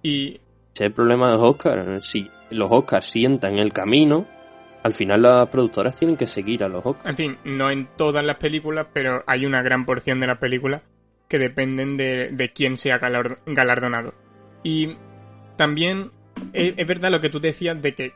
Y. Ese es el problema de los Oscars. Si los Oscars sientan el camino, al final las productoras tienen que seguir a los Oscars. En fin, no en todas las películas, pero hay una gran porción de las películas que dependen de, de quién sea galardonado. Y también es, es, verdad lo que tú decías de que,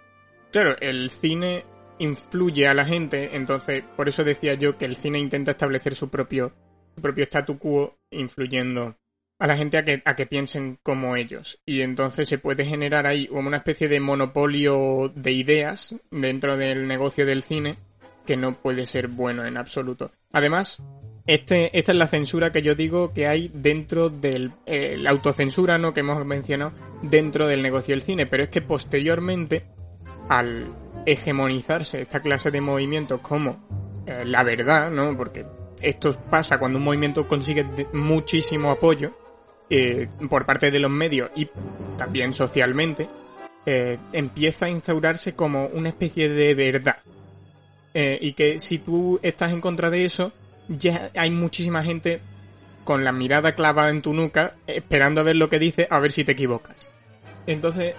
claro, el cine influye a la gente, entonces por eso decía yo que el cine intenta establecer su propio, su propio statu quo influyendo a la gente a que, a que piensen como ellos. Y entonces se puede generar ahí como una especie de monopolio de ideas dentro del negocio del cine que no puede ser bueno en absoluto. Además, este, esta es la censura que yo digo que hay dentro del eh, la autocensura ¿no? que hemos mencionado dentro del negocio del cine, pero es que posteriormente al hegemonizarse esta clase de movimientos como eh, la verdad, ¿no? Porque esto pasa cuando un movimiento consigue muchísimo apoyo, eh, por parte de los medios y también socialmente, eh, empieza a instaurarse como una especie de verdad. Eh, y que si tú estás en contra de eso, ya hay muchísima gente con la mirada clavada en tu nuca, esperando a ver lo que dice, a ver si te equivocas. Entonces,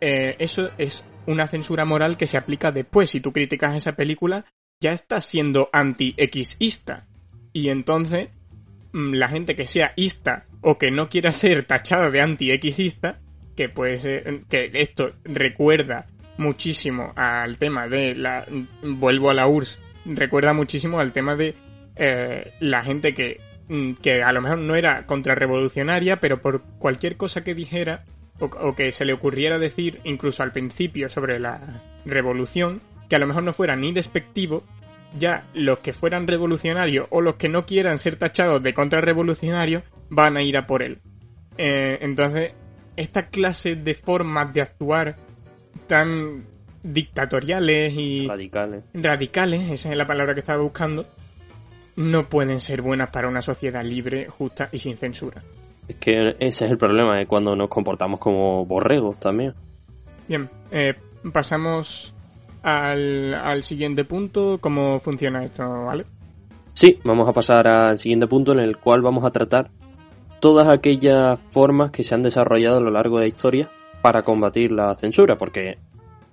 eso es una censura moral que se aplica después. Si tú criticas esa película, ya estás siendo anti-Xista. Y entonces, mm, la gente que sea ista o que no quiera ser tachado de anti-xista, que puede ser, que esto recuerda muchísimo al tema de la, vuelvo a la URSS, recuerda muchísimo al tema de eh, la gente que, mm, que a lo mejor no era contrarrevolucionaria, pero por cualquier cosa que dijera o, o, que se le ocurriera decir incluso al principio sobre la revolución, que a lo mejor no fuera ni despectivo, ya los que fueran revolucionarios o los que no quieran ser tachados de contrarrevolucionarios van a ir a por él. Eh, entonces, esta clase de formas de actuar tan dictatoriales y radicales. radicales, esa es la palabra que estaba buscando, no pueden ser buenas para una sociedad libre, justa y sin censura. Es que ese es el problema, de cuando nos comportamos como borregos también. Bien, eh, pasamos al, siguiente punto, cómo funciona esto, ¿vale? Sí, vamos a pasar al siguiente punto en el cual vamos a tratar todas aquellas formas que se han desarrollado a lo largo de la historia para combatir la censura, porque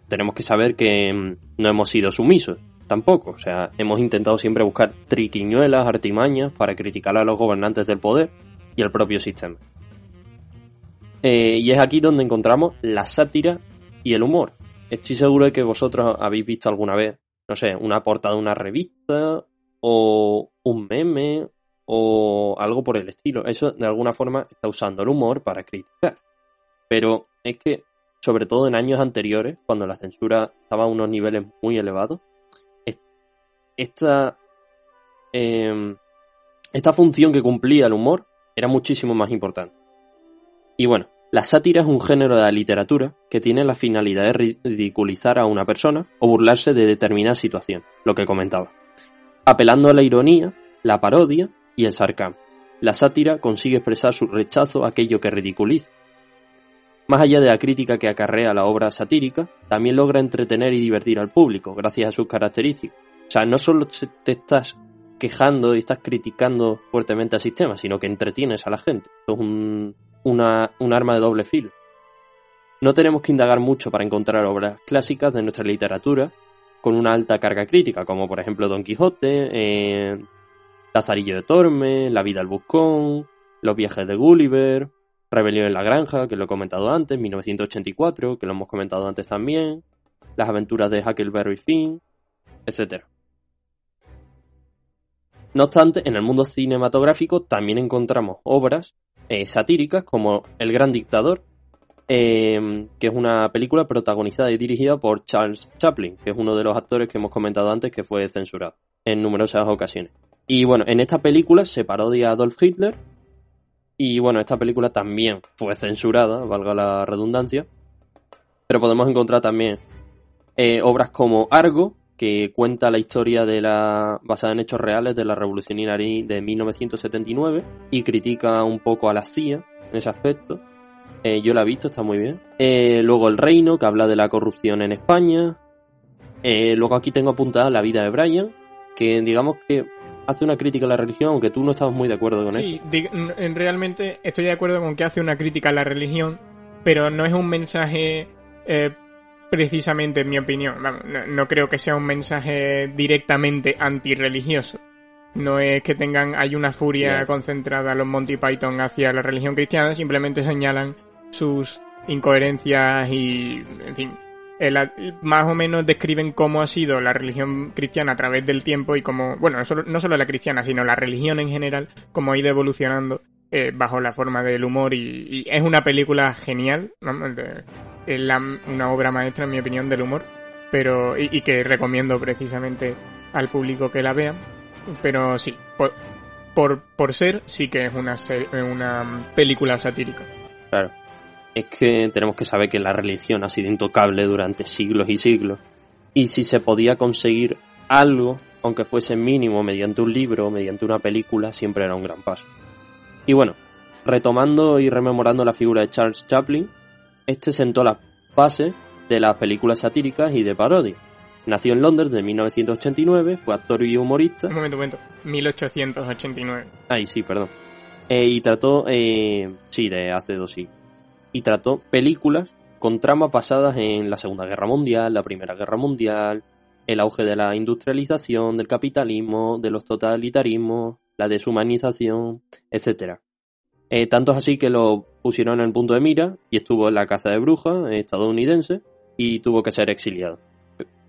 tenemos que saber que mm, no hemos sido sumisos tampoco, o sea, hemos intentado siempre buscar triquiñuelas, artimañas para criticar a los gobernantes del poder y al propio sistema. Eh, y es aquí donde encontramos la sátira y el humor. Estoy seguro de que vosotros habéis visto alguna vez, no sé, una portada de una revista o un meme o algo por el estilo. Eso de alguna forma está usando el humor para criticar. Pero es que, sobre todo en años anteriores, cuando la censura estaba a unos niveles muy elevados, esta, em, esta función que cumplía el humor era muchísimo más importante. Y bueno, la sátira es un género de la literatura que tiene la finalidad de ridiculizar a una persona o burlarse de determinada situación, lo que comentaba. Apelando a la ironía, la parodia y el sarcasmo. La sátira consigue expresar su rechazo a aquello que ridiculiza. Más allá de la crítica que acarrea la obra satírica, también logra entretener y divertir al público, gracias a sus características. O sea, no solo te estás quejando y estás criticando fuertemente al sistema, sino que entretienes a la gente. Un arma de doble filo. No tenemos que indagar mucho para encontrar obras clásicas de nuestra literatura con una alta carga crítica, como por ejemplo Don Quijote, eh, Lazarillo de Torme, La vida al buscón, Los viajes de Gulliver, Rebelión en la granja, que lo he comentado antes, 1984, que lo hemos comentado antes también, Las aventuras de Huckleberry Finn, etc. No obstante, en el mundo cinematográfico también encontramos obras eh, satíricas como El Gran Dictador, eh, que es una película protagonizada y dirigida por Charles Chaplin, que es uno de los actores que hemos comentado antes que fue censurado en numerosas ocasiones. Y bueno, en esta película se parodia a Adolf Hitler. Y bueno, esta película también fue censurada, valga la redundancia. Pero podemos encontrar también eh, obras como Argo, que cuenta la historia de la basada en hechos reales de la revolución iraní de 1979 y critica un poco a la CIA en ese aspecto. Eh, yo la he visto, está muy bien. Eh, luego El Reino, que habla de la corrupción en España. Eh, luego aquí tengo apuntada La vida de Brian, que digamos que hace una crítica a la religión, aunque tú no estabas muy de acuerdo con eso. Sí, realmente estoy de acuerdo con que hace una crítica a la religión, pero no es un mensaje precisamente, en mi opinión. no, creo que sea un mensaje directamente antirreligioso. No es que tengan, hay una furia concentrada los Monty Python hacia la religión cristiana, simplemente señalan sus incoherencias y, en fin, más o menos describen cómo ha sido la religión cristiana a través del tiempo y cómo, bueno, no solo, la cristiana, sino la religión en general, cómo ha ido evolucionando eh, bajo la forma del humor y, es una película genial, es una obra maestra en mi opinión del humor, pero y, que recomiendo precisamente al público que la vea, pero sí, por, por, ser sí que es una, una película satírica. Claro es que tenemos que saber que la religión ha sido intocable durante siglos y siglos. Y si se podía conseguir algo, aunque fuese mínimo, mediante un libro mediante una película, siempre era un gran paso. Y bueno, retomando y rememorando la figura de Charles Chaplin, este sentó las bases de las películas satíricas y de parodia. Nació en Londres de 1989, fue actor y humorista. Un momento, un momento. 1889. Ay, sí, perdón. Eh, y trató, eh, sí, de hace dos siglos y trató películas con tramas basadas en la Segunda Guerra Mundial, la Primera Guerra Mundial, el auge de la industrialización, del capitalismo, de los totalitarismos, la deshumanización, etc. Eh, tanto es así que lo pusieron en el punto de mira y estuvo en la caza de brujas estadounidense y tuvo que ser exiliado,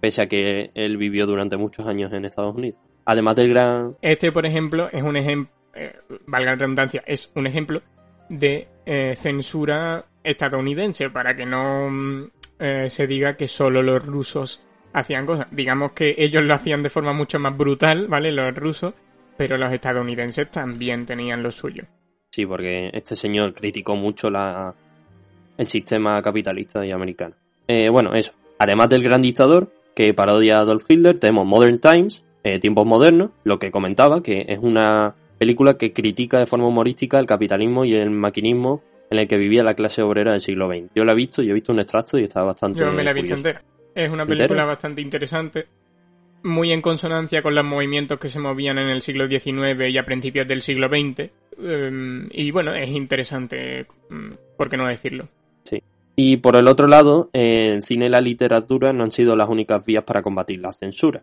pese a que él vivió durante muchos años en Estados Unidos. Además del gran... Este, por ejemplo, es un ejemplo, eh, valga la redundancia, es un ejemplo de eh, censura estadounidense para que no mm, eh, se diga que solo los rusos hacían cosas. Digamos que ellos lo hacían de forma mucho más brutal, ¿vale? Los rusos, pero los estadounidenses también tenían lo suyo. Sí, porque este señor criticó mucho la, el sistema capitalista y americano. Eh, bueno, eso. Además del gran dictador, que parodia a Adolf Hitler, tenemos Modern Times, eh, Tiempos Modernos, lo que comentaba, que es una película que critica de forma humorística el capitalismo y el maquinismo en el que vivía la clase obrera del siglo XX. Yo la he visto, yo he visto un extracto y estaba bastante. Yo me la he visto entera. Es una película bastante interesante, muy en consonancia con los movimientos que se movían en el siglo XIX y a principios del siglo XX. Em, y bueno, es interesante, mm, ¿por qué no decirlo? Sí. Y por el otro lado, el cine y la literatura no han sido las únicas vías para combatir la censura.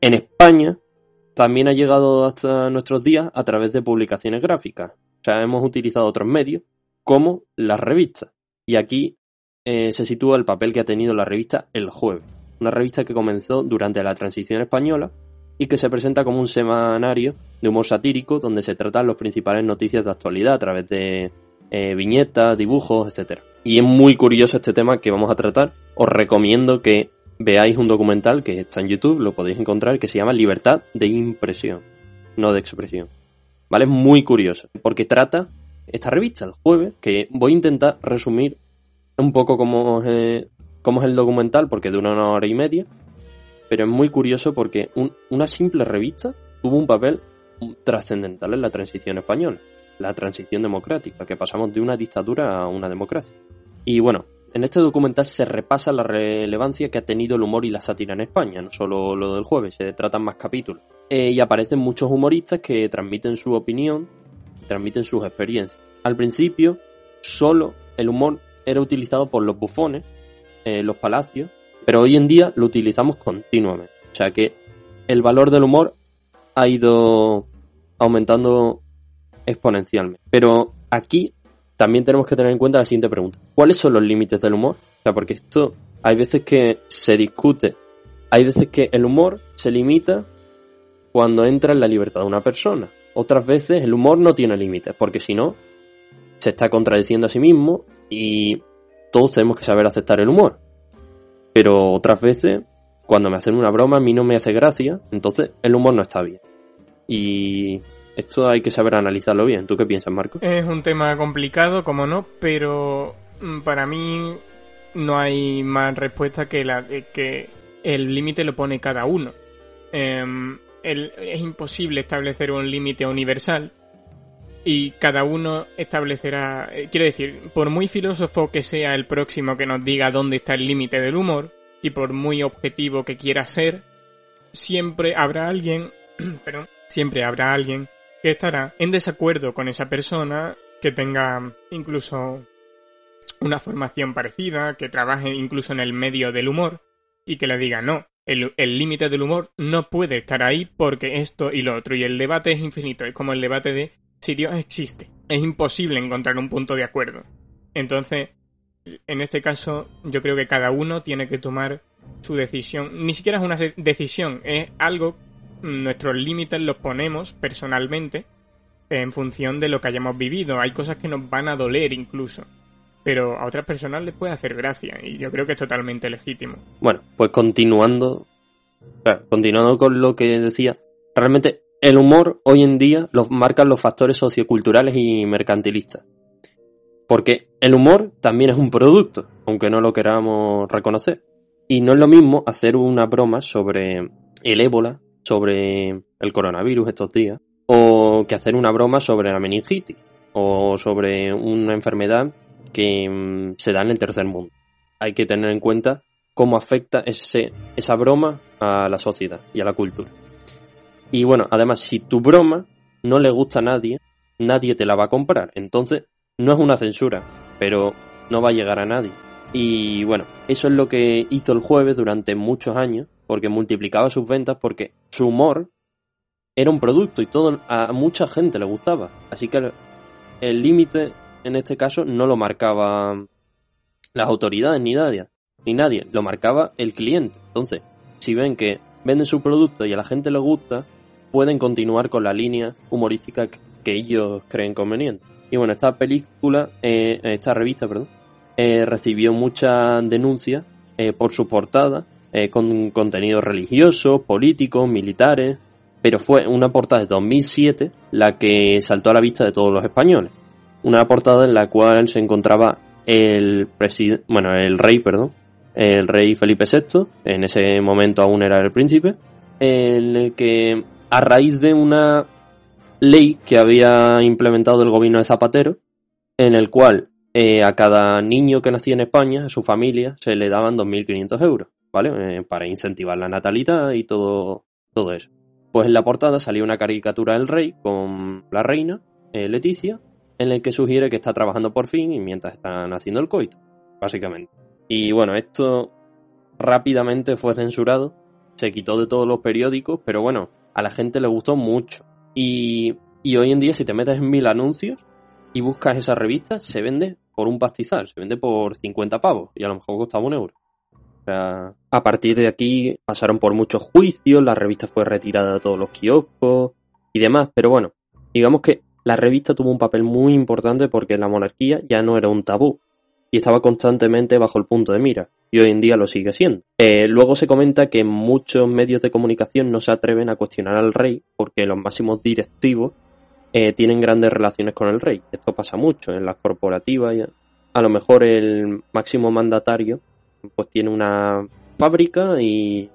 En España también ha llegado hasta nuestros días a través de publicaciones gráficas. O sea, hemos utilizado otros medios como las revistas. Y aquí eh, se sitúa el papel que ha tenido la revista El Jueves, una revista que comenzó durante la transición española y que se presenta como un semanario de humor satírico donde se tratan las principales noticias de actualidad a través de eh, viñetas, dibujos, etc. Y es muy curioso este tema que vamos a tratar. Os recomiendo que veáis un documental que está en YouTube, lo podéis encontrar, que se llama Libertad de impresión, no de expresión. ¿Vale? Es muy curioso, porque trata esta revista el jueves, que voy a intentar resumir un poco cómo es, cómo es el documental, porque dura una hora y media, pero es muy curioso porque una simple revista tuvo un papel trascendental en la transición española, la transición democrática, que pasamos de una dictadura a una democracia. Y bueno, en este documental se repasa la relevancia que ha tenido el humor y la sátira en España, no solo lo del jueves, se tratan más capítulos. Eh, y aparecen muchos humoristas que transmiten su opinión transmiten sus experiencias. Al principio, solo el humor era utilizado por los bufones, eh, los palacios, pero hoy en día lo utilizamos continuamente. O sea que el valor del humor ha ido aumentando exponencialmente. Pero aquí también tenemos que tener en cuenta la siguiente pregunta. ¿Cuáles son los límites del humor? O sea, porque esto hay veces que se discute, hay veces que el humor se limita cuando entra en la libertad de una persona. Otras veces el humor no tiene límites, porque si no, se está contradiciendo a sí mismo y todos tenemos que saber aceptar el humor. Pero otras veces, cuando me hacen una broma, a mí no me hace gracia, entonces el humor no está bien. Y esto hay que saber analizarlo bien. ¿Tú qué piensas, Marco? Es un tema complicado, como no, pero mm, para mí no hay más respuesta que la de que el límite lo pone cada uno. Em, es imposible establecer un límite universal y cada uno establecerá, eh, quiero decir, por muy filósofo que sea el próximo que nos diga dónde está el límite del humor y por muy objetivo que quiera ser, siempre habrá alguien, pero siempre habrá alguien que estará en desacuerdo con esa persona, que tenga incluso una formación parecida, que trabaje incluso en el medio del humor, y que le diga no, el límite del humor no puede estar ahí porque esto y lo otro, y el debate es infinito, es como el debate de si Dios existe. Es imposible encontrar un punto de acuerdo. Entonces, en este caso, yo creo que cada uno tiene que tomar su decisión. Ni siquiera es una decisión, es algo nuestros límites los ponemos personalmente en función de lo que hayamos vivido. Hay cosas que nos van a doler incluso. Pero a otras personas les puede hacer gracia y yo creo que es totalmente legítimo. Bueno, pues continuando, continuando con lo que decía, realmente el humor hoy en día lo marcan los factores socioculturales y mercantilistas. Porque el humor también es un producto, aunque no lo queramos reconocer. Y no es lo mismo hacer una broma sobre el ébola sobre el coronavirus estos días, o que hacer una broma sobre la meningitis, o sobre una enfermedad que mm, se da en el tercer mundo. Hay que tener en cuenta cómo afecta ese, esa broma a la sociedad y a la cultura. Y bueno, además, si tu broma no le gusta a nadie, nadie te la va a comprar. Entonces, no es una censura, pero no va a llegar a nadie. Y bueno, eso es lo que hizo el jueves durante muchos años porque multiplicaba sus ventas, porque su humor era un producto y todo a mucha gente le gustaba. Así que el límite en este caso no lo marcaba las autoridades ni nadie, ni nadie, lo marcaba el cliente. Entonces, si ven que venden su producto y a la gente le gusta, pueden continuar con la línea humorística que ellos creen conveniente. Y bueno, esta película, eh, esta revista, perdón, eh, recibió muchas denuncias eh, por su portada eh, con contenido religioso, políticos, militares, pero fue una portada de 2007 la que saltó a la vista de todos los españoles. Una portada en la cual se encontraba el presidente, bueno, el rey, perdón, el rey Felipe VI, en ese momento aún era el príncipe, en el que a raíz de una ley que había implementado el gobierno de Zapatero, en el cual eh, a cada niño que nacía en España, a su familia, se le daban 2.500 euros. ¿vale? Eh, para incentivar la natalidad y todo, todo eso. Pues en la portada salía una caricatura del rey con la reina, eh, Leticia, en el que sugiere que está trabajando por fin y mientras están haciendo el coito, básicamente. Y bueno, esto rápidamente fue censurado, se quitó de todos los periódicos, pero bueno, a la gente le gustó mucho. Y, y hoy en día si te metes en mil anuncios y buscas esa revista, se vende por un pastizal, se vende por 50 pavos y a lo mejor costaba un euro. A partir de aquí pasaron por muchos juicios, la revista fue retirada de todos los kioscos y demás, pero bueno, digamos que la revista tuvo un papel muy importante porque la monarquía ya no era un tabú y estaba constantemente bajo el punto de mira, y hoy en día lo sigue siendo. Eh, luego se comenta que muchos medios de comunicación no se atreven a cuestionar al rey porque los máximos directivos eh, tienen grandes relaciones con el rey. Esto pasa mucho en las corporativas. A lo mejor el máximo mandatario pues tiene una fábrica y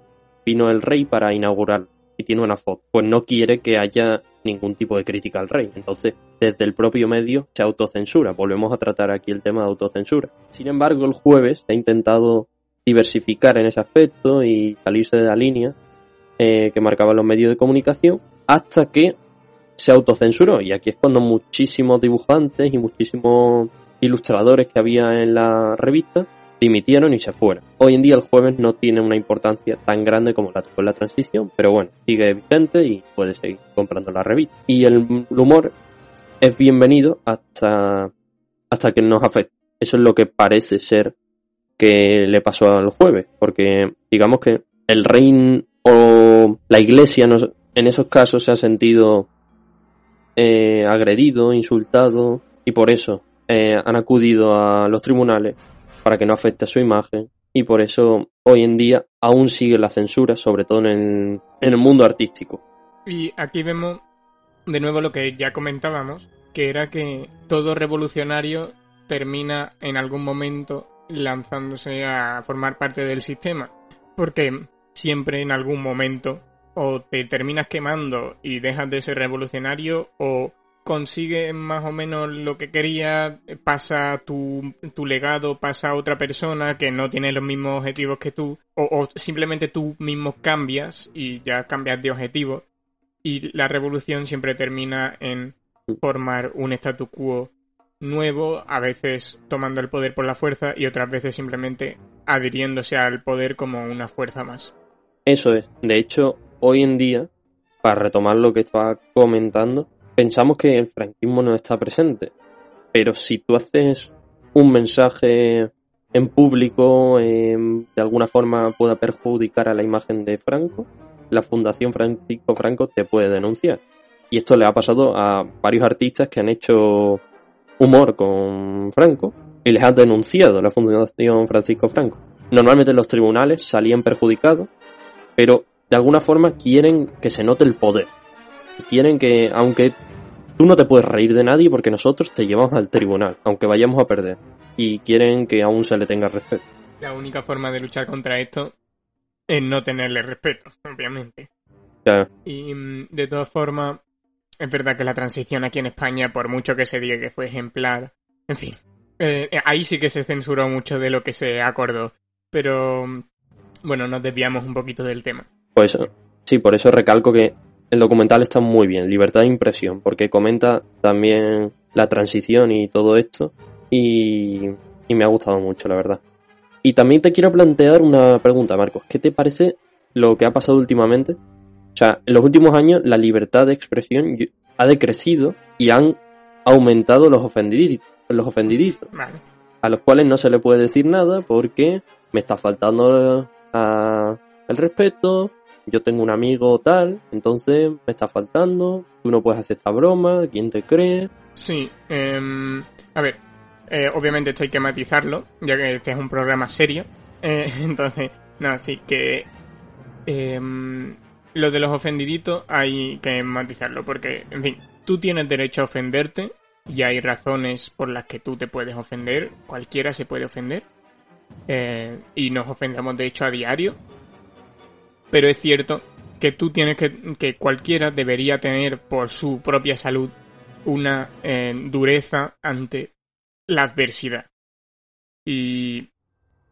vino el rey para inaugurar y tiene una foto. Pues no quiere que haya ningún tipo de crítica al rey. Entonces, desde el propio medio se autocensura. Volvemos a tratar aquí el tema de autocensura. Sin embargo, el jueves ha intentado diversificar en ese aspecto y salirse de la línea eh, que marcaban los medios de comunicación hasta que se autocensuró. Y aquí es cuando muchísimos dibujantes y muchísimos ilustradores que había en la revista dimitieron y se fueron. Hoy en día el jueves no tiene una importancia tan grande como la tuvo la transición, pero bueno, sigue vigente y puede seguir comprando la revista. Y el humor es bienvenido hasta, hasta que nos afecte. Eso es lo que parece ser que le pasó al jueves, porque digamos que el rey o la iglesia en esos casos se ha sentido eh, agredido, insultado y por eso eh, han acudido a los tribunales para que no afecte a su imagen y por eso hoy en día aún sigue la censura, sobre todo en el, mundo artístico. Y aquí vemos de nuevo lo que ya comentábamos, que era que todo revolucionario termina en algún momento lanzándose a formar parte del sistema. Porque siempre en algún momento o te terminas quemando y dejas de ser revolucionario o consigues más o menos lo que querías, pasa tu, tu, legado, pasa a otra persona que no tiene los mismos objetivos que tú, o, o, simplemente tú mismo cambias y ya cambias de objetivo. Y la revolución siempre termina en formar un statu quo nuevo, a veces tomando el poder por la fuerza y otras veces simplemente adhiriéndose al poder como una fuerza más. Eso es. De hecho, hoy en día, para retomar lo que estaba comentando, pensamos que el franquismo no está presente. Pero si tú haces un mensaje en público de alguna forma pueda perjudicar a la imagen de Franco, la Fundación Francisco Franco te puede denunciar. Y esto le ha pasado a varios artistas que han hecho humor con Franco y les ha denunciado la Fundación Francisco Franco. Normalmente los tribunales salían perjudicados, pero de alguna forma quieren que se note el poder. Quieren que, aunque tú no te puedes reír de nadie porque nosotros te llevamos al tribunal, aunque vayamos a perder. Y quieren que aún se le tenga respeto. La única forma de luchar contra esto es no tenerle respeto, obviamente. Y mm, de todas formas, es verdad que la transición aquí en España, por mucho que se diga que fue ejemplar, en fin, eh, ahí sí que se censuró mucho de lo que se acordó. Pero bueno, nos desviamos un poquito del tema. Pues sí, por eso recalco que el documental está muy bien, libertad de impresión, porque comenta también la transición y todo esto. Y, y me ha gustado mucho, la verdad. Y también te quiero plantear una pregunta, Marcos. ¿Qué te parece lo que ha pasado últimamente o sea, en los últimos años la libertad de expresión ha decrecido y han aumentado los ofendiditos, los ofendiditos a los cuales no se le puede decir nada porque me está faltando el respeto, yo tengo un amigo tal, entonces me está faltando, tú no puedes hacer esta broma, ¿quién te cree? Sí, em, a ver, eh, obviamente esto hay que matizarlo, ya que este es un programa serio, eh, entonces, no, así que... Em, lo de los ofendiditos hay que matizarlo, porque, en fin, tú tienes derecho a ofenderte y hay razones por las que tú te puedes ofender, cualquiera se puede ofender, eh, y nos ofendemos de hecho a diario, pero es cierto que tú tienes que, que cualquiera debería tener por su propia salud una eh, dureza ante la adversidad. Y,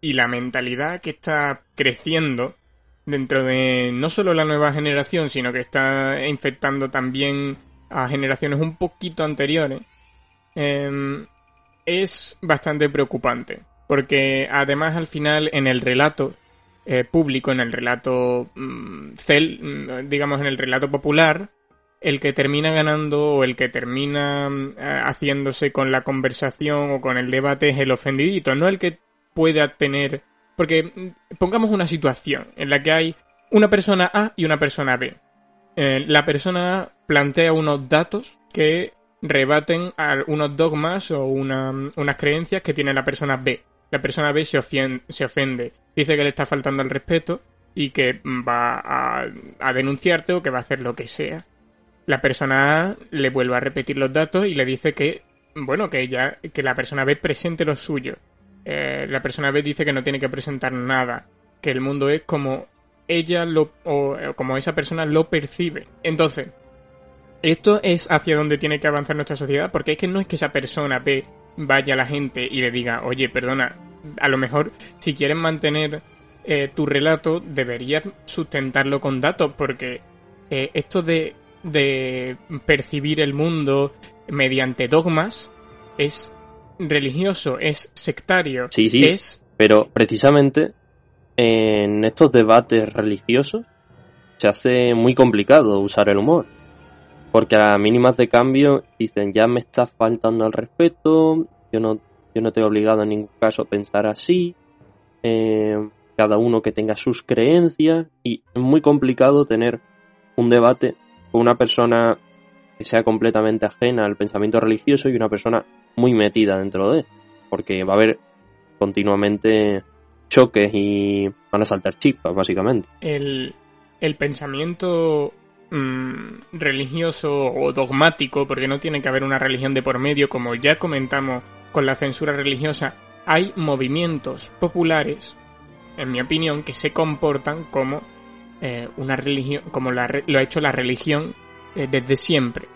y la mentalidad que está creciendo dentro de no solo la nueva generación, sino que está infectando también a generaciones un poquito anteriores, em, es bastante preocupante. Porque además al final en el relato eh, público, en el relato mm, cel, mm, digamos en el relato popular, el que termina ganando o el que termina mm, haciéndose con la conversación o con el debate es el ofendidito, no el que pueda tener porque pongamos una situación en la que hay una persona A y una persona B. Eh, la persona A plantea unos datos que rebaten a unos dogmas o unas creencias que tiene la persona B. La persona B se, se ofende, dice que le está faltando el respeto y que va a, a, denunciarte o que va a hacer lo que sea. La persona A le vuelve a repetir los datos y le dice que, bueno, que ella, que la persona B presente lo suyo. Eh, la persona B dice que no tiene que presentar nada, que el mundo es como ella lo, o, como esa persona lo percibe. Entonces, esto es hacia donde tiene que avanzar nuestra sociedad, porque es que no es que esa persona B vaya a la gente y le diga, oye, perdona, a lo mejor si quieres mantener eh, tu relato deberías sustentarlo con datos, porque eh, esto de, de percibir el mundo mediante dogmas es religioso, es sectario, sí, sí. es Pero precisamente en estos debates religiosos se hace muy complicado usar el humor. Porque a mínimas de cambio dicen, ya me estás faltando al respeto, yo no, yo no te obligado en ningún caso a pensar así, eh, cada uno que tenga sus creencias, y es muy complicado tener un debate con una persona que sea completamente ajena al pensamiento religioso y una persona muy metida dentro de, porque va a haber continuamente choques y van a saltar chispas, básicamente. El, el pensamiento mm, religioso o dogmático, porque no tiene que haber una religión de por medio, como ya comentamos con la censura religiosa, hay movimientos populares, en mi opinión, que se comportan como eh, una religión, como lo ha hecho la religión eh, desde siempre.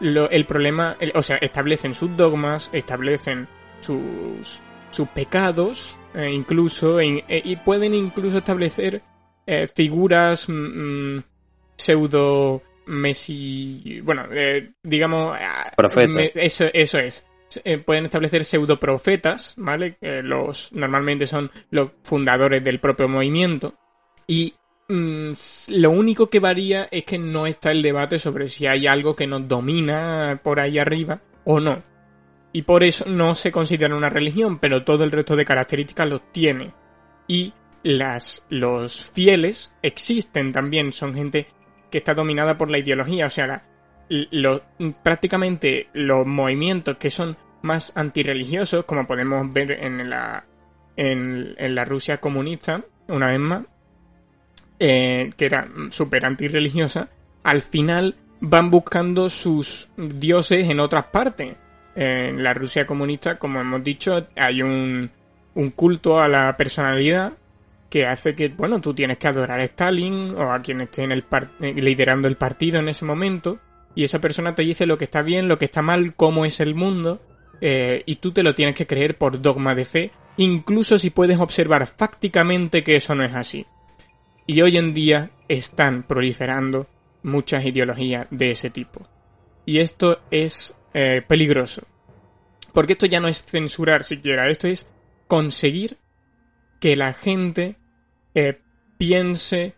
el problema, o sea, establecen sus dogmas, establecen sus, sus pecados, eh, incluso, y pueden incluso establecer eh, figuras mm, mm, pseudo Messi, bueno, eh, digamos, eh, eso, eso es. Pueden establecer pseudo profetas, ¿vale? Que los normalmente son los fundadores del propio movimiento y mm, lo único que varía es que no está el debate sobre si hay algo que nos domina por ahí arriba o no. Y por eso no se considera una religión, pero todo el resto de características los tiene. Y las, los fieles existen también, son gente que está dominada por la ideología, o sea, prácticamente los movimientos que son más antirreligiosos, como podemos ver en la, en, la Rusia comunista, una vez más, eh, que era súper antirreligiosa, al final van buscando sus dioses en otras partes. En la Rusia comunista, como hemos dicho, hay un, un culto a la personalidad que hace que, bueno, tú tienes que adorar a Stalin o a quien esté en el liderando el partido en ese momento y esa persona te dice lo que está bien, lo que está mal, cómo es el mundo eh, y tú te lo tienes que creer por dogma de fe, incluso si puedes observar fácticamente que eso no es así. Y hoy en día están proliferando muchas ideologías de ese tipo. Y esto es eh, peligroso. Porque esto ya no es censurar siquiera, esto es conseguir que la gente eh, piense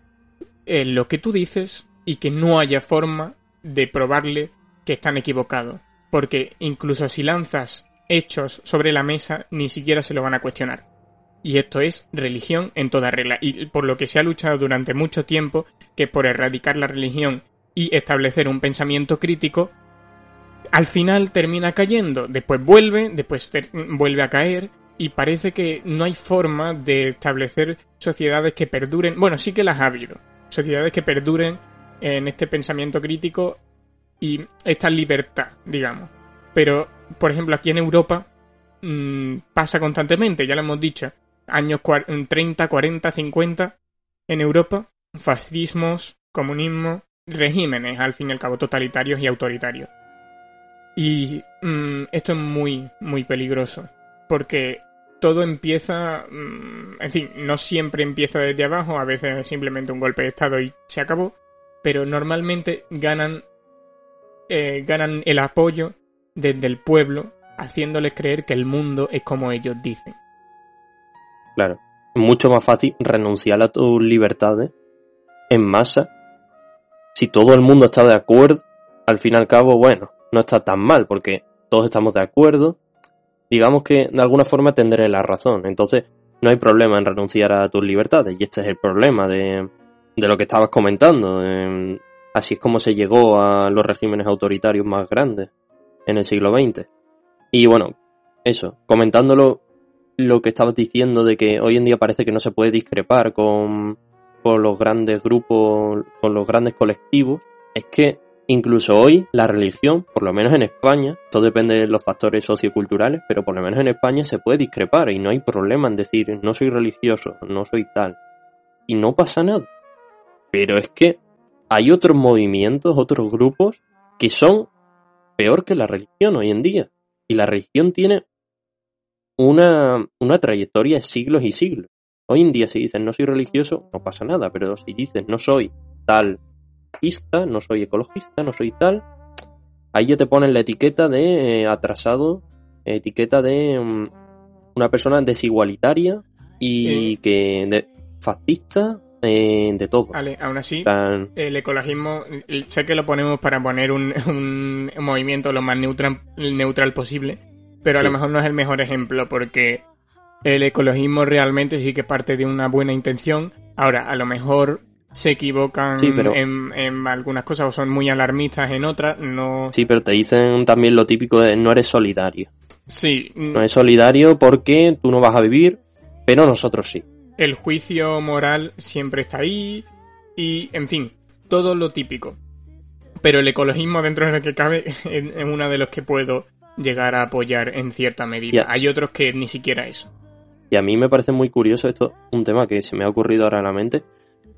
en lo que tú dices y que no haya forma de probarle que están equivocados. Porque incluso si lanzas hechos sobre la mesa, ni siquiera se lo van a cuestionar. Y esto es religión en toda regla. Y por lo que se ha luchado durante mucho tiempo, que por erradicar la religión y establecer un pensamiento crítico, al final termina cayendo. Después vuelve, después vuelve a caer, y parece que no hay forma de establecer sociedades que perduren. Bueno, sí que las ha habido. Sociedades que perduren en este pensamiento crítico y esta libertad, digamos. Pero, por ejemplo, aquí en Europa mmm, pasa constantemente, ya lo hemos dicho. Años 30, 40, 50 en Europa, fascismos, comunismo, regímenes, al fin y al cabo, totalitarios y autoritarios. Y mmm, esto es muy, muy peligroso, porque todo empieza, mm, en fin, no siempre empieza desde abajo, a veces simplemente un golpe de estado y se acabó, pero normalmente ganan, eh, ganan el apoyo desde el pueblo, haciéndoles creer que el mundo es como ellos dicen. Claro, es mucho más fácil renunciar a tus libertades en masa. Si todo el mundo está de acuerdo, al fin y al cabo, bueno, no está tan mal, porque todos estamos de acuerdo, digamos que de alguna forma tendré la razón. Entonces, no hay problema en renunciar a tus libertades. Y este es el problema de, de lo que estabas comentando. así es como se llegó a los regímenes autoritarios más grandes en el siglo XX. Y bueno, eso, comentándolo lo que estabas diciendo de que hoy en día parece que no se puede discrepar con, con los grandes grupos, con los grandes colectivos, es que Incluso hoy la religión, por lo menos en España, todo depende de los factores socioculturales, pero por lo menos en España se puede discrepar y no hay problema en decir no soy religioso, no soy tal. Y no pasa nada. Pero es que hay otros movimientos, otros grupos que son peor que la religión hoy en día. Y la religión tiene una, una trayectoria de siglos y siglos. Hoy en día si dices no soy religioso, no pasa nada, pero si dices no soy tal no soy ecologista, no soy tal. Ahí ya te ponen la etiqueta de eh, atrasado, etiqueta de mm, una persona desigualitaria y que de, fascista eh, de todo. Vale, aún así, el ecologismo, sé que lo ponemos para poner un, un movimiento lo más neutral, neutral posible, pero a Sí. lo mejor no es el mejor ejemplo porque el ecologismo realmente sí que parte de una buena intención. Ahora, a lo mejor se equivocan Sí, pero- en, en algunas cosas o son muy alarmistas en otras, no... sí, pero te dicen también lo típico de no eres solidario. Sí, No eres solidario porque tú no vas a vivir, pero nosotros sí. El juicio moral siempre está ahí y, en fin, todo lo típico. Pero el ecologismo dentro de lo que cabe es uno de los que puedo llegar a apoyar en cierta medida. Hay otros que ni siquiera eso. Y a mí me parece muy curioso esto, un tema que se me ha ocurrido ahora en la mente.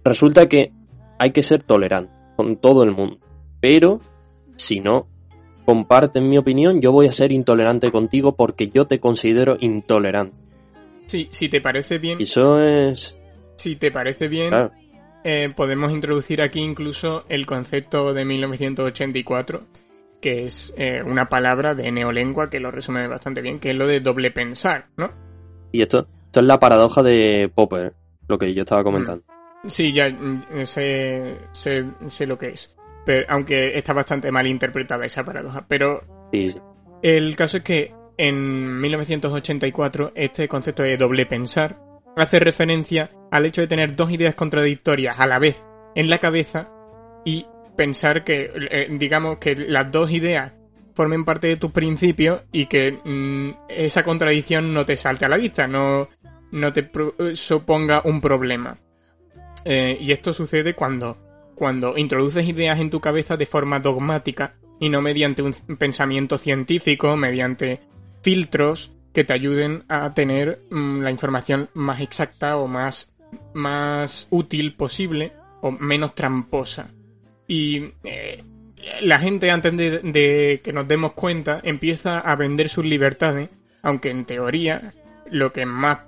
Resulta que hay que ser tolerante con todo el mundo. Pero si no comparten mi opinión, yo voy a ser intolerante contigo porque yo te considero intolerante. Sí, si te parece bien, Y eso es... si te parece bien, Claro, eh, podemos introducir aquí incluso el concepto de 1984, que es eh, una palabra de neolengua que lo resume bastante bien, que es lo de doble pensar, ¿no? y esto, esto es la paradoja de Popper, lo que yo estaba comentando. Sí, ya mm, sé, sé, sé lo que es. Pero, aunque está bastante mal interpretada esa paradoja. Pero sí. el caso es que en 1984 este concepto de doble pensar hace referencia al hecho de tener dos ideas contradictorias a la vez en la cabeza y pensar que, eh, digamos, que las dos ideas formen parte de tus principios y que mm, esa contradicción no te salte a la vista, no, no te eh, suponga un problema. Eh, y esto sucede cuando, cuando introduces ideas en tu cabeza de forma dogmática y no mediante un pensamiento científico, mediante filtros que te ayuden a tener mm, la información más exacta o más, más útil posible o menos tramposa. Y eh, la gente antes de, que nos demos cuenta empieza a vender sus libertades, aunque en teoría lo que más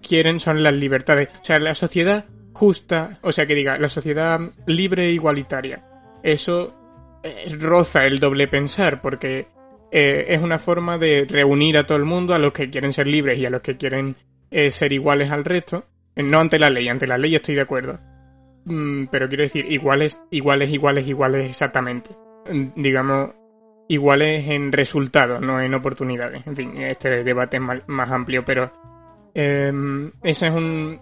quieren son las libertades. O sea, la sociedad justa, o sea, que diga, la sociedad libre e igualitaria. Eso eh, roza el doble pensar, porque eh, es una forma de reunir a todo el mundo, a los que quieren ser libres y a los que quieren eh, ser iguales al resto. Eh, No ante la ley, ante la ley estoy de acuerdo. Mm, pero quiero decir, iguales, iguales, iguales, iguales exactamente. Mm, Digamos, iguales en resultados, no en oportunidades. En fin, este debate es más amplio, pero eh, esa es un,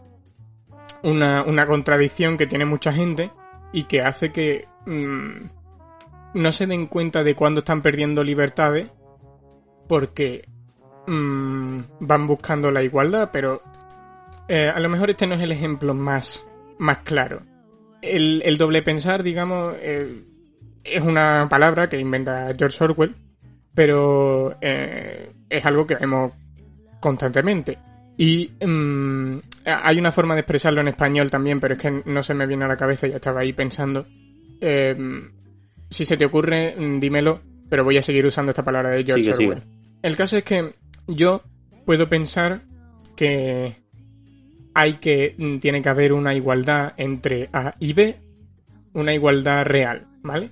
una, una contradicción que tiene mucha gente y que hace que mm, no se den cuenta de cuándo están perdiendo libertades porque mm, van buscando la igualdad, pero eh, a lo mejor este no es el ejemplo más, más claro. El, el doble pensar, digamos, eh, es una palabra que inventa George Orwell, pero eh, es algo que vemos constantemente. Y mm, hay una forma de expresarlo en español también, pero es que no se me viene a la cabeza, ya estaba ahí pensando. Si se te ocurre, mm, dímelo, pero voy a seguir usando esta palabra de George Sigue, Orwell. sigue. El caso es que yo puedo pensar que hay que mm, tiene que haber una igualdad entre A y B, una igualdad real, ¿vale?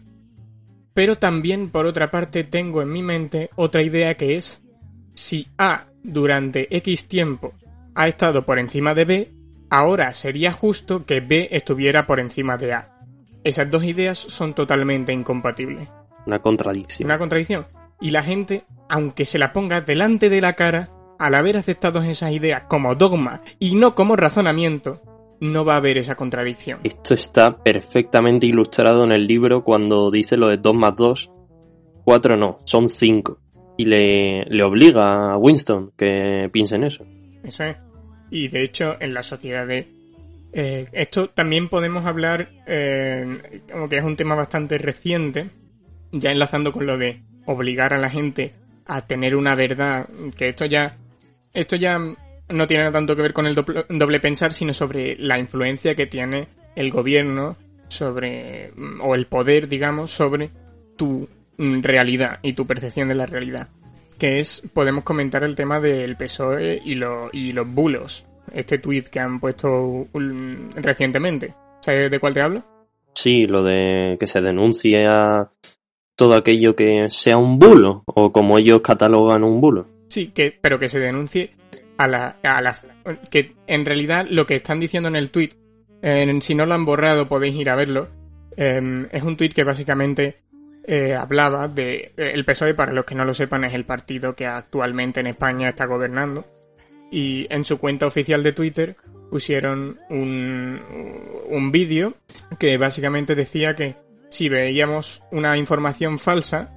Pero también por otra parte tengo en mi mente otra idea que es si A durante X tiempo ha estado por encima de B, ahora sería justo que B estuviera por encima de A. Esas dos ideas son totalmente incompatibles. Una contradicción. Una contradicción. Y la gente, aunque se la ponga delante de la cara, al haber aceptado esas ideas como dogma y no como razonamiento, no va a haber esa contradicción. Esto está perfectamente ilustrado en el libro cuando dice lo de 2 más 2. 4 no, son 5. Y le, le obliga a Winston que piense en eso. Eso es. Y de hecho, en la sociedad de... eh, esto también podemos hablar, eh, como que es un tema bastante reciente, ya enlazando con lo de obligar a la gente a tener una verdad, que esto ya, esto ya no tiene tanto que ver con el doble, doble pensar, sino sobre la influencia que tiene el gobierno sobre, o el poder, digamos, sobre tu realidad y tu percepción de la realidad que es, podemos comentar el tema del PSOE y, lo- y los bulos. Este tweet que han puesto recientemente. ¿Sabes de cuál te hablo? Sí, lo de que se denuncie a todo aquello que sea un bulo, o como ellos catalogan un bulo. Sí, que, pero que se denuncie a la, a la que en realidad lo que están diciendo en el tweet, si no lo han borrado podéis ir a verlo, em, es un tweet que básicamente eh, hablaba de el PSOE para los que no lo sepan es el partido que actualmente en España está gobernando y en su cuenta oficial de Twitter pusieron un, un vídeo que básicamente decía que si veíamos una información falsa,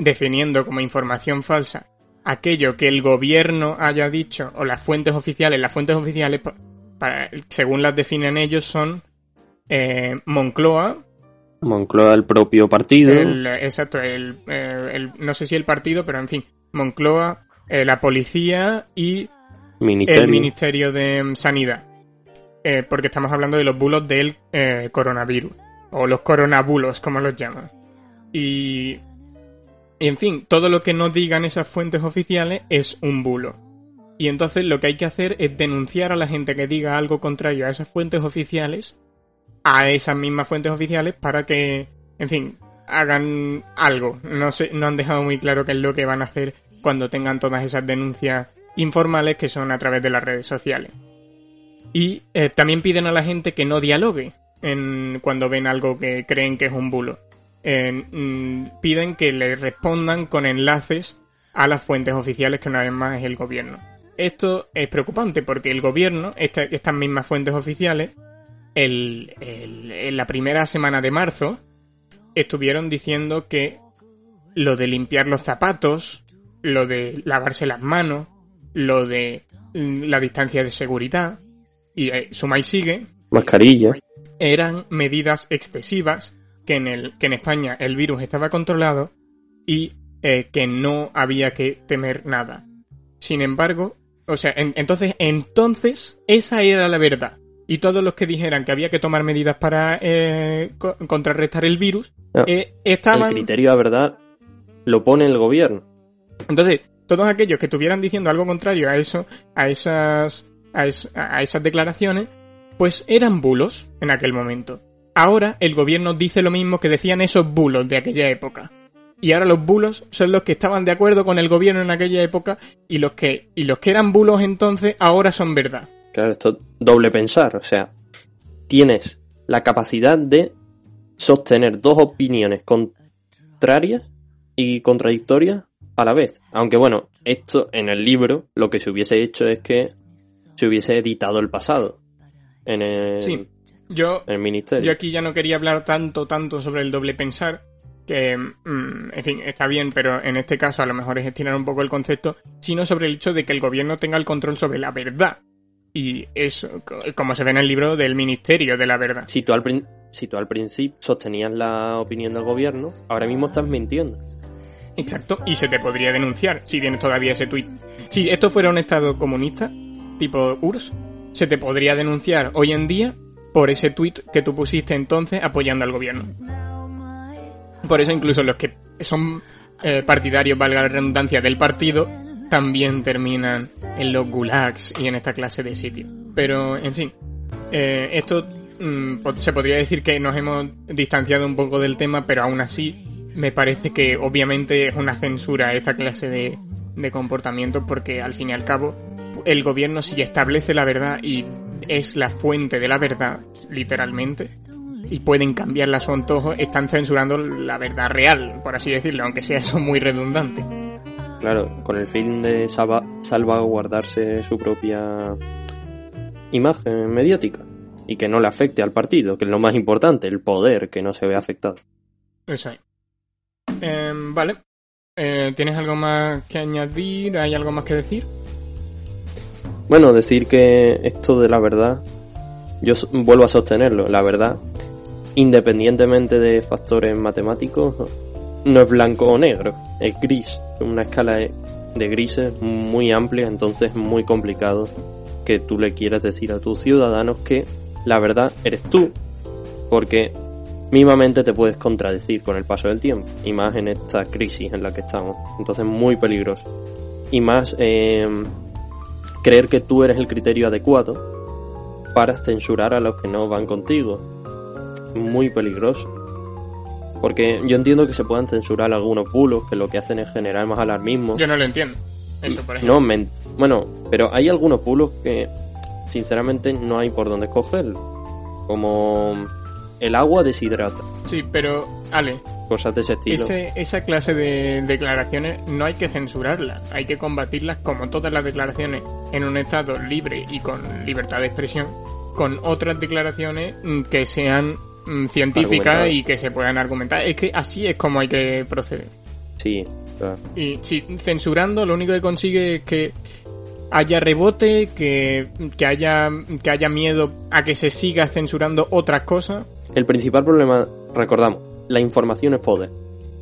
definiendo como información falsa aquello que el gobierno haya dicho o las fuentes oficiales, las fuentes oficiales, para, según las definen ellos, son eh, Moncloa. Moncloa, el propio partido. exacto, el, no sé si el partido, pero en fin, Moncloa, eh, la policía y el Ministerio de Sanidad. Eh, porque estamos hablando de los bulos del coronavirus, o los coronabulos, como los llaman. Y y en fin, todo lo que no digan esas fuentes oficiales es un bulo. Y entonces lo que hay que hacer es denunciar a la gente que diga algo contrario a esas fuentes oficiales, a esas mismas fuentes oficiales, para que, en fin, hagan algo. No, sé, no han dejado muy claro qué es lo que van a hacer cuando tengan todas esas denuncias informales que son a través de las redes sociales. Y eh, también piden a la gente que no dialogue en, cuando ven algo que creen que es un bulo. Mm, piden que le respondan con enlaces a las fuentes oficiales que una vez más es el gobierno. Esto es preocupante porque el gobierno, estas mismas fuentes oficiales, en la primera semana de marzo, estuvieron diciendo que lo de limpiar los zapatos, lo de lavarse las manos, lo de mm, la distancia de seguridad, y eh, suma y sigue, mascarilla, eran medidas excesivas que en, el, que en España el virus estaba controlado y eh, que no había que temer nada. Sin embargo, o sea, entonces, entonces, esa era la verdad. Y todos los que dijeran que había que tomar medidas para eh, contrarrestar el virus, eh, estaban... El criterio de verdad lo pone el gobierno. Entonces, todos aquellos que estuvieran diciendo algo contrario a eso, a esas, a esas declaraciones, pues eran bulos en aquel momento. Ahora el gobierno dice lo mismo que decían esos bulos de aquella época. Y ahora los bulos son los que estaban de acuerdo con el gobierno en aquella época y los que, y los que eran bulos entonces ahora son verdad. Claro, esto doble pensar, o sea, tienes la capacidad de sostener dos opiniones contrarias y contradictorias a la vez. Aunque bueno, esto en el libro lo que se hubiese hecho es que se hubiese editado el pasado. En el, sí. Yo, yo aquí ya no quería hablar tanto, tanto sobre el doble pensar, que, mm, en fin, está bien, pero en este caso a lo mejor es estirar un poco el concepto, sino sobre el hecho de que el gobierno tenga el control sobre la verdad. Y eso, como se ve en el libro del Ministerio de la Verdad. Si tú al, si tú al principio sostenías la opinión del gobierno, ahora mismo estás mintiendo. Exacto, y se te podría denunciar si tienes todavía ese tuit. Si esto fuera un estado comunista, tipo URSS, se te podría denunciar hoy en día por ese tuit que tú pusiste entonces apoyando al gobierno. Por eso incluso los que son eh, partidarios, valga la redundancia, del partido, también terminan en los gulags y en esta clase de sitios. Pero, en fin, eh, esto mm, se podría decir que nos hemos distanciado un poco del tema, pero aún así me parece que obviamente es una censura a esta clase de, de comportamiento porque al fin y al cabo el gobierno si establece la verdad y es la fuente de la verdad, literalmente, y pueden cambiarla a su antojo, están censurando la verdad real, por así decirlo, aunque sea eso muy redundante. Claro, con el fin de salvaguardarse su propia imagen mediática y que no le afecte al partido, que es lo más importante, el poder, que no se ve afectado. Eso Em, vale. Eh, ¿Tienes algo más que añadir? ¿Hay algo más que decir? Bueno, decir que esto de la verdad, yo vuelvo a sostenerlo, la verdad, independientemente de factores matemáticos, no es blanco o negro, es gris, una escala de grises muy amplia, entonces es muy complicado que tú le quieras decir a tus ciudadanos que la verdad eres tú, porque mínimamente te puedes contradecir con el paso del tiempo, y más en esta crisis en la que estamos, entonces muy peligroso. Y más eh, creer que tú eres el criterio adecuado para censurar a los que no van contigo. Muy peligroso. Porque yo entiendo que se puedan censurar algunos bulos que lo que hacen es generar más alarmismo. Yo no lo entiendo. Eso, por ejemplo. No, bueno, pero hay algunos pueblos que sinceramente no hay por dónde escogerlo. Como el agua deshidrata, Sí, pero, Ale, cosas de ese estilo. ese- esa clase de declaraciones no hay que censurarlas, hay que combatirlas como todas las declaraciones en un estado libre y con libertad de expresión, con otras declaraciones mm, que sean mm, científicas y que se puedan argumentar. Es que así es como hay que proceder. Sí, claro. Y si censurando lo único que consigue es que haya rebote, que, que haya que haya miedo a que se siga censurando otras cosas. El principal problema, recordamos, la información es poder.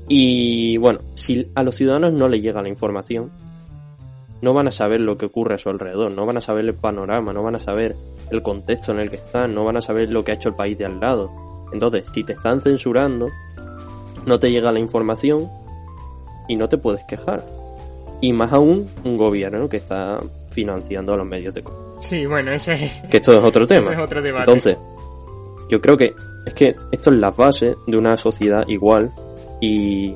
Y bueno, si a los ciudadanos no les llega la información, no van a saber lo que ocurre a su alrededor, no van a saber el panorama, no van a saber el contexto en el que están, no van a saber lo que ha hecho el país de al lado. Entonces, si te están censurando, no te llega la información y no te puedes quejar. Y más aún un gobierno que está financiando a los medios de comunicación. Sí, bueno, ese, Que esto es otro tema. ese es otro debate. Entonces, yo creo que es que esto es la base de una sociedad igual y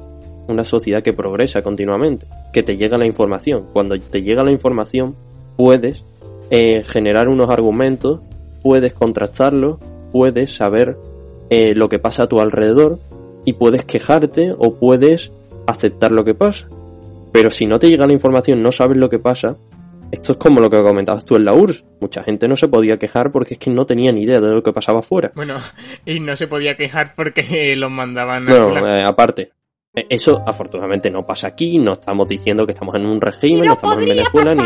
una sociedad que progresa continuamente, que te llega la información. Cuando te llega la información, puedes eh, generar unos argumentos, puedes contrastarlos, puedes saber eh, lo que pasa a tu alrededor y puedes quejarte o puedes aceptar lo que pasa. Pero si no te llega la información, no sabes lo que pasa, esto es como lo que comentabas tú en la URSS. Mucha gente no se podía quejar porque es que no tenía ni idea de lo que pasaba afuera. Bueno, y no se podía quejar porque los mandaban a Bueno, eh, aparte, eh, eso afortunadamente no pasa aquí. No estamos diciendo que estamos en un régimen, no, estamos en Venezuela ni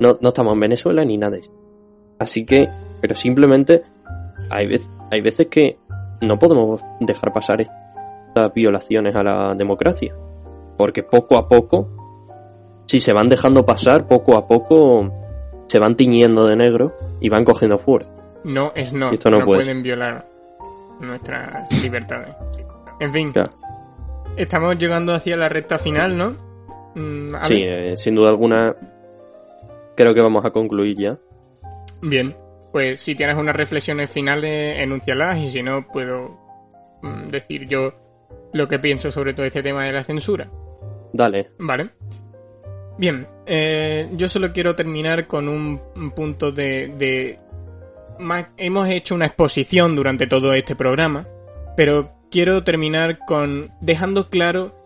no, no estamos en Venezuela ni nada de eso. Así que, pero simplemente hay, vez- hay veces que no podemos dejar pasar estas violaciones a la democracia. Porque poco a poco, si se van dejando pasar, poco a poco se van tiñendo de negro y van cogiendo fuerza. No es no. Esto no no puede pueden violar nuestras libertades. En fin, Claro. estamos llegando hacia la recta final, ¿no? Mm. Sí, eh, sin duda alguna, creo que vamos a concluir ya. Bien, pues si tienes unas reflexiones finales, enúncialas y si no, puedo mm, decir yo lo que pienso sobre todo este tema de la censura. Dale. Vale. Bien, eh, yo solo quiero terminar con un, un punto de, de... Hemos hecho una exposición durante todo este programa, pero quiero terminar con dejando claro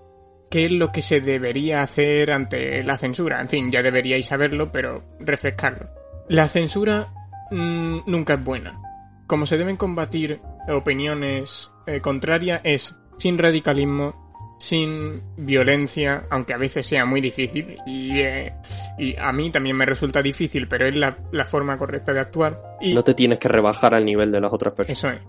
qué es lo que se debería hacer ante la censura. En fin, ya deberíais saberlo, pero refrescarlo. La censura mm, nunca es buena. Como se deben combatir opiniones eh, contrarias es sin radicalismo, sin violencia, aunque a veces sea muy difícil y, eh, y a mí también me resulta difícil, pero es la, la forma correcta de actuar. Y No te tienes que rebajar al nivel de las otras personas. eso es.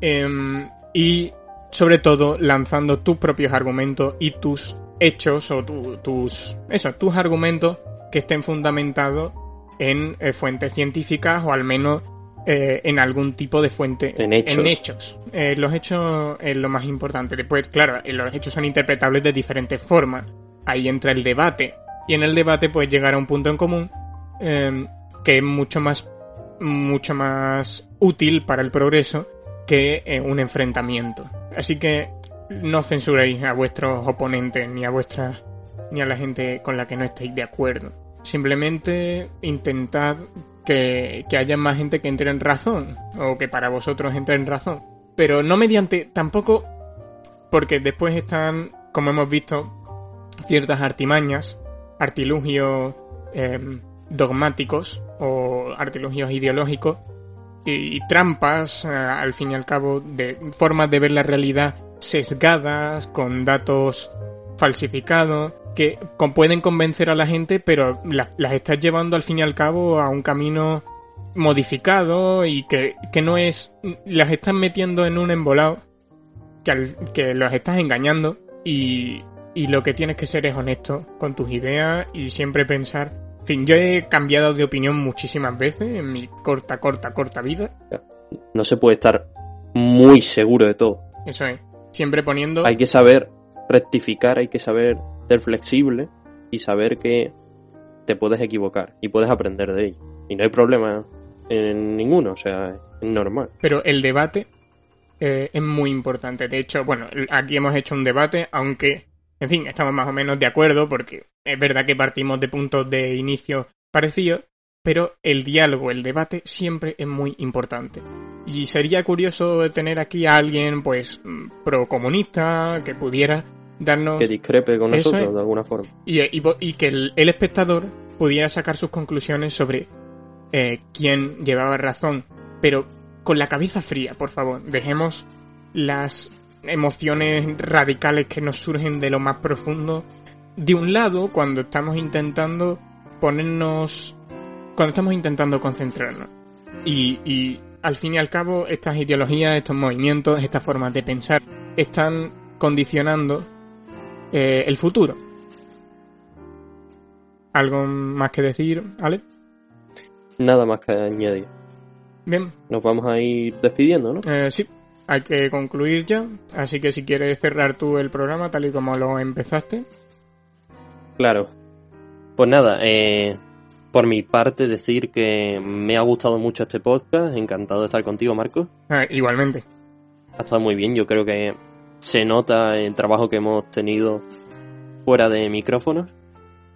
Em, y sobre todo lanzando tus propios argumentos y tus hechos o tu- tus eso, tus argumentos que estén fundamentados en eh, fuentes científicas o al menos eh, en algún tipo de fuente En hechos. hechos. Eh, los hechos es lo más importante. Después, claro, eh, los hechos son interpretables de diferentes formas. Ahí entra el debate. Y en el debate puedes llegar a un punto en común eh, que es mucho más, mucho más útil para el progreso que un enfrentamiento. Así que no censuréis a vuestros oponentes ni a vuestras ni a la gente con la que no estéis de acuerdo. Simplemente intentad que, haya más gente que entre en razón o que para vosotros entre en razón. Pero no mediante tampoco porque después están, como hemos visto, ciertas artimañas, artilugios em, dogmáticos o artilugios ideológicos y, y trampas, eh, al fin y al cabo, de formas de ver la realidad sesgadas, con datos falsificados, que pueden convencer a la gente, pero la- las estás llevando al fin y al cabo a un camino modificado y que, que no es... las estás metiendo en un embolado que, al- que los estás engañando y, y lo que tienes que ser es honesto con tus ideas y siempre pensar... En fin, yo he cambiado de opinión muchísimas veces en mi corta, corta, corta vida. No se puede estar muy seguro de todo. Eso es. Siempre poniendo... Hay que saber rectificar, hay que saber ser flexible y saber que te puedes equivocar y puedes aprender de ello. Y no hay problema en ninguno, o sea, es normal. Pero el debate eh, es muy importante. De hecho, bueno, aquí hemos hecho un debate, aunque, en fin, estamos más o menos de acuerdo porque es verdad que partimos de puntos de inicio parecidos, pero el diálogo, el debate siempre es muy importante. Y sería curioso tener aquí a alguien, pues, pro-comunista, que pudiera darnos... Que discrepe con nosotros de alguna forma. Y, y, que el, espectador pudiera sacar sus conclusiones sobre eh, quién llevaba razón. Pero con la cabeza fría, por favor. Dejemos las emociones radicales que nos surgen de lo más profundo de un lado cuando estamos intentando ponernos cuando estamos intentando concentrarnos. Y, al fin y al cabo, estas ideologías, estos movimientos, estas formas de pensar están condicionando eh, el futuro. ¿Algo más que decir, Ale? Nada más que añadir. Bien. Nos vamos a ir despidiendo, ¿no? Eh, sí, hay que concluir ya. Así que si quieres cerrar tú el programa tal y como lo empezaste. Claro. Pues nada, eh, por mi parte, decir que me ha gustado mucho este podcast. Encantado de estar contigo, Marco. Ah, igualmente. Ha estado muy bien. Yo creo que se nota el trabajo que hemos tenido fuera de micrófonos.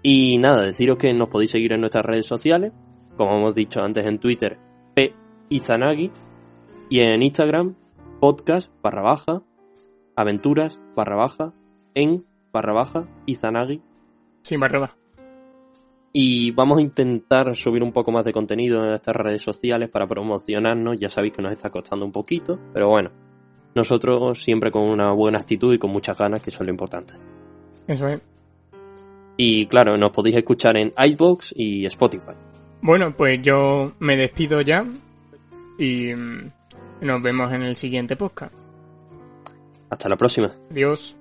Y nada, deciros que nos podéis seguir en nuestras redes sociales. Como hemos dicho antes en Twitter, P. Izanagi. Y en Instagram, podcast barra baja, aventuras barra baja, en barra baja, Izanagi. Sí, barra y vamos a intentar subir un poco más de contenido en estas redes sociales para promocionarnos. Ya sabéis que nos está costando un poquito, pero bueno, nosotros siempre con una buena actitud y con muchas ganas, que eso es lo importante. Eso es. Y claro, nos podéis escuchar en iBox y Spotify. Bueno, pues yo me despido ya y mm, nos vemos en el siguiente podcast. Hasta la próxima. Adiós.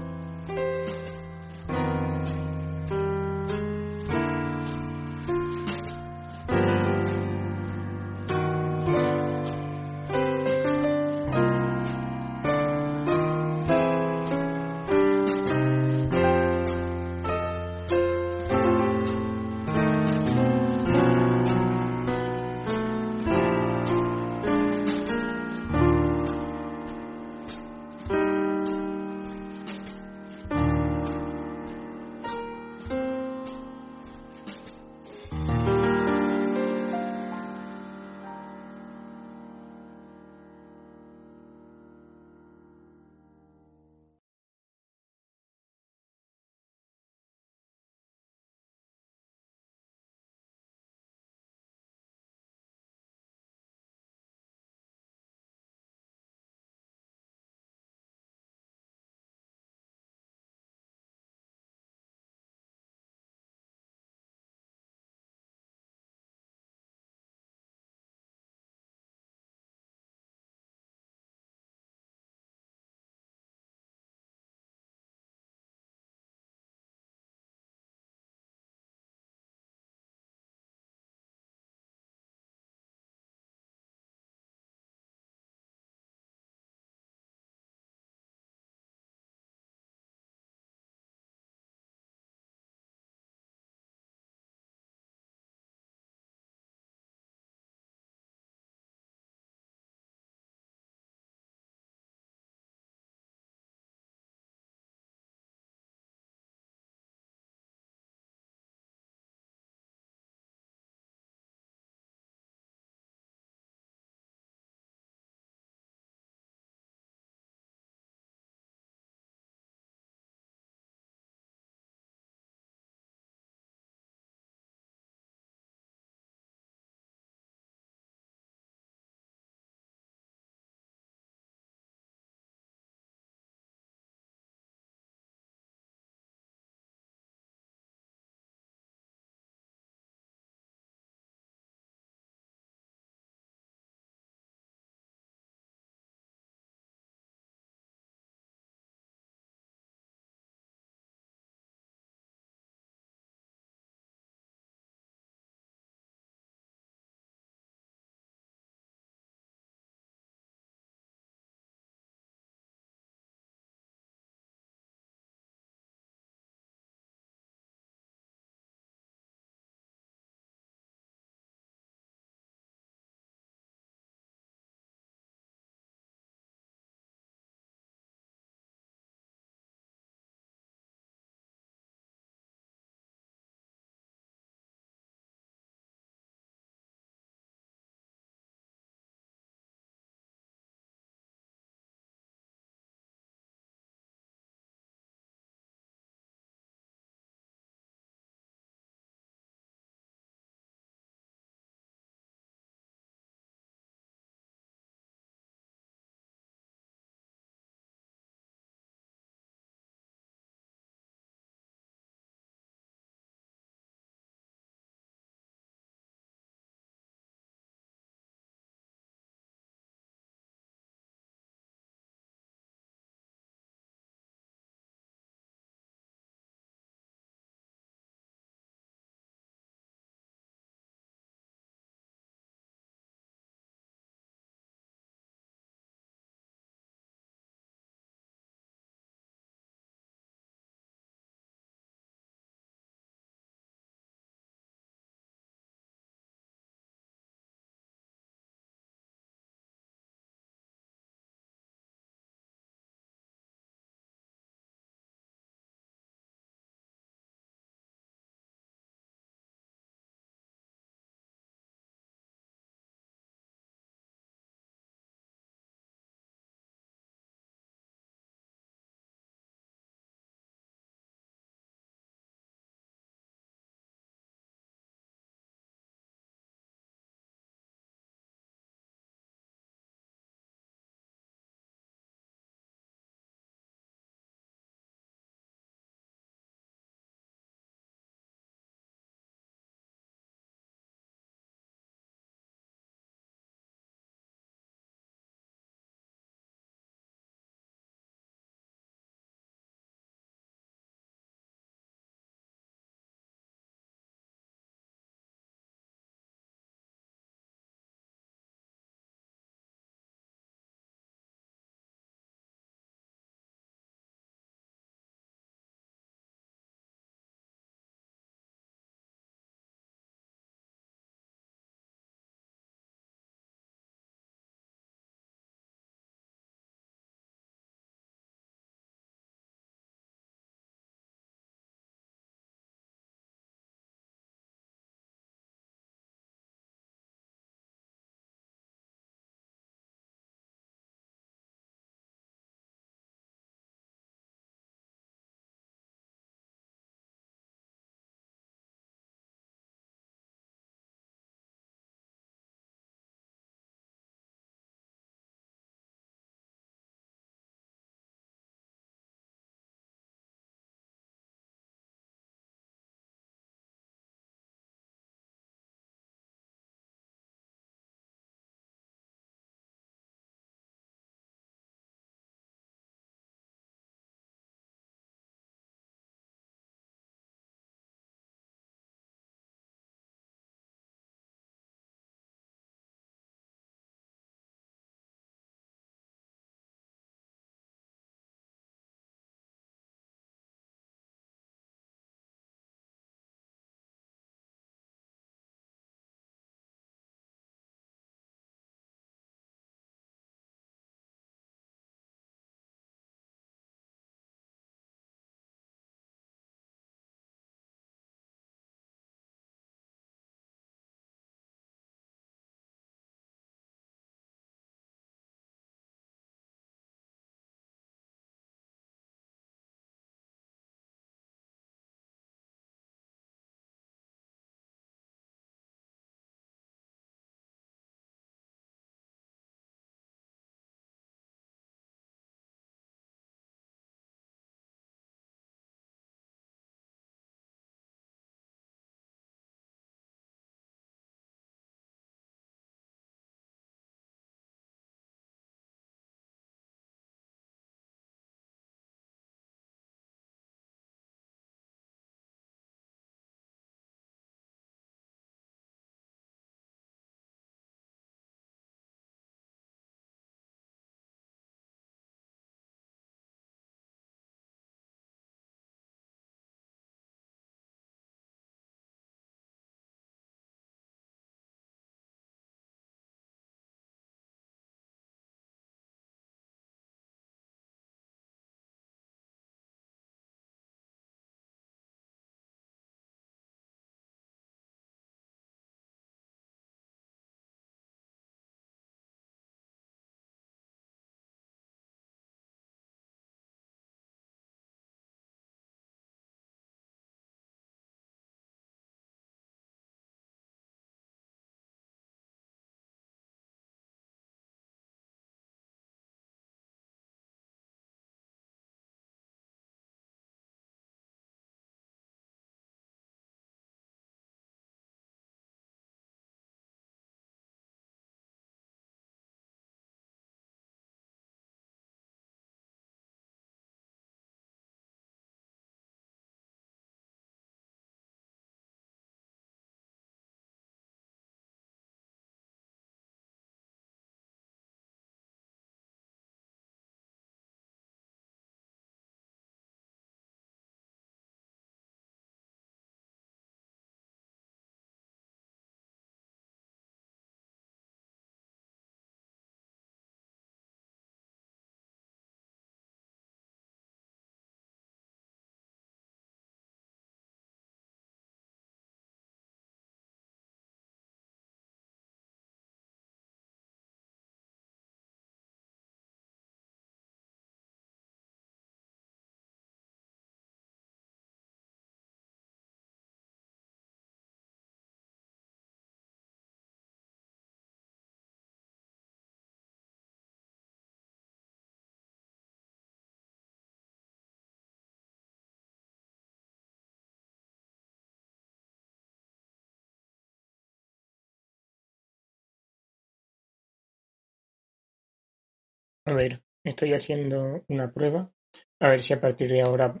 A ver, estoy haciendo una prueba. A ver si a partir de ahora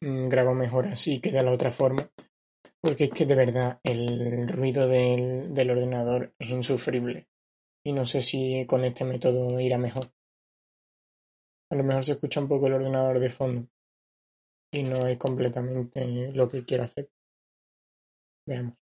mm, grabo mejor así que de la otra forma. Porque es que de verdad el ruido del, del ordenador es insufrible. Y no sé si con este método irá mejor. A lo mejor se escucha un poco el ordenador de fondo. Y no es completamente lo que quiero hacer. Veamos.